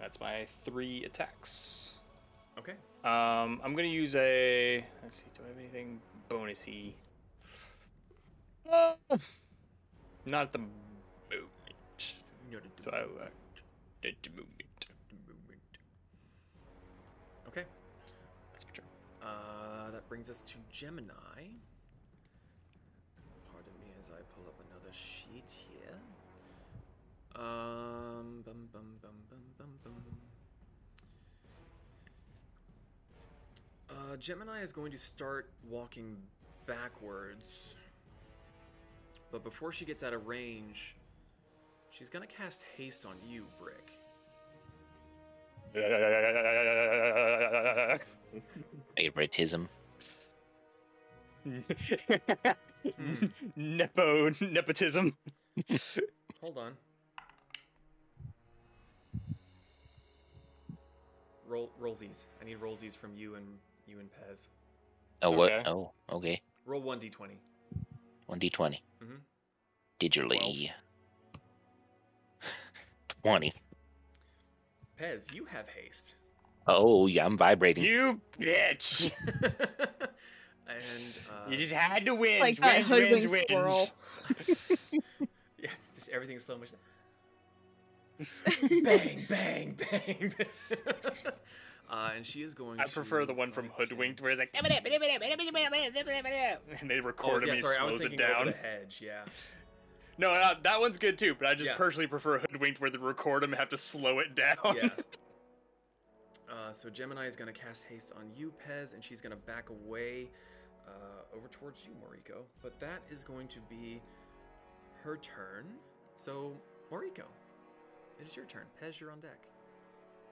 S6: That's my three attacks.
S2: Okay.
S6: Um, I'm gonna use a. Let's see. Do I have anything bonusy? Uh, not at the moment. Uh, at the moment.
S2: Uh, that brings us to Gemini. Pardon me as I pull up another sheet here. Um, bum bum bum bum bum bum. Uh, Gemini is going to start walking backwards. But before she gets out of range, she's gonna cast haste on you, Brick.
S8: Favoritism.
S6: Nepo nepotism.
S2: Hold on. Roll rollsies. I need rollsies from you and you and Pez.
S8: Oh what? Oh, okay.
S2: Roll one d20.
S8: One d twenty.
S2: Mhm.
S8: Digitally. Twenty.
S2: Pez, you have haste.
S8: Oh yeah, I'm vibrating.
S6: You bitch!
S2: and uh,
S6: You just had to win.
S9: Like that
S6: win,
S9: hoodwinked
S6: win,
S9: squirrel.
S2: yeah, just everything's slow motion. bang, bang, bang. uh, and she is going.
S6: I prefer
S2: to
S6: the one from Hoodwinked where it's like, and they
S2: Oh
S6: record him
S2: yeah,
S6: and he
S2: sorry, I was
S6: slows it
S2: thinking over
S6: down.
S2: the hedge. Yeah.
S6: No, uh, that one's good too, but I just
S2: Yeah.
S6: personally prefer Hoodwinked where they record him and have to slow it down.
S2: Yeah. Uh, so Gemini is going to cast haste on you, Pez, and she's going to back away uh, over towards you, Moriko. But that is going to be her turn. So, Moriko, it is your turn. Pez, you're on deck.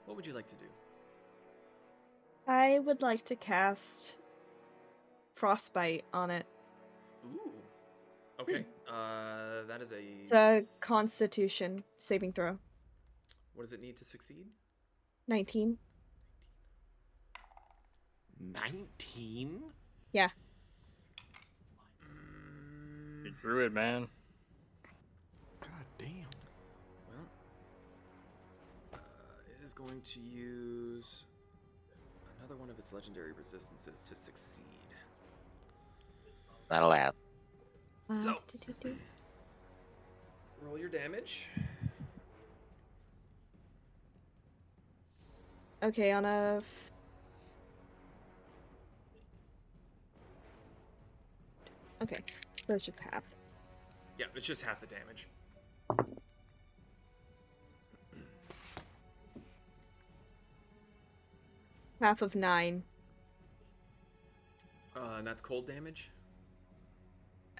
S2: What would you like to do?
S9: I would like to cast frostbite on it.
S2: Ooh. Okay. Uh, that is a.
S9: It's a Constitution saving throw.
S2: What does it need to succeed?
S9: Nineteen.
S3: 19?
S9: Yeah.
S2: Mm,
S6: Druid, man.
S3: God damn.
S2: well, uh, it is going to use another one of its legendary resistances to succeed.
S8: Not allowed.
S2: So-. Roll your damage.
S9: Okay, on a. f- Okay, so it's just half.
S2: Yeah, it's just half the damage.
S9: Half of nine.
S2: Uh, and that's cold damage.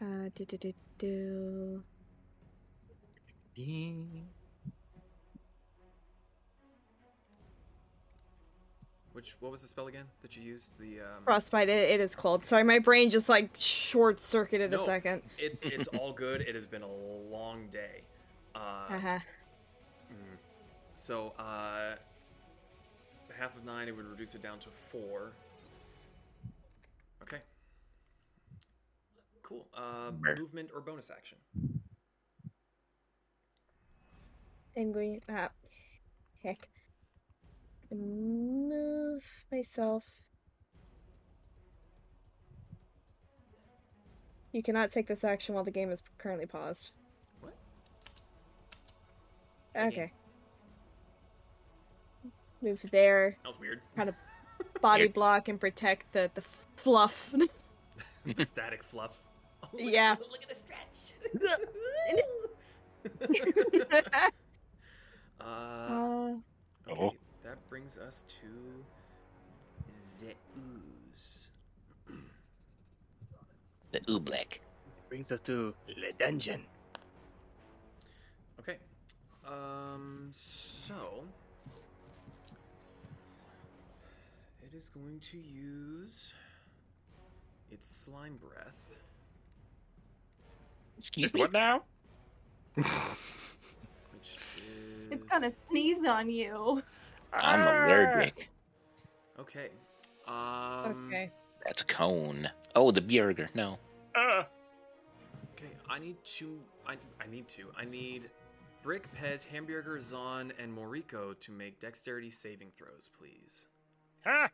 S9: Uh, do do do do.
S2: Which what was the spell again that you used? The um,
S9: Frostbite. It, it is cold. Sorry, my brain just like short circuited a
S2: No.
S9: second.
S2: It's it's all good. It has been a long day. Uh,
S9: Haha.
S2: mm. so uh, half of nine, it would reduce it down to four. Okay. Cool. Uh,
S8: Mer.
S2: movement or bonus action.
S9: I'm going. Ah, heck. Move myself. You cannot take this action while the game is currently paused.
S2: What?
S9: Okay. Move there.
S2: That was weird.
S9: Kind of body
S8: Here.
S9: block and protect the the fluff.
S2: The static fluff. Oh, look-
S9: Yeah.
S2: Look at the stretch. uh,
S9: uh,
S2: okay,
S4: Oh.
S2: That brings us to Zeus.
S8: The Oobleck.
S7: Brings us to the dungeon.
S2: Okay. Um. So it is going to use its slime breath.
S8: Excuse me.
S6: What now?
S2: Which is
S5: It's gonna sneeze on you.
S8: I'm
S6: Ah!
S8: allergic.
S2: okay. Um,
S9: okay.
S8: That's a cone. Oh, the burger. No.
S6: Ah!
S2: Okay, I need to. I, I need to. I need Brick, Pez, Hamburger, Zon, and Moriko to make dexterity saving throws, please.
S6: Ha!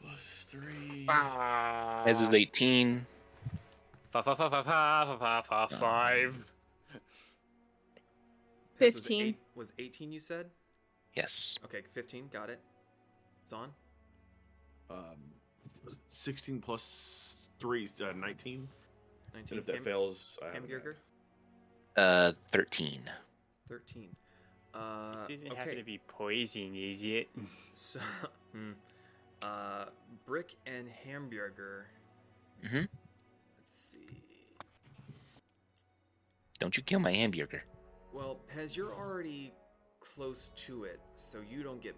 S3: Plus three.
S6: Ah!
S8: As is 18.
S6: Five, five, five, five, five, five, five, five.
S2: Pez was
S9: 15.
S2: eight- Was 18, you said?
S8: Yes.
S2: Okay, 15, got it. Zon?
S3: Um, 16 plus three, is, uh, 19.
S2: 19.
S3: And if that
S2: Ham-
S3: fails, I have
S2: Hamburger?
S8: Uh, 13.
S2: 13. Uh,
S7: This isn't
S2: okay.
S7: happen to be poison, is it?
S2: So, hmm. uh, Brick and Hamburger.
S8: Mm Mhm.
S2: Let's see.
S8: Don't you kill my hamburger.
S2: Well, Pez, you're already close to it, so you don't get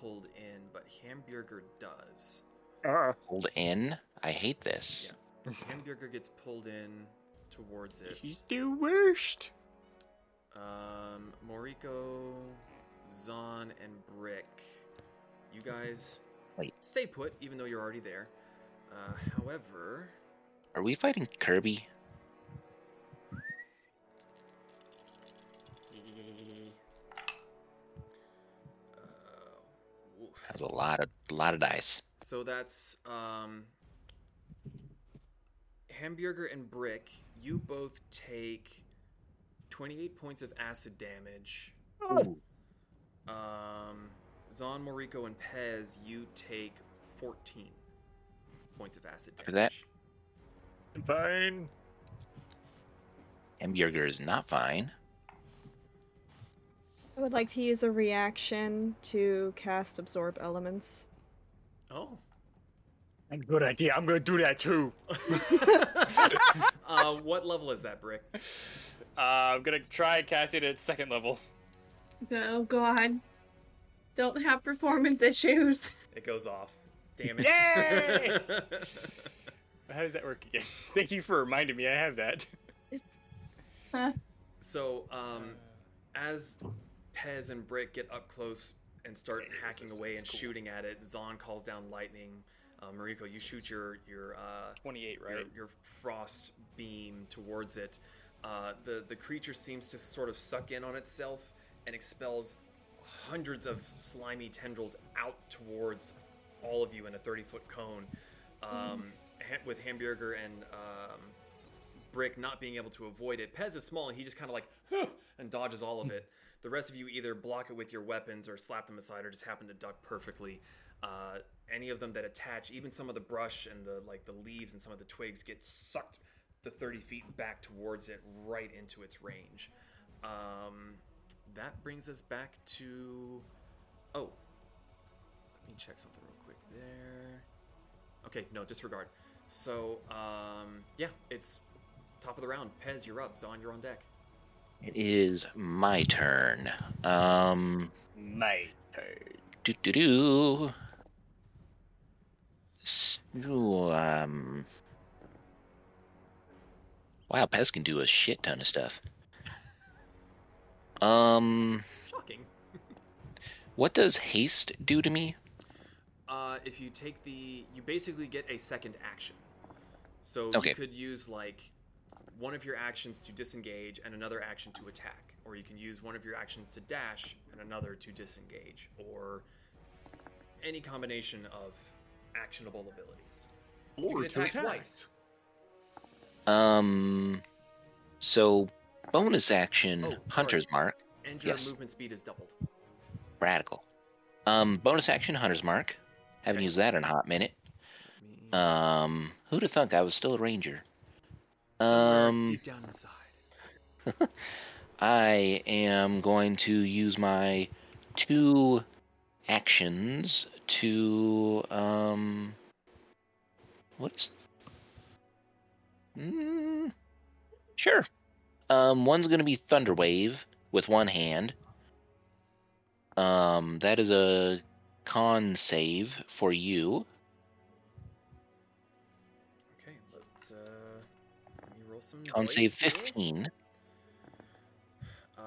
S2: pulled in, but Hamburger does.
S6: Ah!
S8: Hold in. I hate this.
S2: Hamburger gets pulled in towards it.
S6: He's the worst.
S2: Um, Moriko, Zon, and Brick. You guys
S8: Wait.
S2: stay put, even though you're already there. Uh, however,
S8: Are we fighting Kirby? That's a lot of a lot of dice.
S2: So that's um, Hamburger and Brick. You both take 28 points of acid damage. Um, Zon, Moriko, and Pez, you take 14 points of acid
S8: After
S2: damage.
S8: that-
S6: Fine.
S8: Hamburger is not fine.
S9: I would like to use a reaction to cast absorb elements.
S2: Oh.
S6: a Good idea. I'm gonna do that too.
S2: uh, what level is that, Brick?
S6: Uh, I'm gonna try casting it at second level.
S5: Oh god. Don't have performance issues.
S2: It goes off. Damn it.
S6: Yay! How does that work again? Thank you for reminding me. I have that. Huh.
S2: So, um, as Pez and Brick get up close and start
S6: Hey,
S2: hacking away
S6: is
S2: and
S6: cool.
S2: shooting at it, Zon calls down lightning. Uh, Mariko, you shoot your your uh,
S6: 28,
S2: your,
S6: right?
S2: your frost beam towards it. Uh, the the creature seems to sort of suck in on itself and expels hundreds of slimy tendrils out towards all of you in a 30 foot cone. Um, ha- with Hamburger and um, Brick not being able to avoid it. Pez is small and he just kind of like "Huh," and dodges all of it. The rest of you either block it with your weapons or slap them aside or just happen to duck perfectly. Uh, any of them that attach, even some of the brush and the like the leaves and some of the twigs get sucked the 30 feet back towards it right into its range. Um, that brings us back to oh let me check something real quick there. Okay, no, disregard. So, um, yeah, it's top of the round. Pez, you're up. Zon, you're on deck.
S8: It is my turn. Um,
S6: My turn.
S8: do do do. S- ooh, um. Wow, Pez can do a shit ton of stuff. Um,
S2: Shocking.
S8: what does haste do to me?
S2: Uh, if you take the, you basically get a second action. So
S8: Okay.
S2: you could use like one of your actions to disengage and another action to attack, or you can use one of your actions to dash and another to disengage, or any combination of actionable abilities. You
S3: Or
S2: can
S3: to
S2: attack
S3: attack.
S2: twice.
S8: Um, so bonus action,
S2: Oh.
S8: Hunter's Mark,
S2: And your
S8: Yes.
S2: movement speed is doubled.
S8: radical. Um, bonus action, Hunter's Mark. Haven't
S2: Okay.
S8: used that in a hot minute.
S2: Me-
S8: Um, who'd have thunk I was still a ranger? Um,
S2: deep down inside.
S8: I am going to use my two actions to um what is mm, sure. Um one's going to be Thunderwave with one hand. Um that is a con save for you
S2: some.
S8: con save 15
S2: Uh,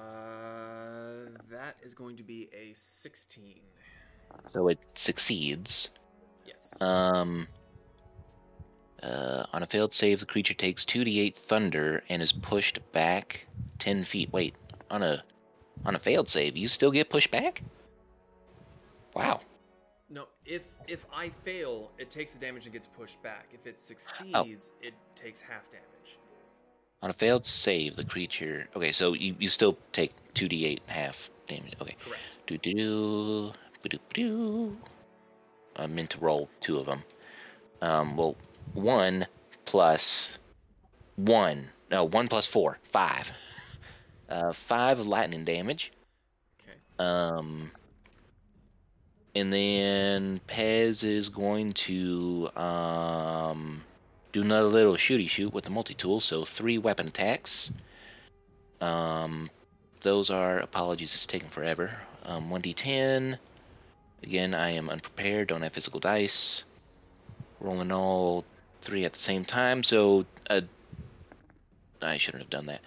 S2: that is going to be a 16.
S8: so it succeeds
S2: Yes.
S8: Um. Uh, on a failed save, the creature takes 2d8 thunder and is pushed back 10 feet. Wait, on a on a failed save, you still get pushed back? Wow.
S2: no, if if I fail, it takes the damage and gets pushed back. If it succeeds,
S8: Oh.
S2: it takes half damage.
S8: On a failed save, the creature. Okay, so you, you still take 2d8 and half damage. Okay.
S2: Correct.
S8: Do do do. I meant to roll two of them. Um, well, one plus one. No, one plus four. Five. Uh, five lightning damage.
S2: Okay.
S8: Um, and then Pez is going to um, do another little shooty shoot with the multi tool. So three weapon attacks. Um, those are apologies. It's taking forever. Um, one d10. Again, I am unprepared. Don't have physical dice. Rolling all three at the same time. So uh, I shouldn't have done that.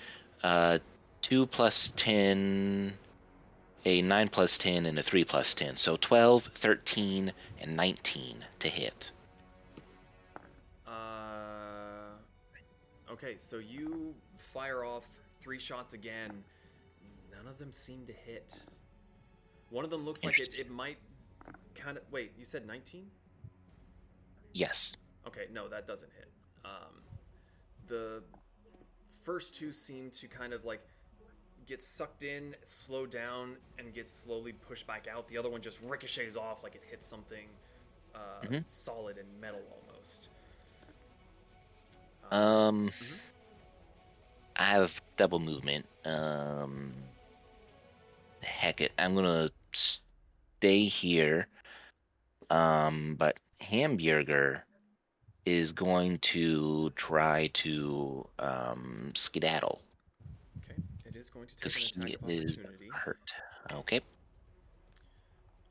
S8: Uh, two plus ten a 9 plus 10 and a 3 plus 10. So 12, 13, and 19 to hit.
S2: Okay, so you fire off three shots again. None of them seem to hit. One of them looks like it, it might kind of. Wait, you said 19?
S8: Yes.
S2: Okay, no, that doesn't hit. Um, the first two seem to kind of like get sucked in, slow down, and get slowly pushed back out. The other one just ricochets off like it hits something uh,
S8: Mhm.
S2: solid and metal almost.
S8: Um,
S2: Mhm.
S8: I have double movement. Um, heck it. I'm gonna stay here. Um, but Hamburger is going to try to um, skedaddle
S2: Okay, it is going to take an
S8: he
S2: attack of
S8: is hurt. Okay.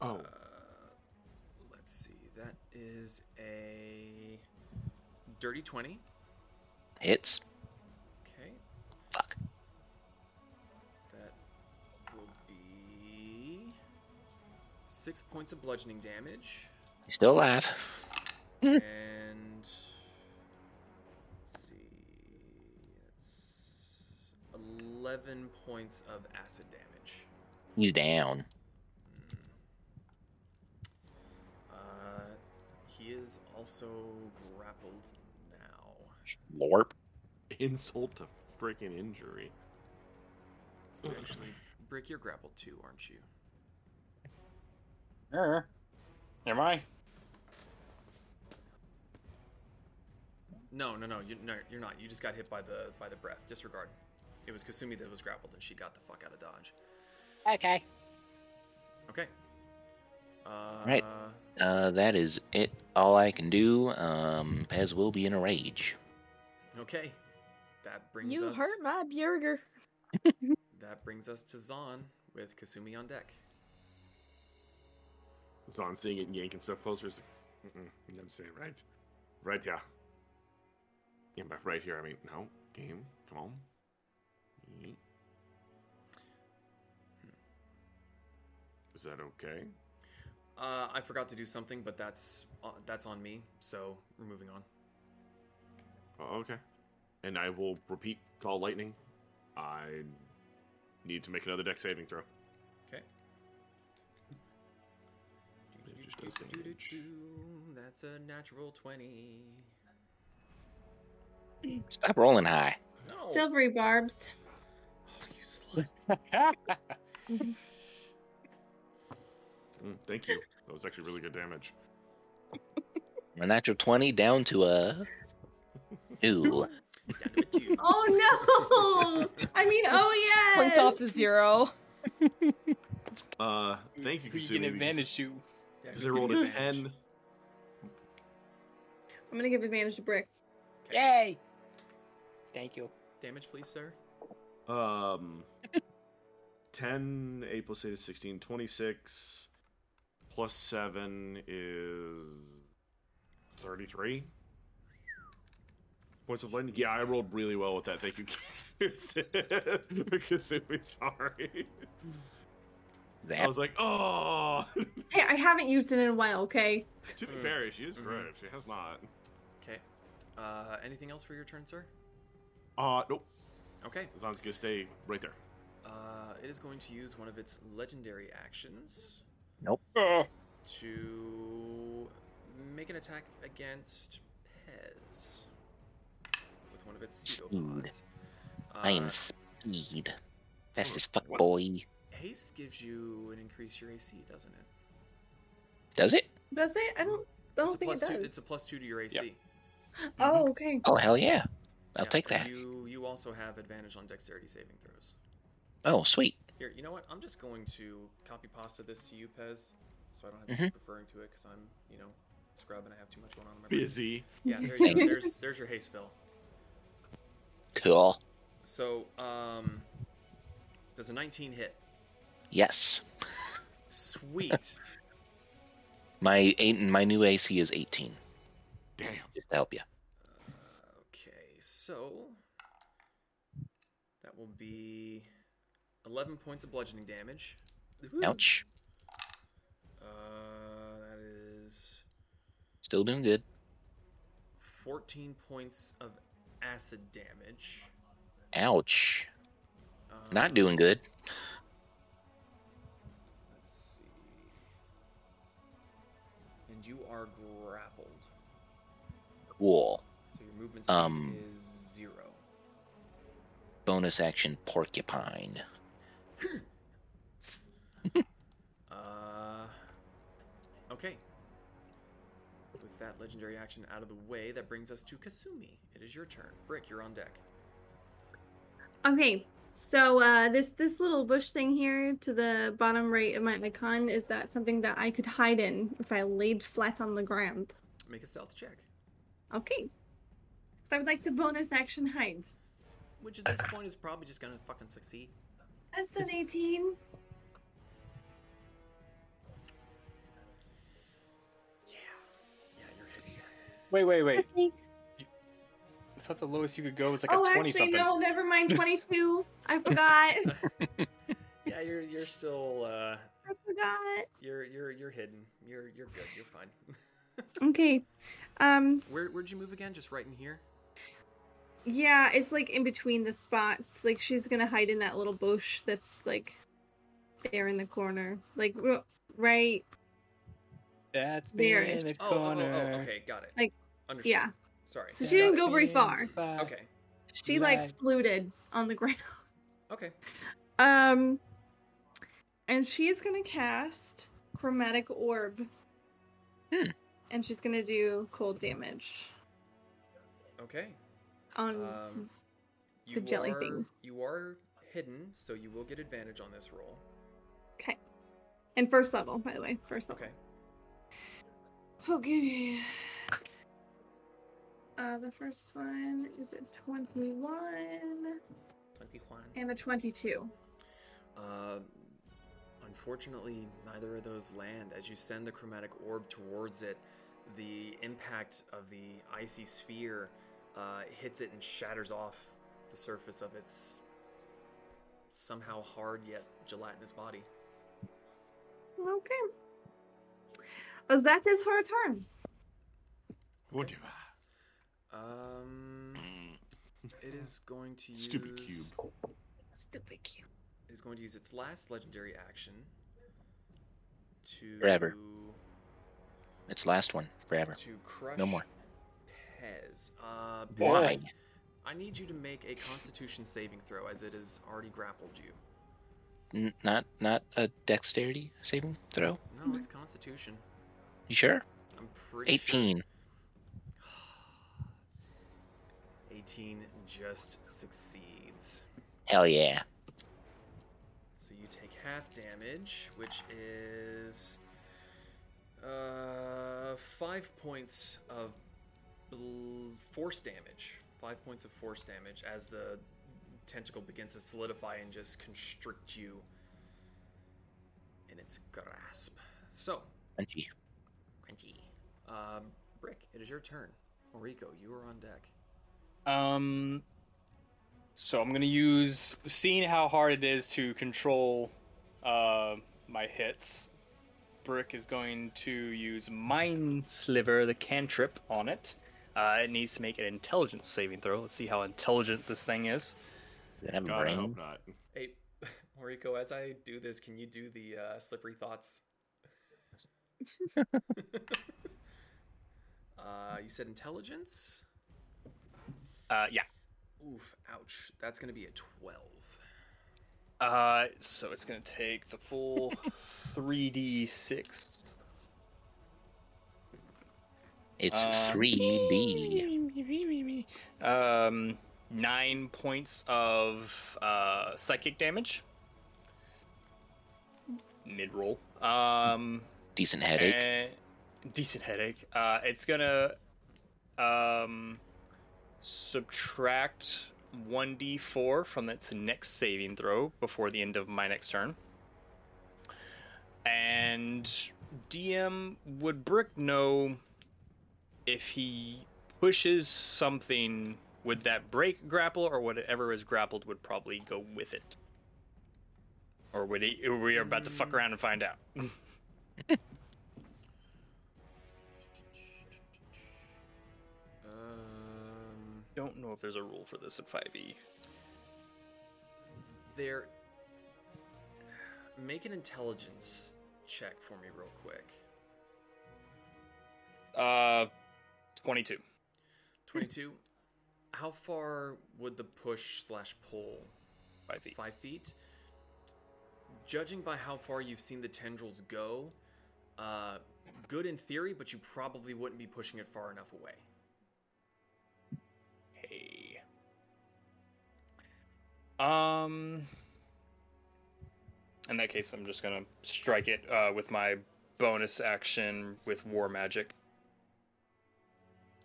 S3: Oh,
S2: Uh, let's see. That is a dirty 20.
S8: Hits.
S2: Okay,
S8: Fuck.
S2: that will be six points of bludgeoning damage.
S8: He's still alive.
S2: and let's see, it's 11 points of acid damage.
S8: He's down.
S2: Uh, he is also grappled.
S8: Lorp.
S3: insult to freaking injury.
S2: Actually, break your grapple too, aren't you?
S6: Er. Am I?
S2: No, no, no, you, no, you're not. You just got hit by the by the breath. Disregard. It was Kasumi that was grappled, and she got the fuck out of dodge.
S10: Okay.
S2: Okay. Uh,
S8: Right. Uh, that is it. All I can do. Um, Pez will be in a rage.
S2: Okay. That brings
S9: You
S2: us.
S9: hurt my burger.
S2: That brings us to Zon with Kasumi on deck.
S3: So I'm seeing it and yanking stuff closer. It's like, Mm-mm, you never say right. Right, yeah. Yeah, but right here, I mean, no. Game, come on. Yeet. Is that okay?
S2: Uh, I forgot to do something, but that's uh, that's on me. So we're moving on.
S3: Oh, okay. and I will repeat call lightning. I need to make another deck saving throw.
S2: Okay.
S3: It just does damage.
S2: That's a natural 20.
S8: Stop rolling high.
S2: No.
S5: Silvery barbs.
S2: Oh, you slut.
S3: Mm, thank you. That was actually really good damage.
S8: A natural 20 down to a. Ooh.
S2: Down to a two.
S5: Oh no! I mean, oh yes.
S9: Points off the zero.
S3: Uh, thank you,
S6: Who you get advantage to?
S3: Because
S2: who's
S3: I rolled a
S2: advantage?
S3: 10.
S5: I'm gonna give advantage to Brick.
S7: Yay! Thank you.
S2: Damage, please, sir.
S3: Um, 10, 8 plus 8 is 16, 26, plus 7 is 33 points of lightning. Yeah, I rolled really well with that. Thank you, Kirsten. because it was sorry. I was like, oh.
S5: Hey, I haven't used it in a while. Okay.
S3: to be
S2: Mm.
S3: fair, she is
S2: Mhm.
S3: She has not.
S2: Okay. Uh, anything else for your turn, sir?
S3: Uh, nope.
S2: Okay.
S3: Zon's gonna stay right there.
S2: Uh, it is going to use one of its legendary actions
S6: Oh,
S2: to make an attack against Pez with one of its pseudopods.
S8: I am
S2: Uh,
S8: speed. Fast as fuck,
S3: What?
S8: boy.
S2: haste gives you an increase your AC, doesn't it?
S8: Does it?
S5: Does it? I don't. I don't think
S2: plus
S5: it
S2: two.
S5: does.
S2: It's a plus two to your AC.
S5: Oh, okay.
S8: Oh, hell yeah. I'll
S2: Yeah,
S8: take that.
S2: You you also have advantage on dexterity saving throws.
S8: Oh, sweet.
S2: Here, you know what? I'm just going to copy pasta this to you, Pez, so I don't have to
S8: Mm-hmm.
S2: keep referring to it because I'm, you know, scrub and I have too much going on in my brain.
S3: Busy.
S2: Yeah, there you go. There's, there's your haste spell.
S8: Cool.
S2: So, um, does a 19 hit?
S8: Yes.
S2: Sweet.
S8: My eight, my new AC is 18.
S3: Damn.
S8: Just to help you.
S2: okay, so that will be 11 points of bludgeoning damage.
S8: Ouch.
S2: Uh, that is
S8: Still doing good.
S2: 14 points of acid damage.
S8: Ouch.
S2: Uh,
S8: Not doing good.
S2: Let's see. And you are grappled.
S8: Cool.
S2: So your movement speed
S8: Um,
S2: is zero.
S8: Bonus action porcupine.
S2: Uh, okay. That legendary action out of the way, that brings us to Kasumi. It is your turn. Brick, you're on deck.
S5: Okay. So uh, this this little bush thing here to the bottom right of my icon is that something that I could hide in if I laid flat on the ground.
S2: Make a stealth check.
S5: Okay. So I would like to bonus action hide.
S2: Which at this point is probably just gonna fucking succeed.
S5: That's an 18.
S7: Wait, wait, wait.
S6: I thought the lowest you could go was like
S5: oh,
S6: a 20
S5: actually,
S6: something.
S5: no, never mind. 22. I forgot.
S2: Yeah, you're you're still uh
S5: I forgot.
S2: you're you're you're hidden. You're you're good. You're fine.
S5: Okay. Um,
S2: Where where'd you move again? Just right in here?
S5: yeah, it's like in between the spots. Like she's gonna hide in that little bush that's like there in the corner. Like r- right.
S7: That's me
S5: There
S7: in
S5: is-
S7: the
S2: Oh, oh, oh,
S7: corner.
S2: oh, okay, got it.
S5: Like,
S2: Understood.
S5: Yeah.
S2: Sorry.
S5: So she didn't go very far.
S7: me in the spot.
S2: Okay.
S5: She like
S7: Right.
S5: splooted on the ground.
S2: Okay.
S5: Um, and she's gonna cast chromatic orb.
S8: Hmm.
S5: And she's gonna do cold damage
S2: Okay.
S5: on.
S2: Um,
S5: The jelly
S2: are,
S5: thing.
S2: You are hidden, so you will get advantage on this roll.
S5: okay. And first level, by the way, first level.
S2: Okay.
S5: Okay. Uh, the first one is a twenty
S2: one,
S5: and a twenty-two.
S2: Uh, unfortunately, neither of those land. As you send the chromatic orb towards it, the impact of the icy sphere uh, hits it and shatters off the surface of its somehow hard yet gelatinous body.
S5: Okay. That is her turn.
S3: What do you
S2: Um, it is going to use
S3: Stupid cube.
S5: Stupid cube.
S2: Is going to use its last legendary action to
S8: Forever. Its last one, forever.
S2: to crush
S8: No more.
S2: Pez. Uh, Pez,
S8: Why?
S2: I need you to make a Constitution saving throw, as it has already grappled you.
S8: N- not not a dexterity saving throw.
S2: No, it's Constitution.
S8: You sure?
S2: I'm pretty sure.
S8: 18.
S2: 18 just succeeds.
S8: Hell yeah.
S2: So you take half damage, which is uh, five points of bl- force damage. Five points of force damage as the tentacle begins to solidify and just constrict you in its grasp. So,
S8: Punchy.
S2: Crunchy. Um, Brick, it is your turn. Moriko, you are on deck.
S6: Um. So I'm gonna use, seeing how hard it is to control uh, my hits. Brick is going to use Mind Sliver, the cantrip, on it. Uh, it needs to make an intelligence saving throw. Let's see how intelligent this thing is.
S8: Does it have a
S3: God, I hope not.
S2: Hey, Moriko, as I do this, can you do the uh, slippery thoughts? uh, you said intelligence?
S6: Uh, yeah.
S2: Oof, ouch. That's going to be a 12.
S6: Uh, so it's gonna take the full 3d6.
S8: It's
S6: Uh,
S8: 3D.
S6: Um, nine points of uh, psychic damage. Mid roll. Um,
S8: Decent headache.
S6: decent headache. Uh, it's gonna um, subtract 1d4 from its next saving throw before the end of my next turn. And DM, would Brick know if he pushes something, would that break grapple or whatever is grappled would probably go with it? Or would he, we are about to fuck hmm. around and find out. Don't know if there's a rule for this in E. 5e.
S2: there. Make an intelligence check for me, real quick.
S6: Uh, 22.
S2: 22. How far would the push slash pull?
S6: 5 feet.
S2: Five feet. Judging by how far you've seen the tendrils go, uh, good in theory, but you probably wouldn't be pushing it far enough away.
S6: Um. In that case, I'm just gonna strike it uh, with my bonus action with War Magic.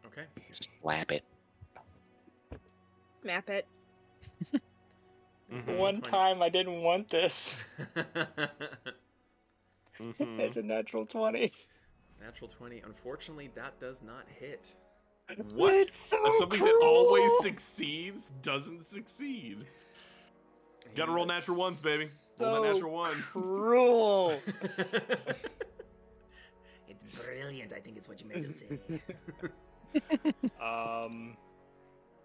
S2: Okay.
S8: Slap it.
S9: Snap it.
S3: Mhm.
S6: One time I didn't want this.
S3: Mhm.
S6: It's a natural 20.
S2: Natural 20. Unfortunately, that does not hit.
S3: What?
S6: It's so
S3: Something
S6: cruel.
S3: that always succeeds doesn't succeed. Gotta roll natural ones, baby. Roll that natural one.
S6: Cruel.
S2: it's brilliant, I think it's what you made to say.
S6: um.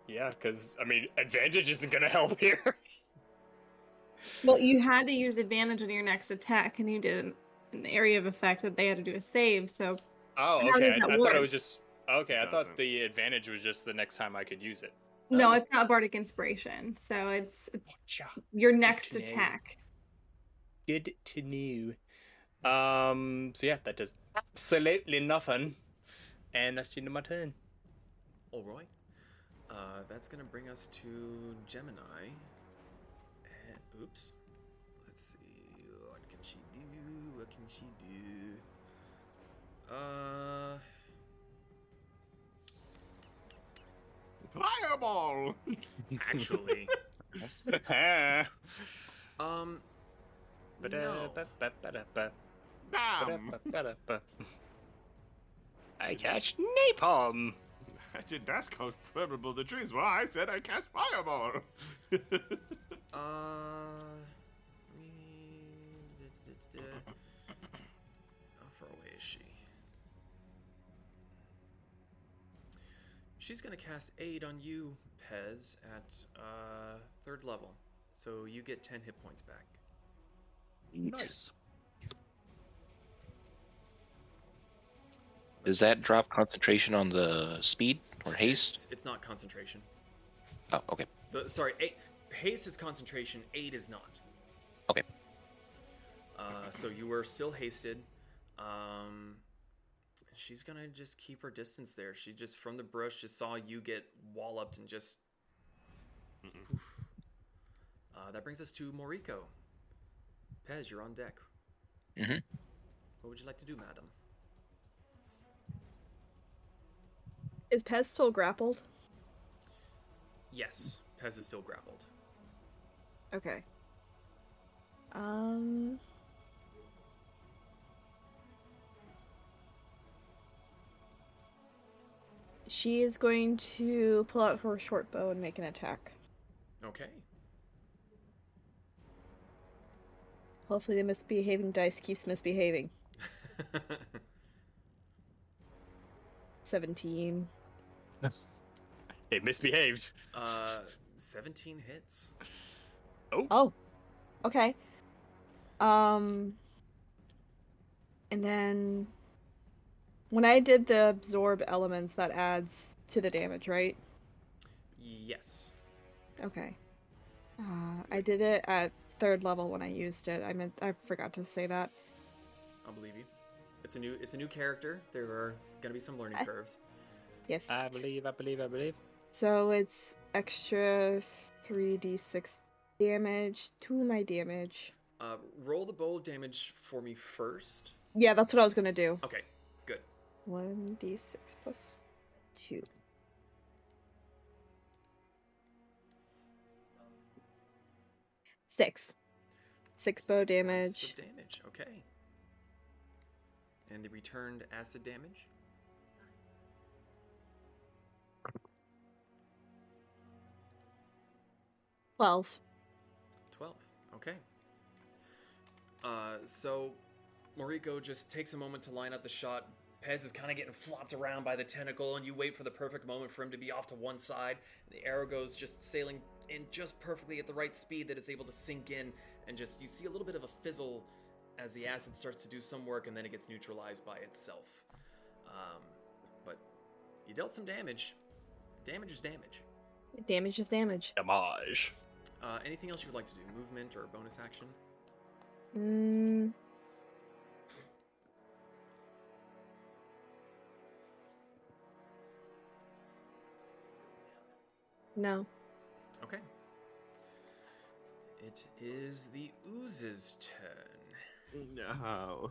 S6: Yeah, because I mean, advantage isn't gonna help here.
S5: Well, you had to use advantage on your next attack, and you did an, an area of effect that they had to do a save. So
S6: Oh, okay. I, I thought it was just okay. I thought
S3: Doesn't.
S6: the advantage was just the next time I could use it.
S5: No, it's not bardic inspiration. So it's it's
S6: Gotcha.
S5: your next
S6: to know.
S5: attack.
S6: Good to know. Um. So yeah, that does absolutely nothing, and that's the end of my turn.
S2: All right. Uh, that's gonna bring us to Gemini. And oops. Let's see. What can she do? What can she do? Uh.
S3: Fireball!
S2: Actually. Um. No.
S3: Damn!
S6: I cast napalm.
S3: I didn't ask how flammable the trees were. I said I cast fireball.
S2: Uh. How far away is she? She's gonna cast aid on you, Pez, at uh, third level. So you get ten hit points back.
S3: Nice.
S8: Does that drop concentration on the speed or haste?
S2: It's, it's not concentration.
S8: Oh, okay.
S2: The, sorry, a- haste is concentration. Aid is not.
S8: Okay.
S2: Uh, so you were still hasted. Um, she's gonna just keep her distance there. She just from the brush just saw you get walloped and just. Uh, that brings us to Moriko. Pez, you're on deck.
S8: Mm-hmm.
S2: What would you like to do, madam?
S9: Is Pez still grappled?
S2: Yes, Pez is still grappled.
S9: Okay. Um. She is going to pull out her short bow and make an attack.
S2: Okay.
S9: Hopefully, the misbehaving dice keeps misbehaving. 17.
S6: It misbehaved.
S2: uh, 17 hits.
S9: Oh. Oh. Okay. Um. And then. When I did the absorb elements, that adds to the damage, right?
S2: Yes.
S9: Okay. Uh, I did it at third level when I used it. I meant I forgot to say that.
S2: I'll believe you. It's a new it's a new character. There are gonna be some learning
S9: Uh,
S2: curves.
S9: Yes.
S7: I believe, I believe, I believe.
S9: So it's extra 3d6 damage to my damage.
S2: Uh, roll the bowl damage for me first.
S9: Yeah, that's what I was gonna do.
S2: Okay, good.
S9: 1d6 plus 2. Six. Six bow
S2: Six
S9: damage.
S2: damage. Okay. And the returned acid damage.
S9: Twelve.
S2: 12. Okay. Uh, so Moriko just takes a moment to line up the shot. Pez is kind of getting flopped around by the tentacle, and you wait for the perfect moment for him to be off to one side. And the arrow goes just sailing in just perfectly at the right speed that it's able to sink in, and just you see a little bit of a fizzle as the acid starts to do some work, and then it gets neutralized by itself. Um, but you dealt some damage. Damage is damage.
S9: Damage is damage.
S6: Damage.
S2: Uh, anything else you would like to do? Movement or bonus action?
S9: Mm. No.
S2: Okay. It is the ooze's turn.
S3: No.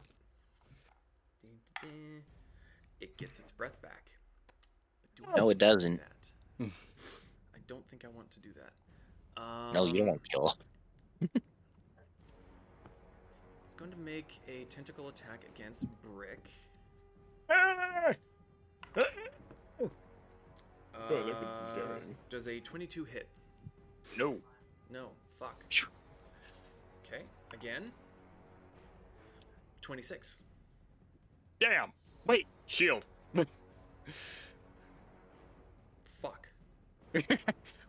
S2: It gets its breath back. But do
S8: No, it doesn't.
S2: that? I don't think I want to do that. Um,
S8: No, you don't want to kill.
S2: It's going to make a tentacle attack against Brick.
S3: Oh, look, it's
S2: Uh,
S3: scary.
S2: Does a 22 hit?
S6: No.
S2: No. Fuck. Okay. Again. 26.
S6: Damn. Wait. Shield.
S2: Fuck.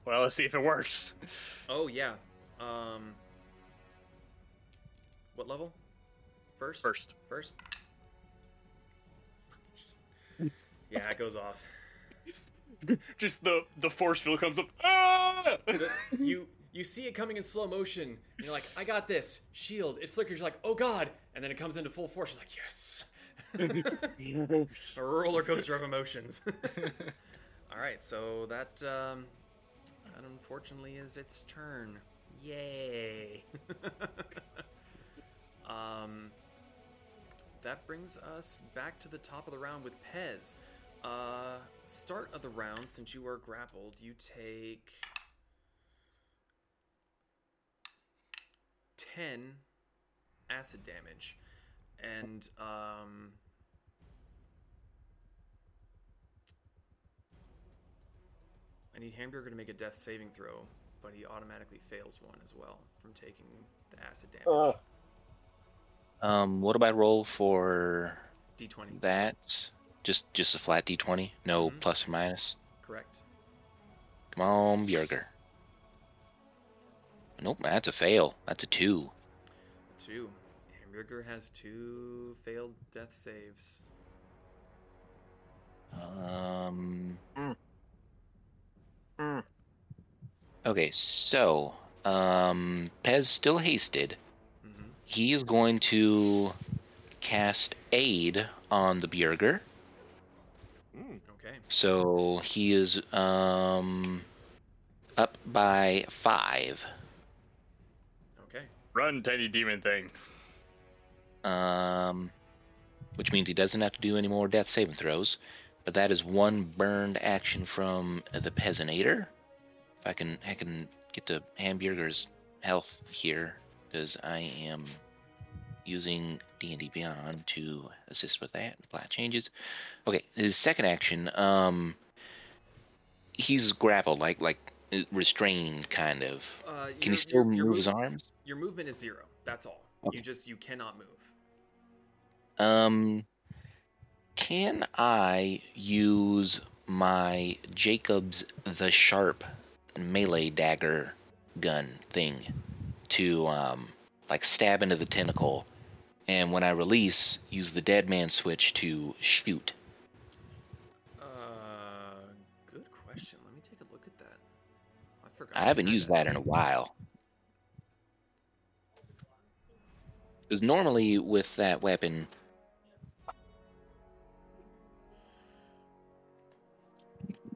S6: well, let's see if it works.
S2: Oh yeah. Um. What level? First.
S6: First.
S2: First. Yeah, it goes off.
S6: Just the the force field comes up. Ah!
S2: You you see it coming in slow motion. And you're like, I got this. Shield. It flickers. You're like, oh god. And then it comes into full force. You're like, yes. A roller coaster of emotions. All right, so that um, that unfortunately is its turn. Yay. um, that brings us back to the top of the round with Pez. Uh, start of the round, since you are grappled, you take 10 acid damage. And, um, I need Hamburger to make a death saving throw, but he automatically fails one as well from taking the acid damage.
S6: Oh.
S8: Um, what do I roll for
S2: D20.
S8: that? Just just a flat d20, no
S2: Mhm.
S8: plus or minus.
S2: correct?
S8: Come on, Bjerger. Nope, that's a fail. That's a two.
S2: Two. Hamburger has two failed death saves.
S8: Um.
S7: Mm.
S8: Okay, so um, Pez still hasted.
S2: Mm-hmm.
S8: He is going to cast aid on the Bjerger.
S3: Mm.
S2: Okay.
S8: So he is um up by five.
S2: Okay.
S6: Run, tiny demon thing.
S8: Um, which means he doesn't have to do any more death saving throws. But that is one burned action from the Peasanator. If I can, I can get to Hamburger's health here because I am using D&D Beyond to assist with that. Apply changes. Okay, his second action. Um, he's grappled, like like restrained, kind of.
S2: Uh,
S8: Can
S2: your-
S8: he still
S2: your-
S8: move
S2: your
S8: his arms?
S2: Your movement is zero. That's all.
S8: Okay.
S2: You just you cannot move.
S8: Um, can I use my Jacob's the Sharp melee dagger gun thing to um like stab into the tentacle, and when I release, use the dead man switch to shoot?
S2: Uh, good question. Let me take a look at that. I forgot.
S8: I haven't used that in a while. Because normally with that weapon,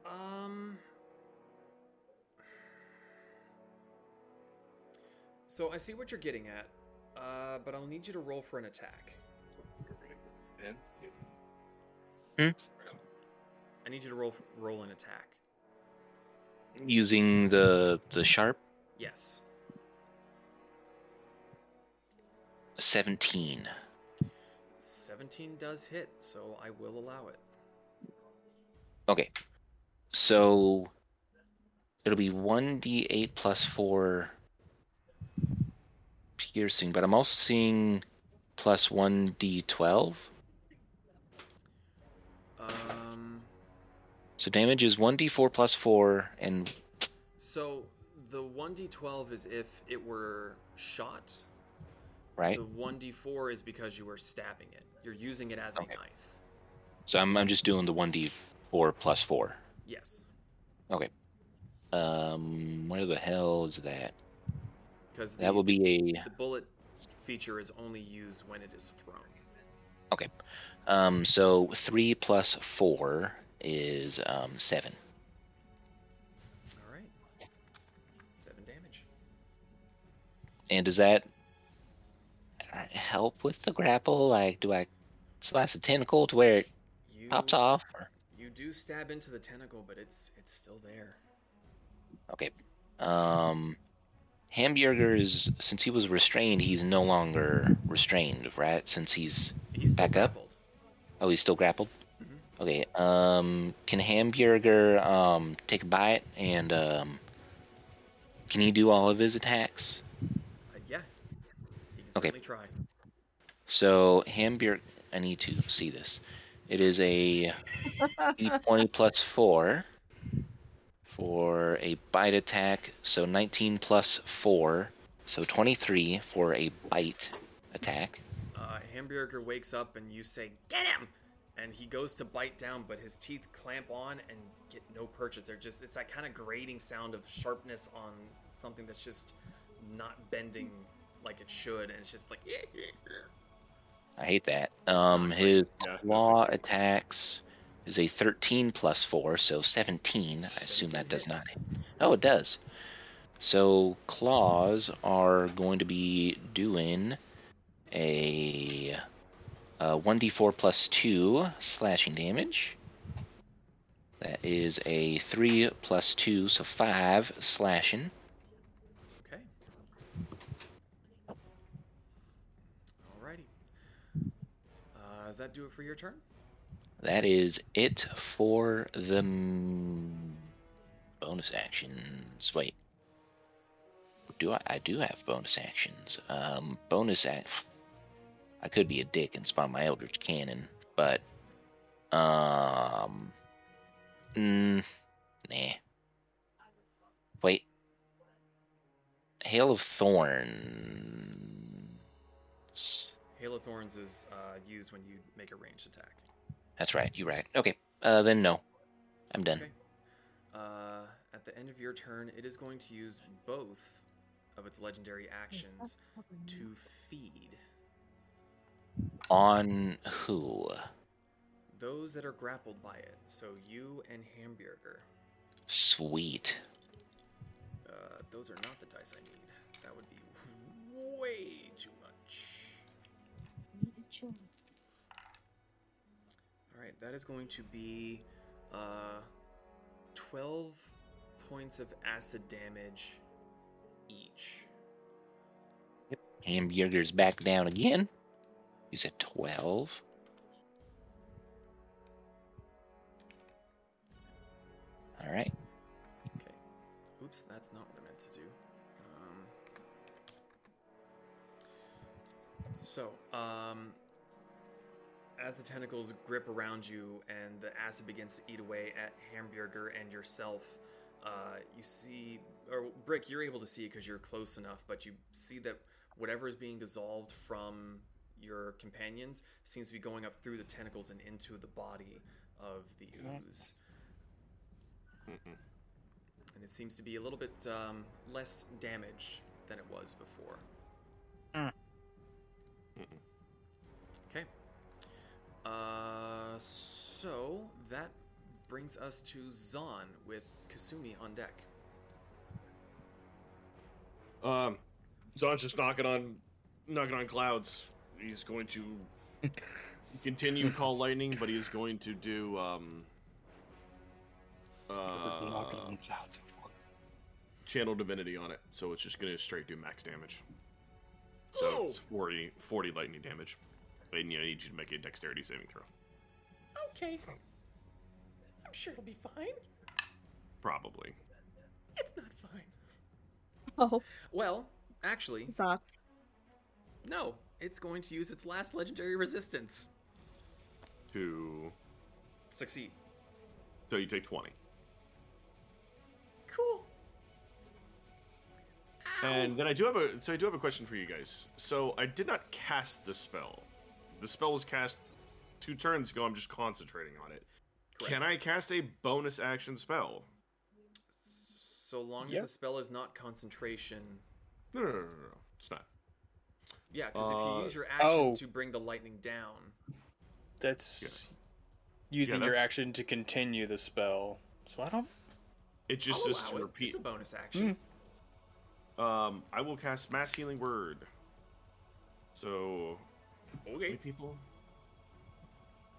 S2: Um. So I see what you're getting at, uh, but I'll need you to roll for an attack.
S8: Hmm?
S2: I need you to roll roll an attack.
S8: using the the sharp
S2: Yes.
S8: 17.
S2: 17 does hit, so I will allow it.
S8: Okay. So it'll be 1d8 plus 4 piercing, but I'm also seeing plus 1d12.
S2: Um.
S8: So damage is 1d4 plus 4 and
S2: So the 1d12 is if it were shot.
S8: right?
S2: The 1d4 is because you were stabbing it. You're using it as
S8: Okay.
S2: a knife.
S8: So I'm I'm just doing the 1d4 plus 4.
S2: Yes.
S8: Okay. Um where the hell is that?
S2: Because
S8: That will be a
S2: the bullet feature is only used when it is thrown.
S8: Okay. Um, so three plus four is um, seven.
S2: All right. Seven damage.
S8: And does that help with the grapple? Like, do I slash a tentacle to where it
S2: You
S8: pops off? Or?
S2: You do stab into the tentacle, but it's it's still there.
S8: Okay. Um, Hamburger is since he was restrained, he's no longer restrained, right? Since he's
S2: He's still
S8: Back up?
S2: grappled.
S8: oh, he's still grappled.
S2: Mhm.
S8: Okay. Um, can Hamburger um take a bite and um, can he do all of his attacks?
S2: Uh, yeah. He can
S8: Okay.
S2: try.
S8: So Hamburg, I need to see this. It is a twenty four for a bite attack. So 19 plus four, so 23 for a bite attack.
S2: Uh, Hamburger wakes up and you say, "Get him!" And he goes to bite down, but his teeth clamp on and get no purchase. They're just it's that kind of grating sound of sharpness on something that's just not bending like it should, and it's just like.
S8: I hate that. Um, his
S3: Yeah,
S8: claw attacks is a 13 plus four, so 17. I assume that does not. Oh, it does. So claws are going to be doing a, a 1d4 plus 2 slashing damage. That is a 3 plus 2, so 5 slashing.
S2: Okay. Alrighty. Uh, does that do it for your turn?
S8: That is it for the bonus actions. Wait, do I? I do have bonus actions. Um, bonus act. I could be a dick and spawn my Eldritch Cannon, but um, mm, nah. Wait, Hail of Thorns.
S2: Hail of Thorns is uh, used when you make a ranged attack.
S8: That's right. You're right. Okay. Uh, then no. I'm done.
S2: Okay. Uh, at the end of your turn, it is going to use both of its legendary actions to feed
S8: On who?
S2: those that are grappled by it. So you and Hamburger.
S8: Sweet.
S2: Uh, those are not the dice I need. That would be way too much. All right, that is going to be uh, 12 points of acid damage each. Yep.
S8: Hamburger's back down again. You said 12. All right.
S2: Okay. Oops, that's not what I meant to do. Um, so, um, as the tentacles grip around you and the acid begins to eat away at Hamburger and yourself, uh, you see, or Brick, you're able to see it because you're close enough, but you see that whatever is being dissolved from your companions seems to be going up through the tentacles and into the body of the ooze. And it seems to be a little bit um, less damage than it was before. Uh, so that brings us to Zon with Kasumi on deck.
S3: Um, Zon's just knocking on, knocking on clouds. He's going to continue call lightning, but he's going to do um.
S6: Never knocking
S3: Uh,
S6: on clouds before.
S3: channel divinity on it, so it's just gonna straight do max damage. So
S1: Oh.
S3: it's 40, 40 lightning damage. And yeah, I need you to make a dexterity saving throw.
S1: Okay. I'm sure it'll be fine.
S3: Probably.
S1: It's not fine.
S9: Oh,
S2: Well, actually,
S9: Zots.
S2: no. It's going to use its last legendary resistance.
S3: To
S2: Succeed.
S3: so you take twenty.
S1: Cool.
S3: And then I do have a so I do have a question for you guys. So I did not cast the spell. The spell was cast two turns ago. I'm just concentrating on it. Can I cast a bonus action spell?
S2: So long
S6: Yeah.
S2: as the spell is not concentration.
S3: No, no, no, no, no. no. It's not.
S2: Yeah, because if
S3: Uh,
S2: you use your action
S6: oh.
S2: to bring the lightning down,
S6: That's using your
S3: that's-
S6: action to continue the spell. So I don't.
S3: It just
S2: I'll
S3: says to
S2: it.
S3: repeat.
S2: It's a bonus action.
S3: Um, I will cast Mass Healing Word. So, how many
S2: Okay.
S3: people?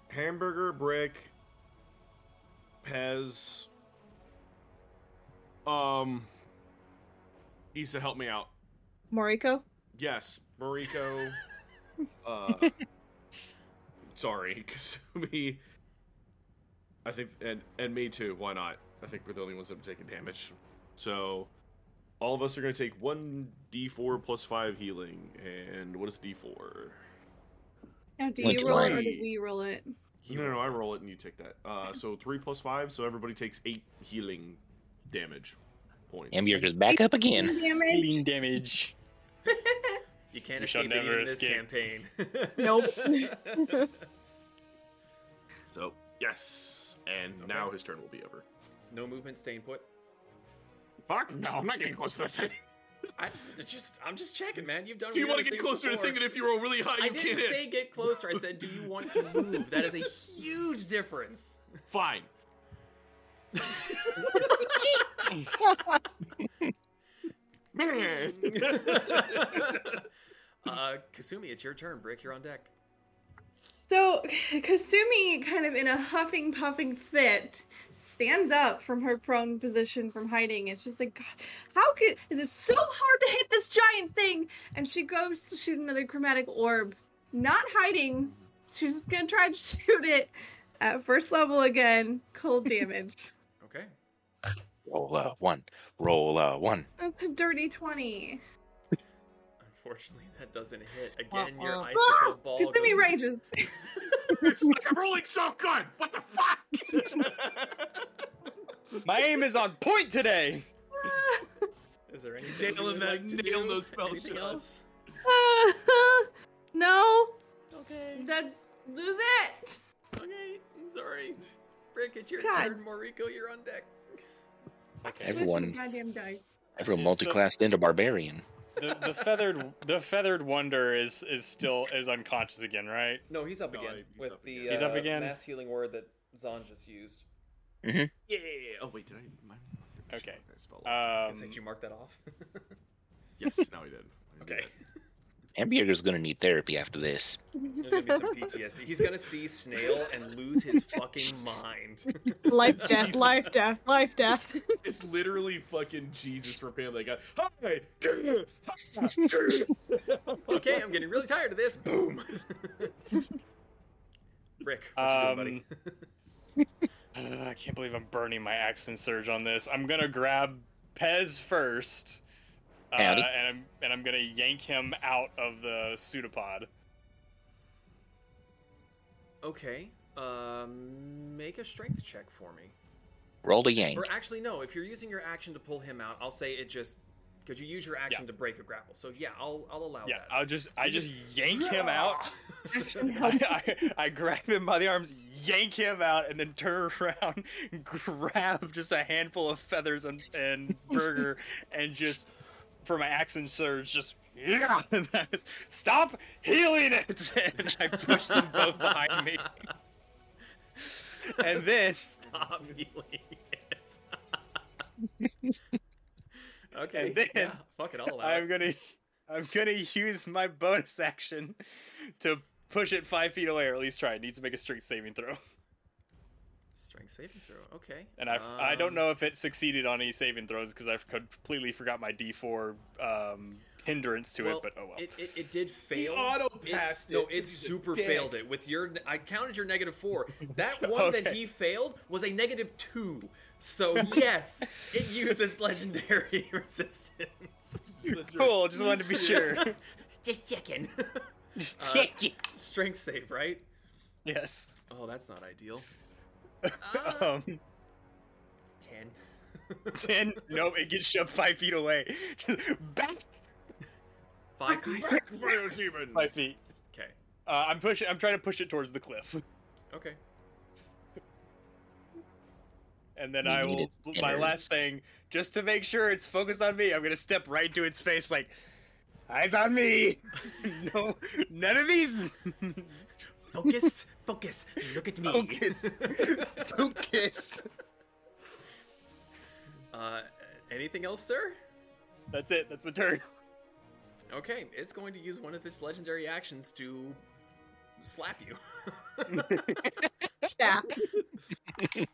S3: Hamburger, Brick, Pez. Um, Issa, help me out.
S9: Moriko?
S3: Yes, Mariko. uh, sorry, Kasumi. I think, and and me too. Why not? I think we're the only ones that have taken damage. So, all of us are going to take one d4 plus five healing. And what is d4?
S5: Now, do you roll it or do we roll it?
S2: He
S3: no, no,
S2: rolls
S3: I roll it and you take that. Uh, so three plus five, so everybody takes eight healing damage points.
S8: Hamburger's back up again.
S6: Healing
S5: Damage.
S6: damage.
S2: You can't
S6: We shall
S2: escape it
S6: never
S2: in this
S6: escape.
S2: campaign.
S9: Nope.
S3: So yes, and
S2: Okay.
S3: now his turn will be over.
S2: no movement, staying put.
S3: Fuck no, I'm not getting close to that thing.
S2: I just, I'm just checking, man. You've done.
S3: Do you want to get
S2: things
S3: closer to
S2: before.
S3: thinking if you roll really high, you
S2: I
S3: can't
S2: didn't
S3: hit?
S2: say get closer. I said, do you want to move? That is a huge difference.
S3: Fine.
S2: uh, Kasumi, it's your turn. Brick, you're on deck.
S5: So, Kasumi, kind of in a huffing, puffing fit, stands up from her prone position from hiding. It's just like, God, how could. Is it so hard to hit this giant thing? And she goes to shoot another chromatic orb. Not hiding. She's just gonna try to shoot it at first level again. Cold damage.
S2: Okay.
S8: Roll a one. Roll a one.
S5: That's a dirty 20.
S2: Unfortunately, that doesn't hit. Again, your
S9: Uh-uh.
S2: icicle
S5: Ah!
S2: ball.
S5: Kasumi
S2: goes-
S5: rages.
S3: it's like I'm rolling so good. What the fuck?
S6: My aim is on point today.
S2: Is
S1: there anything
S3: Nail
S1: you
S3: him that-
S1: like to
S3: nail
S1: do?
S3: those spell
S1: Anything
S3: shots.
S1: else?
S5: no.
S9: Okay.
S5: That lose it.
S2: Okay, I'm sorry. Brick, it's your
S5: God.
S2: turn. Moriko, you're on deck.
S8: Okay.
S5: Switch the
S8: Everyone-
S5: Goddamn dice.
S8: Everyone
S6: So-
S8: into barbarian.
S6: The, the feathered the feathered wonder is is still is unconscious again, right?
S1: No, he's up
S3: No,
S1: again
S3: he's
S1: with
S3: up
S1: the
S3: again.
S6: He's up
S1: uh,
S6: again?
S1: mass healing word that Zon just used.
S3: Yeah. Oh wait, did I? My,
S6: Okay.
S3: Spell
S1: I was
S6: Um,
S1: gonna say, did you mark that off?
S3: yes, now he did. I did
S1: okay.
S3: It.
S8: Ambierger's gonna need therapy after this.
S1: There's gonna be some PTSD. He's gonna see Snail and lose his fucking mind.
S9: Life, death, life, death, life, death.
S3: It's literally fucking Jesus for family guy. Hi.
S1: okay, I'm getting really tired of this. Boom. Rick, what you doing, buddy?
S6: Uh, I can't believe I'm burning my action surge on this. I'm gonna grab Pez first, uh, and I'm and I'm gonna yank him out of the pseudopod.
S2: Okay. Um, make a strength check for me.
S8: Roll the yank.
S2: Or actually, no. If you're using your action to pull him out, I'll say it just because you use your action
S6: Yeah.
S2: to break a grapple. So yeah, I'll I'll allow that.
S6: Yeah,
S2: that.
S6: I'll just I just
S2: just-
S6: yank him out. I, I, I grab him by the arms, yank him out, and then turn around, grab just a handful of feathers and, and burger, and just for my action surge, just yeah, stop healing it, and I push them both behind me, and then
S2: stop healing it. okay.
S6: And then
S2: yeah, fuck it. I'll allow
S6: I'm gonna I'm gonna use my bonus action to push it five feet away, or at least try. It needs to make a strength saving throw.
S2: Strength saving throw. Okay.
S6: And I, I don't
S2: Um,
S6: know if it succeeded on any saving throws because I completely forgot my D4 um, hindrance to
S2: well,
S6: it. But oh well.
S2: It, it, it did fail.
S3: He auto
S2: It's-
S3: passed
S2: No,
S3: it,
S2: it
S3: 'cause he's a
S2: super failed it with your. I counted your negative four. That one that he failed was a negative two. So yes, it uses legendary resistance.
S6: cool. Just wanted to be sure.
S2: Just checking.
S6: Just
S2: Uh. Strength save, right?
S6: Yes.
S2: Oh, that's not ideal.
S6: um,
S2: Ten.
S6: ten. No, It gets shoved five feet away. Back
S2: Five feet.
S3: Fire demon.
S6: five feet.
S2: Okay.
S6: Uh, I'm pushing. I'm trying to push it towards the cliff,
S2: Okay.
S6: and then
S8: We
S6: I will. My last thing, just to make sure it's focused on me, I'm gonna step right into its face, like, eyes on me. no, none of these.
S2: Focus. Focus. Look at me.
S6: Focus. Focus.
S2: Uh, anything else, sir?
S6: That's it. That's my turn.
S2: Okay, it's going to use one of its legendary actions to slap you.
S9: Yeah.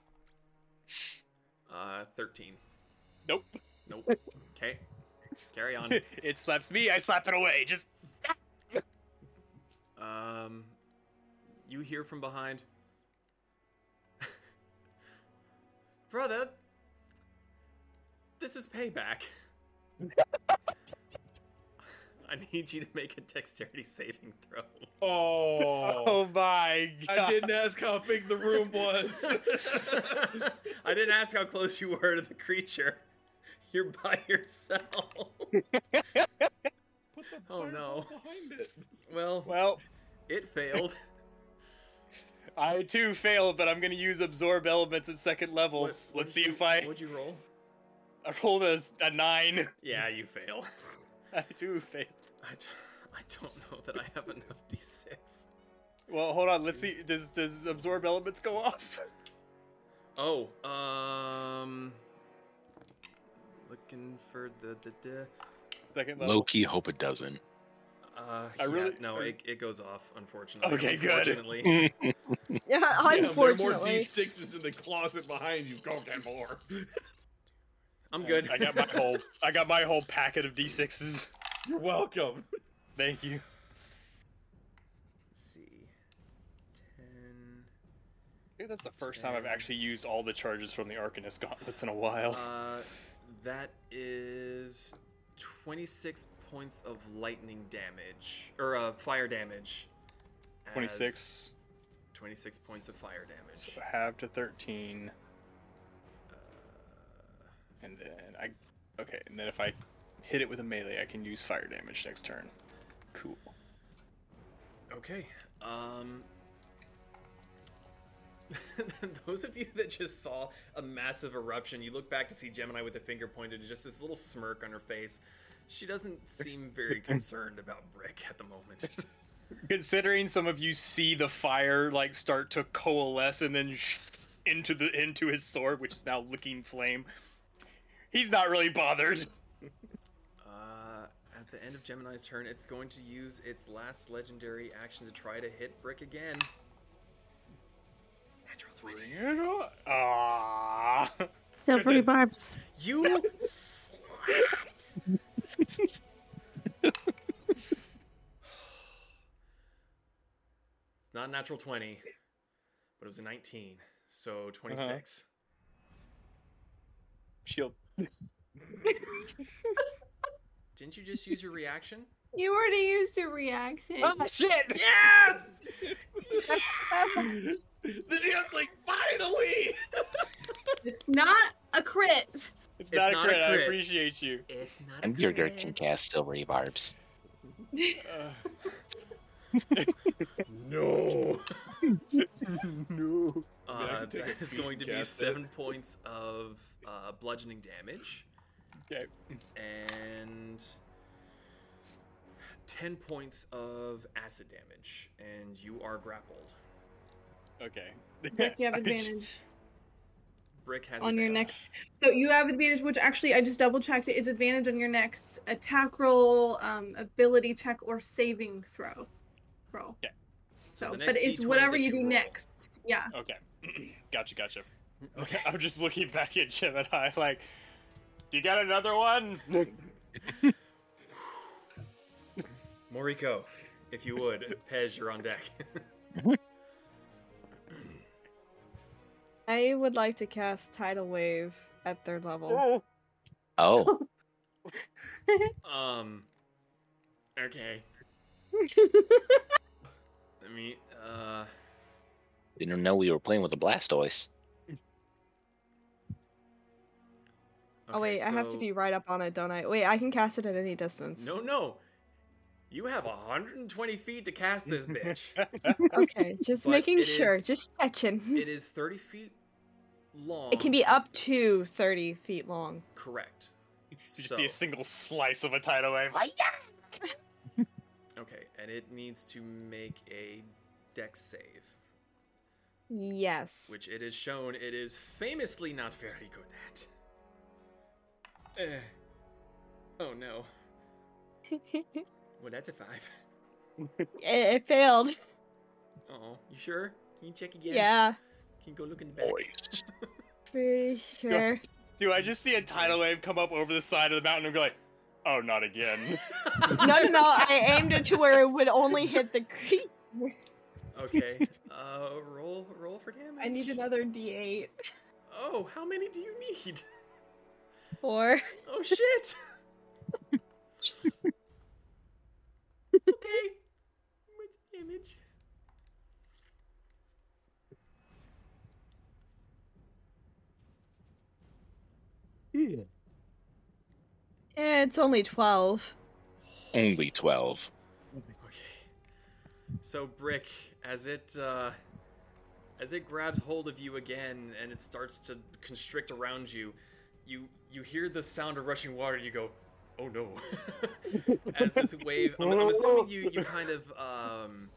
S2: Uh, 13.
S6: Nope.
S2: Nope. Okay. Carry on.
S6: it slaps me. I slap it away. Just
S2: Um, you hear from behind. Brother, this is payback. I need you to make a dexterity saving throw.
S3: Oh.
S6: Oh my god.
S3: I didn't ask how big the room was.
S2: I didn't ask how close you were to the creature. You're by yourself.
S3: Put the
S2: Oh, no.
S3: Behind it.
S2: Well,
S6: Well,
S2: it failed.
S6: I too failed, but I'm gonna use absorb elements at second level.
S2: What-
S6: Let's
S2: what'd
S6: see
S2: you-
S6: if I,
S2: What'd you roll?
S6: I rolled a, a nine.
S2: Yeah, you fail.
S6: I too failed.
S2: I, d- I don't know that I have enough d6.
S6: Well, hold on. Let's see. Does does absorb elements go off?
S2: Oh, um, looking for the the, the
S6: Second level.
S4: Low key, hope it doesn't.
S2: Uh,
S6: I
S2: yeah,
S6: really-
S2: no,
S6: I-
S2: it, it goes off. Unfortunately.
S6: Okay, good.
S2: Unfortunately.
S9: Yeah,
S3: Yeah, there are more. D6s in the closet behind you. Go get more.
S2: I'm good.
S6: I got my whole I got my whole packet of d6s.
S3: You're welcome.
S6: Thank you.
S2: Let's see. Ten.
S6: I think that's the first time I've actually used all the charges from the Arcanist gauntlets in a while.
S2: Uh, that is twenty-six points of lightning damage or uh, fire damage.
S6: 26.
S2: Twenty-six points of fire damage.
S6: So half to 13.
S2: Uh,
S6: And then I. Okay, and then if I hit it with a melee, I can use fire damage next turn. Cool.
S2: Okay. Um. Those of you that just saw a massive eruption, you look back to see Gemini with a finger pointed and just this little smirk on her face. She doesn't seem very concerned about Brick at the moment.
S6: Considering some of you see the fire like start to coalesce and then into the into his sword, which is now licking flame, he's not really bothered.
S2: Uh, at the end of Gemini's turn, it's going to use its last legendary action to try to hit Brick again. Natural 20.
S6: Bring it on. Ah.
S5: Silvery barbs.
S2: You slut! It's not a natural 20, but it was a 19, so 26. Uh-huh.
S6: Shield.
S2: Didn't you just use your reaction?
S5: You already used your reaction.
S6: Oh shit!
S2: Yes!
S6: the DM's like, finally!
S5: It's not a crit.
S6: It's not,
S2: not
S6: a,
S2: a
S6: crit. I
S2: crit.
S6: appreciate you.
S2: It's not a crit.
S8: And Bjergert can
S2: crit.
S8: cast silvery barbs.
S2: No.
S6: no.
S2: Uh,
S6: can take a
S2: that is going to be
S6: cast it.
S2: seven points of uh, bludgeoning damage
S6: Okay.
S2: and ten points of acid damage, and you are grappled.
S6: Okay.
S5: Rick, you have advantage
S2: Brick has
S5: on your next. So you have advantage, which actually I just double checked. It's advantage on your next attack roll, um, ability check, or saving throw. Roll.
S6: Okay.
S2: So
S5: So, but it's whatever you
S2: you
S5: do
S2: roll.
S5: next. Yeah.
S6: Okay. gotcha, gotcha. Okay, I'm just looking back at Gemini like, you got another one?
S2: Moriko, if you would, Pez, you're on deck.
S9: I would like to cast Tidal Wave at third level.
S8: Oh,
S2: um. Okay. I mean, uh.
S8: didn't know we were playing with a Blastoise.
S9: oh wait,
S2: okay,
S9: I have to be right up on it, don't I? Wait, I can cast it at any distance.
S2: No, no. You have 120 feet to cast this bitch.
S9: Okay, just
S2: But
S9: making sure,
S2: is-
S9: just checking.
S2: it is 30 feet long.
S9: It can be up to 30 feet long.
S2: Correct.
S6: You just
S2: So-
S6: see a single slice of a tidal wave.
S2: Okay, and it needs to make a dex save,
S9: Yes.
S2: which it is shown it is famously not very good at. Eh. Oh no. Well, that's a five.
S9: it, it failed.
S2: Oh, you sure? Can you check again?
S9: Yeah,
S2: Can you go look in the back?
S4: Boys.
S9: pretty sure.
S6: Dude, I just see a tidal wave come up over the side of the mountain and go like, oh, not again.
S9: No, no, no. I aimed it to where it would only hit the creep.
S2: okay. Uh, roll, roll for damage.
S9: I need another D8.
S2: Oh, how many do you need?
S9: Four.
S2: Oh shit. okay. Much damage.
S9: Eh, It's only 12.
S4: Only 12.
S2: Okay. So Brick, as it uh, as it grabs hold of you again and it starts to constrict around you, you you hear the sound of rushing water. and You go, oh no! as this wave, I'm, I'm assuming you you kind of um,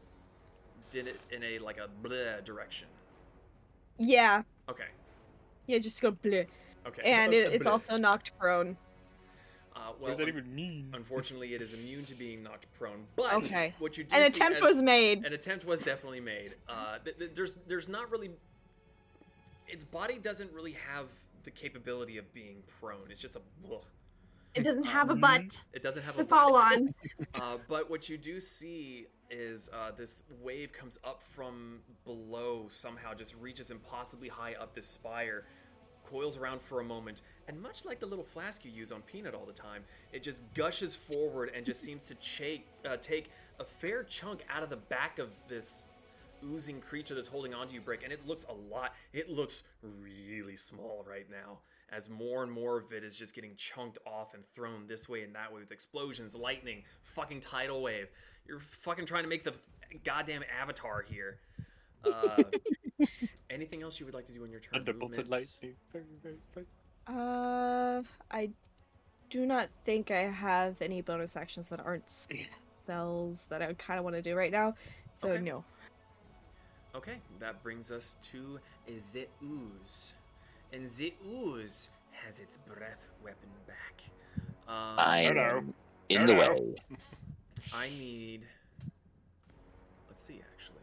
S2: did it in a like a bleh direction.
S9: Yeah.
S2: Okay.
S9: Yeah, just go bleh.
S2: Okay.
S9: And it, it's
S2: Bleh.
S9: also knocked prone.
S2: Uh,
S6: what does that
S2: un-
S6: even mean?
S2: Unfortunately, it is immune to being knocked prone. But
S9: Okay.
S2: what you do
S9: An
S2: see
S9: attempt
S2: as-
S9: was made.
S2: An attempt was definitely made. Uh, th- th- there's there's not really. Its body doesn't really have the capability of being prone. It's just a. Ugh.
S5: It doesn't have a butt
S2: It doesn't have
S5: to
S2: a
S5: fall
S2: butt.
S5: on.
S2: Uh, but what you do see is uh, this wave comes up from below somehow, just reaches impossibly high up this spire, coils around for a moment, and much like the little flask you use on Peanut all the time, it just gushes forward and just seems to cha- uh, take a fair chunk out of the back of this oozing creature that's holding onto you, Brick, and it looks a lot. It looks really small right now, as more and more of it is just getting chunked off and thrown this way and that way with explosions, lightning, fucking tidal wave. You're fucking trying to make the goddamn avatar here. Uh, anything else you would like to do in your turn?
S6: Thunderbolted
S2: Movements?
S6: lightning.
S9: Uh, I do not think I have any bonus actions that aren't spells that I kind of want to do right now. So
S2: Okay.
S9: no.
S2: Okay, that brings us to the ooze. And the ooze has its breath weapon back. Um,
S8: I
S6: Hello.
S8: am in the
S6: Hello.
S8: way.
S2: I need. Let's see, actually.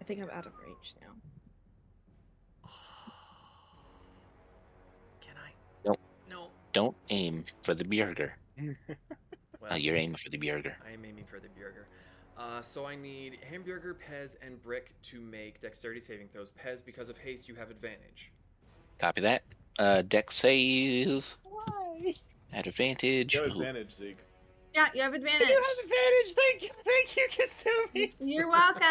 S9: I think I'm out of range now.
S8: Don't aim for the burger.
S2: Well,
S8: Uh, you're aiming for the burger.
S2: I am aiming for the burger. Uh, so I need Hamburger, Pez, and Brick to make dexterity saving throws. Pez, because of haste, you have advantage.
S8: Copy that. Uh, deck save
S9: Why?
S8: at advantage.
S3: You have advantage, Zeke.
S5: Yeah, you have advantage.
S7: You have advantage. Thank you, thank you, Kasumi.
S5: You're welcome.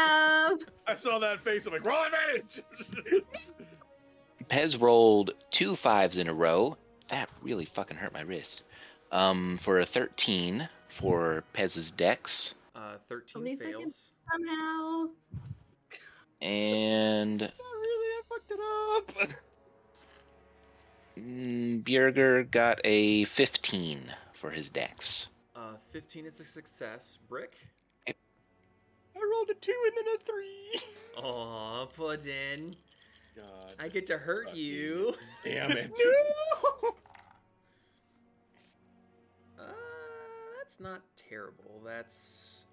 S3: I saw that face. I'm like, roll advantage.
S8: Pez rolled two fives in a row. That really fucking hurt my wrist. Um, for a 13 for Pez's dex.
S2: Uh, 13
S5: Only
S2: fails.
S5: Somehow.
S8: And
S6: Not really, I fucked it up.
S8: mm, Bjerger got a 15 for his dex.
S2: Uh, 15 is a success. Brick?
S6: I rolled a two and then a three.
S2: Aw, Puddin.
S3: God.
S2: I get to hurt you.
S3: Damn it.
S6: No.
S2: Uh, that's not terrible. That's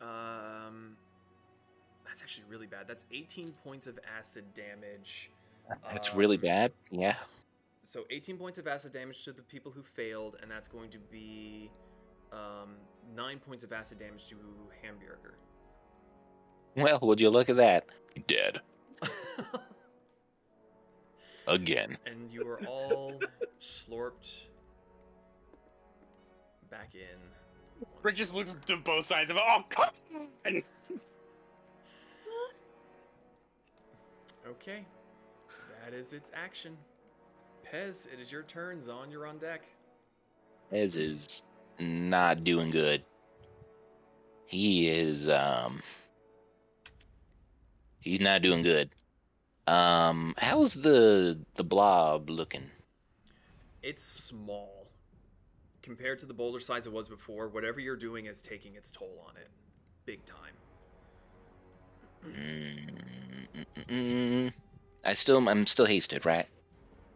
S2: um, that's actually really bad. That's 18 points of acid damage.
S8: That's really
S2: Um,
S8: bad. Yeah.
S2: So 18 points of acid damage to the people who failed, and that's going to be um, nine points of acid damage to Hamburger.
S8: Well, would you look at that? Dead. Again.
S2: and you are all slorped back in. once
S6: Rick just
S2: more.
S6: looks to both sides of it. Oh, come on.
S2: Okay, that is its action. Pez, it is your turn. Zon, you're on deck.
S8: Pez is not doing good. He is um he's not doing good. Um how's the the blob looking?
S2: It's small compared to the boulder size it was before. Whatever you're doing is taking its toll on it, big time.
S8: Mm, mm, mm, mm. I still I'm still hasted, right?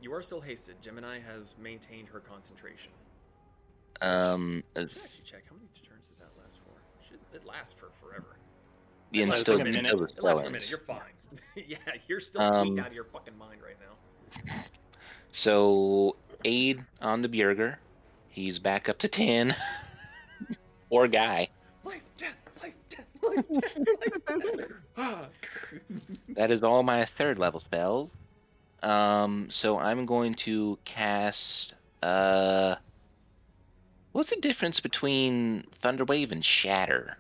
S2: You are still hasted. Gemini has maintained her concentration.
S8: Um
S2: I
S8: uh,
S2: should actually check how many turns does that last for. Should it lasts for forever?
S8: And
S2: lasts
S8: still
S2: for a minute. It lasts for a minute. You're fine. yeah, you're still
S8: Um,
S2: tweaked out of your fucking mind right now.
S8: So aid on the Bjerger. He's back up to ten. or guy.
S2: Life, death, life, death, life, death, life, death.
S8: That is all my third level spells. Um, so I'm going to cast. Uh, what's the difference between Thunderwave and Shatter?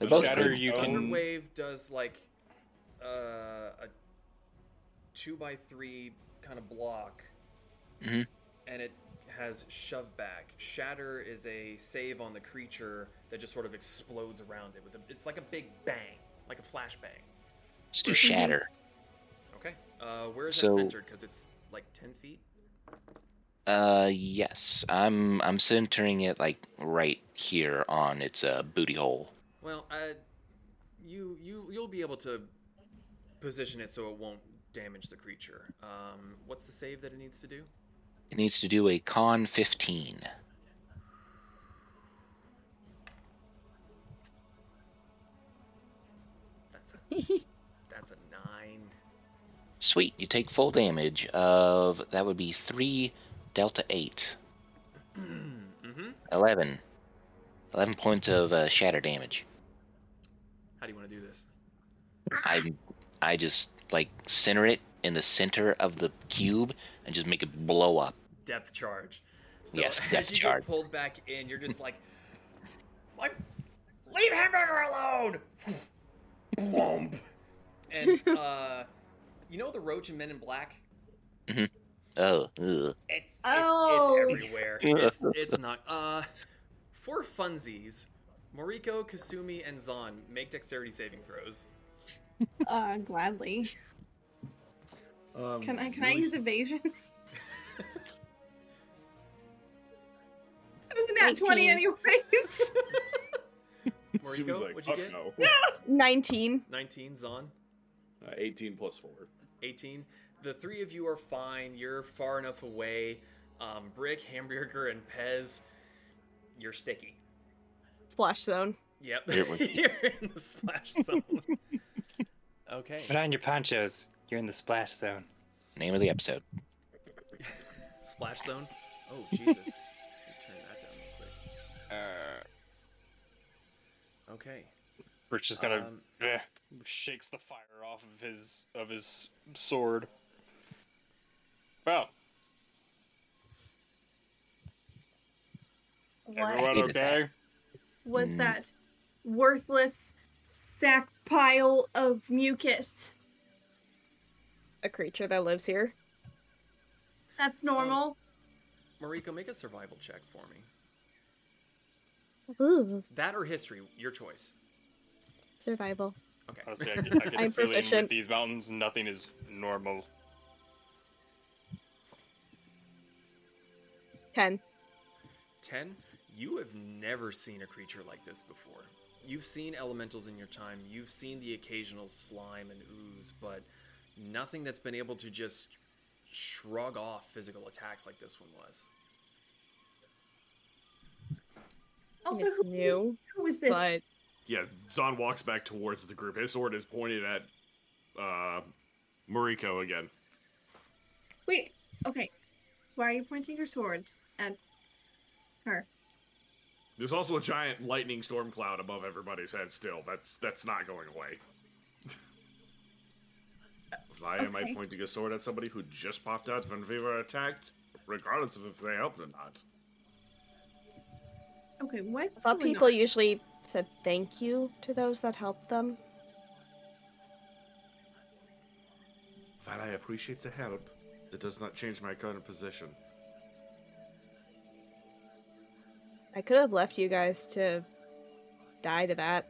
S8: They're both
S6: Shatter,
S8: good.
S6: you
S2: Thunder
S6: can.
S2: Wave does like uh, a two by three kind of block,
S8: Mhm.
S2: and it has shove back. Shatter is a save on the creature that just sort of explodes around it with a, it's like a big bang, like a flash bang.
S8: Let's do Shatter.
S2: Okay, uh, where is
S8: So-
S2: that centered? Because it's like ten feet.
S8: Uh, yes, I'm I'm centering it like right here on its uh, booty hole.
S2: Well, uh, you you you'll be able to position it so it won't damage the creature. Um, what's the save that it needs to do?
S8: It needs to do a Con 15.
S2: That's a that's a nine.
S8: Sweet, you take full damage of that would be three delta eight.
S2: mm-hmm.
S8: 11. 11 points of uh, shatter damage.
S2: How do you want to do this?
S8: I I just like center it in the center of the cube and just make it blow up.
S2: Depth charge. So
S8: Yes,
S2: as
S8: depth
S2: you
S8: charge.
S2: get pulled back in, you're just like, like, leave Hamburger alone. Whomp. and uh, you know the roach in Men in Black?
S8: Oh, ugh.
S2: It's it's,
S5: Oh.
S2: it's everywhere. It's it's not. Uh, for funsies, Moriko, Kasumi, and Zon make dexterity saving throws.
S5: Uh, gladly.
S3: Um,
S5: Can I can I use evasion? It was a nat 20 anyways.
S3: Sumi's
S2: Moriko,
S3: like,
S2: what'd you get?
S3: no."
S9: 19.
S2: 19. Zon,
S3: Uh, 18 plus 4.
S2: 18. The three of you are fine. You're far enough away. Um, Brick, Hamburger, and Pez, you're sticky.
S9: Splash zone.
S2: Yep.
S8: Here we-
S2: you're in the splash zone. okay.
S7: Put on your ponchos. You're in the splash zone.
S8: Name of the episode.
S2: Splash zone. Oh Jesus! Turn that down real quick.
S6: Uh,
S2: Okay.
S6: Rich just kind of
S2: Um,
S6: eh, shakes the fire off of his of his sword. Well, everyone
S5: What
S8: Keep
S6: okay?
S5: Was
S8: Mm.
S5: that worthless sack pile of mucus?
S9: A creature that lives here.
S5: That's normal.
S2: Moriko, make a survival check for me.
S9: Ooh,
S2: That or history, your choice.
S9: survival.
S2: Okay.
S6: Honestly, I get, I get
S9: I'm
S6: the feeling
S9: proficient.
S6: with these mountains, nothing is normal.
S9: 10.
S2: 10. You have never seen a creature like this before. You've seen elementals in your time, you've seen the occasional slime and ooze, but nothing that's been able to just shrug off physical attacks like this one was.
S5: also,
S9: it's
S5: who,
S9: new,
S5: who is this?
S9: but
S3: Yeah, Zon walks back towards the group. His sword is pointed at uh, Moriko again.
S5: Wait, okay. Why are you pointing your sword at her?
S3: There's also a giant lightning storm cloud above everybody's head still. That's that's not going away. Why am I pointing a sword at somebody who just popped out when we were attacked, regardless of if they helped or not?
S5: Okay, what?
S9: some
S5: going
S9: people
S5: on?
S9: usually said thank you to those that helped them.
S3: While I appreciate the help, that does not change my current position.
S9: I could have left you guys to die to that.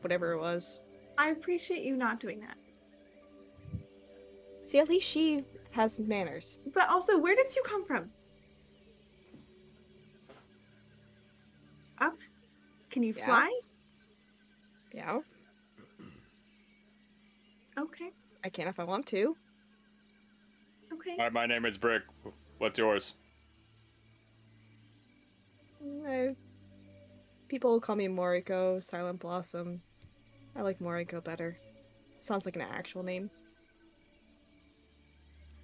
S9: Whatever it was.
S5: I appreciate you not doing that.
S9: See, at least she has manners.
S5: But also, where did you come from? Up? Can you
S9: Yeah.
S5: fly?
S9: Yeah,
S5: Okay,
S9: I can if I want to.
S5: okay.
S6: Hi, my name is Brick. What's yours?
S9: I, people call me Moriko, Silent Blossom. I like Moriko better. Sounds like an actual name.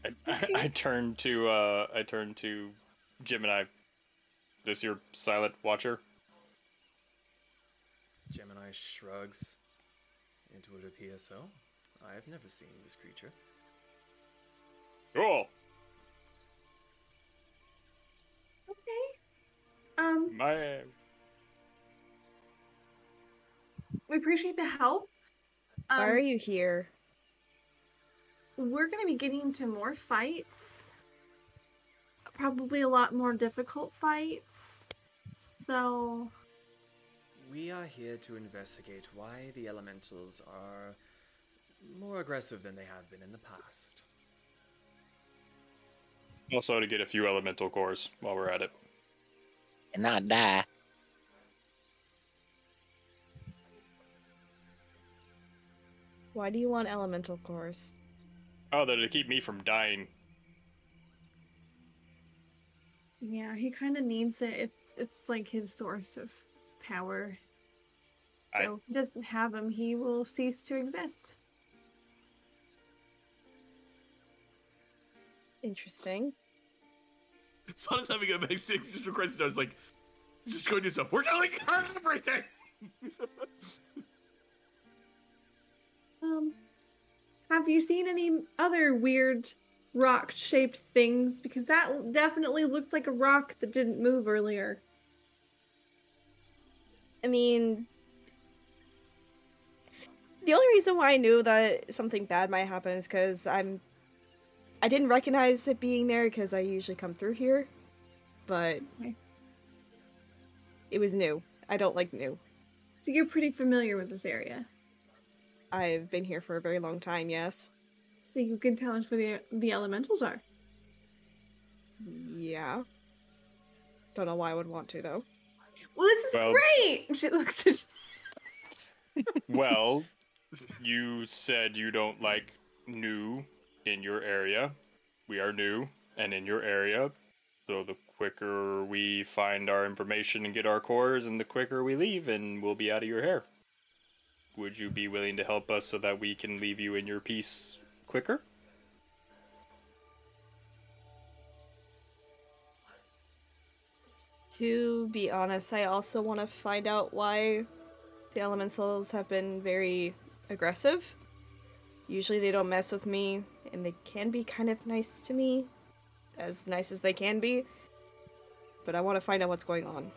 S6: I, I, I turn to uh, I turn to Gemini. This your silent watcher?
S2: Gemini shrugs. Into it a PSO. I've never seen this creature.
S6: Cool.
S5: Um,
S6: My
S5: we appreciate the help. Um,
S9: Why are you here?
S5: we're gonna be getting into more fights. Probably a lot more difficult fights. So,
S2: We are here to investigate why the elementals are more aggressive than they have been in the past.
S6: also to get a few elemental cores while we're at it.
S8: And not die.
S9: Why do you want elemental cores?
S6: Oh, that to keep me from dying.
S5: yeah, he kind of needs it. It's it's like his source of power.
S6: I-
S5: So, if he doesn't have him, he will cease to exist.
S9: Interesting.
S3: Zon is having a existential crisis. I was like, just go do something. We're telling her everything.
S5: Um, have you seen any other weird rock-shaped things? Because that definitely looked like a rock that didn't move earlier.
S9: I mean, The only reason why I knew that something bad might happen is because I'm. I didn't recognize it being there because I usually come through here, but
S5: Okay.
S9: it was new. I don't like new.
S5: So you're pretty familiar with this area.
S9: I've been here for a very long time. Yes.
S5: So you can tell us where the the elementals are.
S9: Yeah. Don't know why I would want to though.
S5: Well, this is
S6: Well-
S5: great. She looks at
S6: Well, you said you don't like new in your area. We are new and in your area. So the quicker we find our information and get our cores, and the quicker we leave, and we'll be out of your hair. Would you be willing to help us so that we can leave you in your peace quicker?
S9: To be honest, I also want to find out why the elementals have been very aggressive. Usually they don't mess with me, and they can be kind of nice to me, as nice as they can be. But I want to find out what's going on.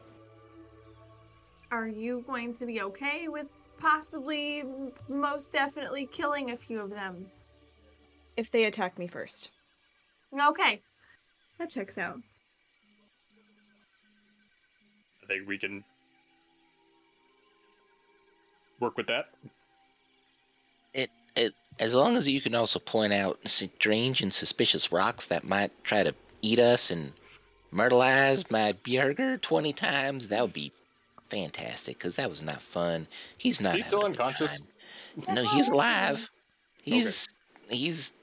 S5: Are you going to be okay with possibly, most definitely killing a few of them?
S9: If they attack me first.
S5: Okay. That checks out.
S6: I think we can work with that.
S8: It, it, as long as you can also point out strange and suspicious rocks that might try to eat us and myrtleize my burger 20 times, that would be fantastic, because that was not fun. He's not.
S6: Is he still
S8: having a good
S6: unconscious?
S8: time. No, he's alive. He's, he's,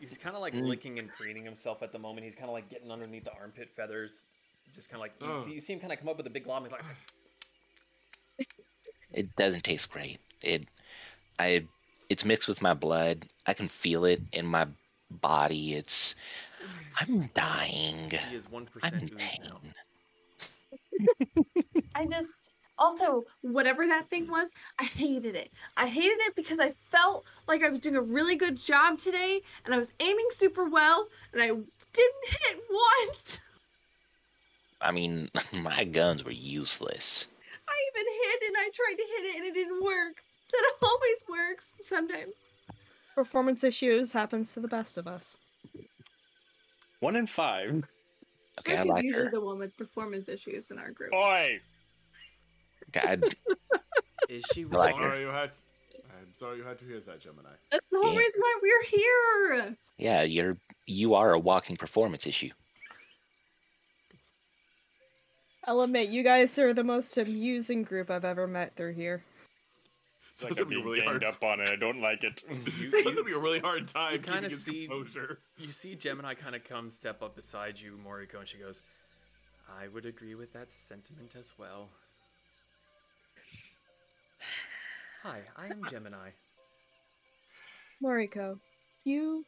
S2: He's kind of like
S8: Mm.
S2: licking and preening himself at the moment. He's kind of like getting underneath the armpit feathers. Just kind of like, you,
S3: Oh.
S2: see, you see him kind of come up with a big glom. He's like,
S8: it doesn't taste great. It, I, it's mixed with my blood. I can feel it in my body. It's, I'm dying.
S2: he is 1%
S8: I'm in pain.
S5: I just also whatever that thing was, I hated it. I hated it because I felt like I was doing a really good job today and I was aiming super well and I didn't hit once.
S8: I mean, my guns were useless.
S5: I even hit and I tried to hit it and it didn't work. That always works sometimes.
S9: Performance issues happens to the best of us.
S6: One in five.
S8: Okay, I
S5: Brick is usually
S8: her.
S5: the one with performance issues in our group.
S6: Oi!
S8: God,
S2: Is she
S8: I like
S2: wrong?
S8: her.
S3: Sorry you had. I'm sorry you had to hear that, Gemini.
S5: That's the whole
S8: Yeah.
S5: reason why we're here.
S8: yeah, you're you are a walking performance issue.
S9: I'll admit, you guys are the most amusing group I've ever met through here.
S3: So
S6: It's like I'm
S3: be
S6: being
S3: really
S6: ganged
S3: hard.
S6: up on and I don't like it.
S2: You,
S3: This
S2: you-
S3: would be a really hard time.
S2: you kinda see-
S3: composure.
S2: you see Gemini kind of come step up beside you, Moriko, and she goes, I would agree with that sentiment as well. Hi, I am Gemini.
S9: Moriko, you.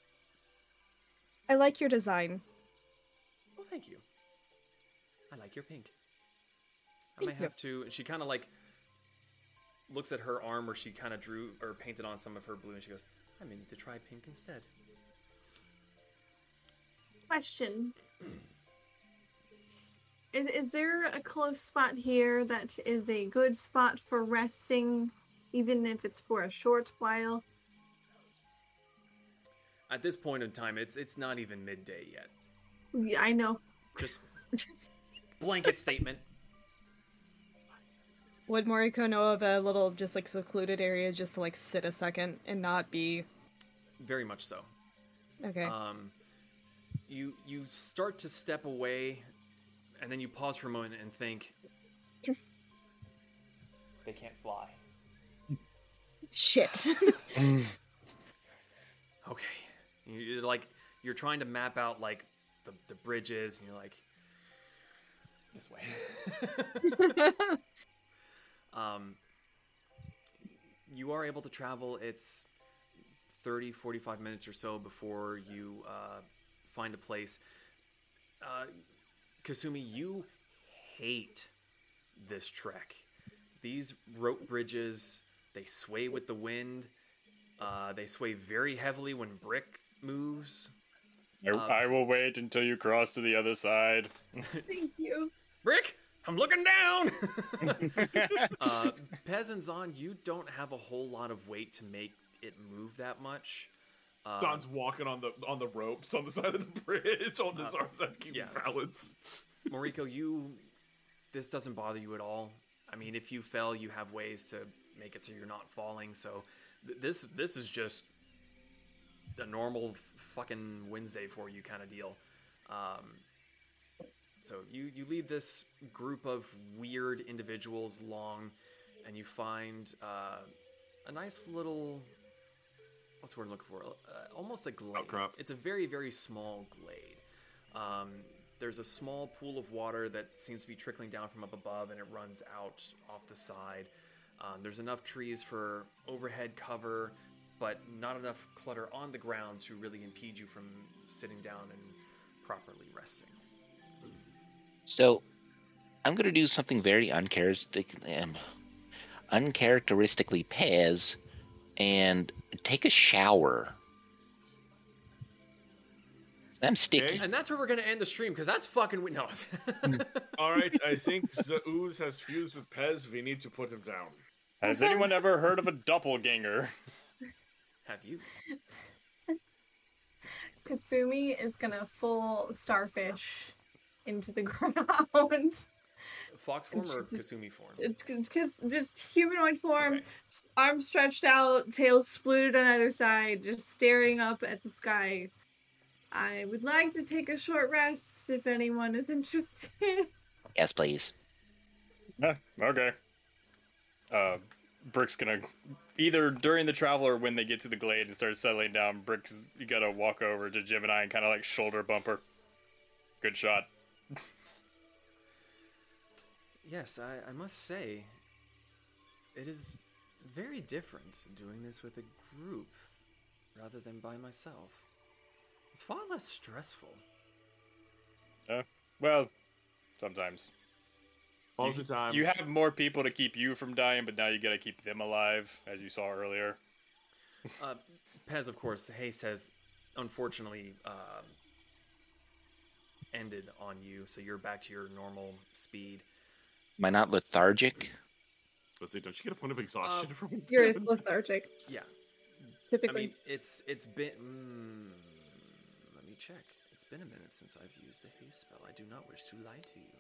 S9: I like your design.
S2: Well, thank you. I like your pink. I may
S9: you.
S2: have to. And she kind of like looks at her arm where she kind of drew or painted on some of her blue, and she goes, "I may need to try pink instead."
S5: Question. Is, is there a close spot here that is a good spot for resting, even if it's for a short while?
S2: At this point in time, it's it's not even midday yet.
S5: Yeah, I know.
S2: Just blanket statement.
S9: Would Moriko know of a little, just like secluded area just to like sit a second and not be.
S2: Very much so.
S9: Okay.
S2: Um, you you start to step away, and then you pause for a moment and think. They can't fly.
S9: Shit.
S2: Okay. You- You're like you're trying to map out like the the bridges, and you're like this way. um, you are able to travel. It's 30, 45 minutes or so before you uh, find a place. Uh, Kasumi, you hate this trek. These rope bridges, they sway with the wind. Uh, they sway very heavily when brick moves.
S6: I,
S2: Um,
S6: I will wait until you cross to the other side.
S5: Thank you.
S2: Brick, I'm looking down. uh, Pez and Zon, you don't have a whole lot of weight to make it move that much. Um,
S3: Zon's walking on the on the ropes on the side of the bridge, on his
S2: Uh,
S3: arms out, keeping
S2: yeah.
S3: balance.
S2: Moriko, you this doesn't bother you at all. I mean, if you fell, you have ways to make it so you're not falling. So th- this this is just a normal f- fucking Wednesday for you kind of deal. Um, so you you lead this group of weird individuals along, and you find uh, a nice little what's the word I'm looking for? Uh, almost a glade.
S3: Outcrop.
S2: It's a very very small glade. Um, there's a small pool of water that seems to be trickling down from up above, and it runs out off the side. Um, there's enough trees for overhead cover, but not enough clutter on the ground to really impede you from sitting down and properly resting.
S8: So, I'm gonna do something very uncharacteristic, um, uncharacteristically Pez, and take a shower. I'm sticky.
S2: And that's where we're gonna end the stream because that's fucking we- no.
S3: All right, I think the ooze has fused with Pez. We need to put him down.
S6: Has anyone ever heard of a doppelganger?
S2: Have you?
S5: Kasumi is gonna full starfish into the ground.
S2: Fox form or
S5: just-
S2: Kasumi form?
S5: It's because just humanoid form,
S2: Okay.
S5: arms stretched out, tails split on either side, just staring up at the sky. I would like to take a short rest if anyone is interested.
S8: Yes, please.
S6: Yeah, okay. Uh, Brick's gonna either during the travel or when they get to the glade and start settling down. Brick's you gotta walk over to Gemini and kind of like shoulder bumper. Good shot.
S2: Yes, I, I must say, it is very different doing this with a group rather than by myself. It's far less stressful.
S6: Well, sometimes
S3: All
S6: you,
S3: the time.
S6: you have more people to keep you from dying, but now you gotta keep them alive, as you saw earlier.
S2: Uh, Pez, of course, haste has unfortunately um ended on you, so you're back to your normal speed.
S8: Am I not lethargic?
S3: Let's see. Don't you get a point of exhaustion
S2: Uh,
S3: from?
S5: You're lethargic,
S2: Yeah, I
S5: typically.
S2: mean it's it's been. Mm, let me check. It's been a minute since I've used the haste spell. I do not wish to lie to you.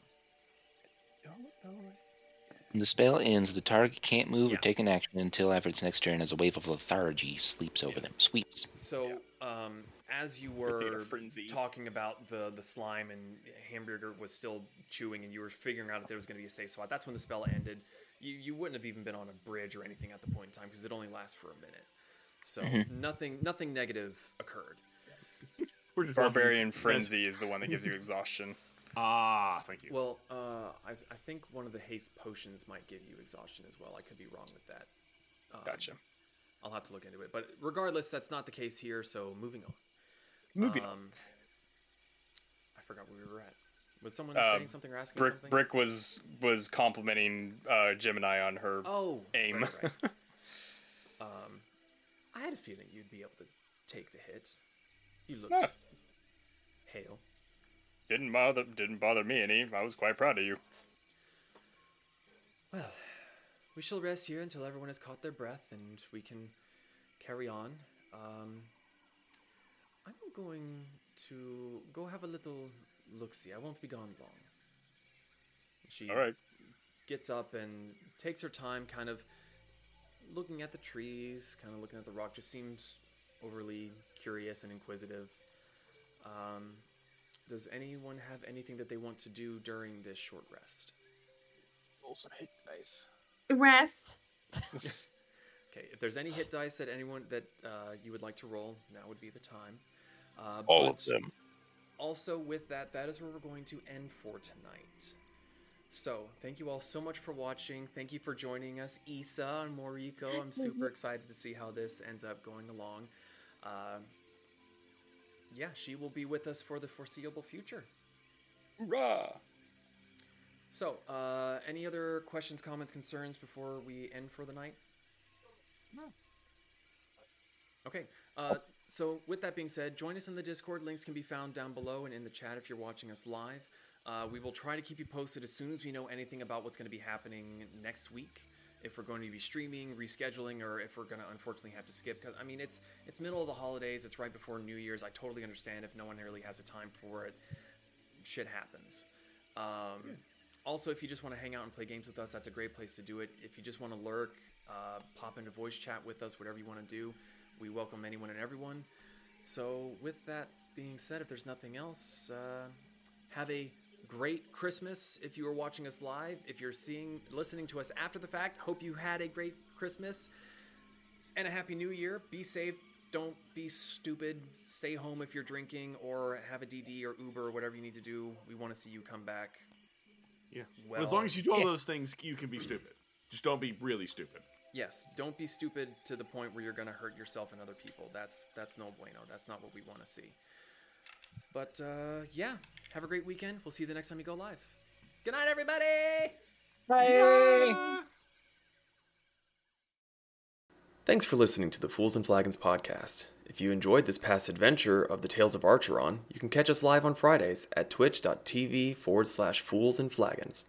S8: When the spell ends, the target can't move
S2: Yeah.
S8: or take an action until after its next turn as a wave of lethargy sleeps over
S2: Yeah.
S8: them. Sweeps.
S2: So, um, as you were
S6: of frenzy.
S2: talking about the the slime and Hamburger was still chewing, and you were figuring out if there was going to be a safe spot, that's when the spell ended. You you wouldn't have even been on a bridge or anything at the point in time because it only lasts for a minute. So
S8: Mhm.
S2: nothing nothing negative occurred.
S3: We're just
S6: Barbarian
S3: walking-
S6: frenzy is the one that gives you exhaustion.
S3: Ah, thank you.
S2: Well, uh, I, I think one of the haste potions might give you exhaustion as well. I could be wrong with that. Um,
S6: Gotcha.
S2: I'll have to look into it. But regardless, that's not the case here. So moving on.
S6: Moving on.
S2: um, I forgot where we were at. Was someone
S6: Uh,
S2: saying something or asking
S6: Brick
S2: something?
S6: Brick was was complimenting uh, Gemini on her
S2: Oh,
S6: aim.
S2: Right, right. um, I had a feeling you'd be able to take the hit. You looked
S6: Yeah.
S2: hale.
S6: didn't bother didn't bother me any. I was quite proud of you.
S2: Well, we shall rest here until everyone has caught their breath and we can carry on. Um, I'm going to go have a little look see. I won't be gone long. She
S6: All right.
S2: gets up and takes her time, kind of looking at the trees, kind of looking at the rock. Just seems overly curious and inquisitive. Um, does anyone have anything that they want to do during this short rest?
S6: Roll some hit dice.
S5: Rest.
S2: Okay, if there's any hit dice that anyone that uh, you would like to roll, now would be the time. Uh,
S4: All of them.
S2: Also, with that, that is where we're going to end for tonight. So, thank you all so much for watching. Thank you for joining us, Isa and Moriko. I'm super excited to see how this ends up going along. Uh, yeah, she will be with us for the foreseeable future.
S6: Hoorah!
S2: So, uh, any other questions, comments, concerns before we end for the night? No. Okay. Uh, so, with that being said, join us in the Discord. Links can be found down below and in the chat if you're watching us live. Uh, we will try to keep you posted as soon as we know anything about what's going to be happening next week. If we're going to be streaming, rescheduling, or if we're going to unfortunately have to skip. Because I mean, it's it's middle of the holidays. It's right before New Year's. I totally understand if no one really has a time for it. Shit happens. Um, Also, if you just want to hang out and play games with us, that's a great place to do it. If you just want to lurk, uh, pop into voice chat with us, whatever you want to do, we welcome anyone and everyone. So, with that being said, if there's nothing else, uh, have a great Christmas if you are watching us live. If you're seeing, listening to us after the fact, hope you had a great Christmas and a happy new year. Be safe. Don't be stupid. Stay home if you're drinking or have a DD or Uber or whatever you need to do. We want to see you come back.
S3: Yeah.
S2: Well,
S3: as long as you do all
S8: yeah.
S3: those things, you can be stupid. Just don't be really stupid.
S2: Yes, don't be stupid to the point where you're going to hurt yourself and other people. That's that's no bueno. That's not what we want to see. But uh, yeah, have a great weekend. We'll see you the next time we go live. Good night, everybody. Bye. Thanks for listening to the Fools and Flagons podcast. If you enjoyed this past adventure of the Tales of Archeron, you can catch us live on Fridays at twitch.tv forward slash fools and flagons.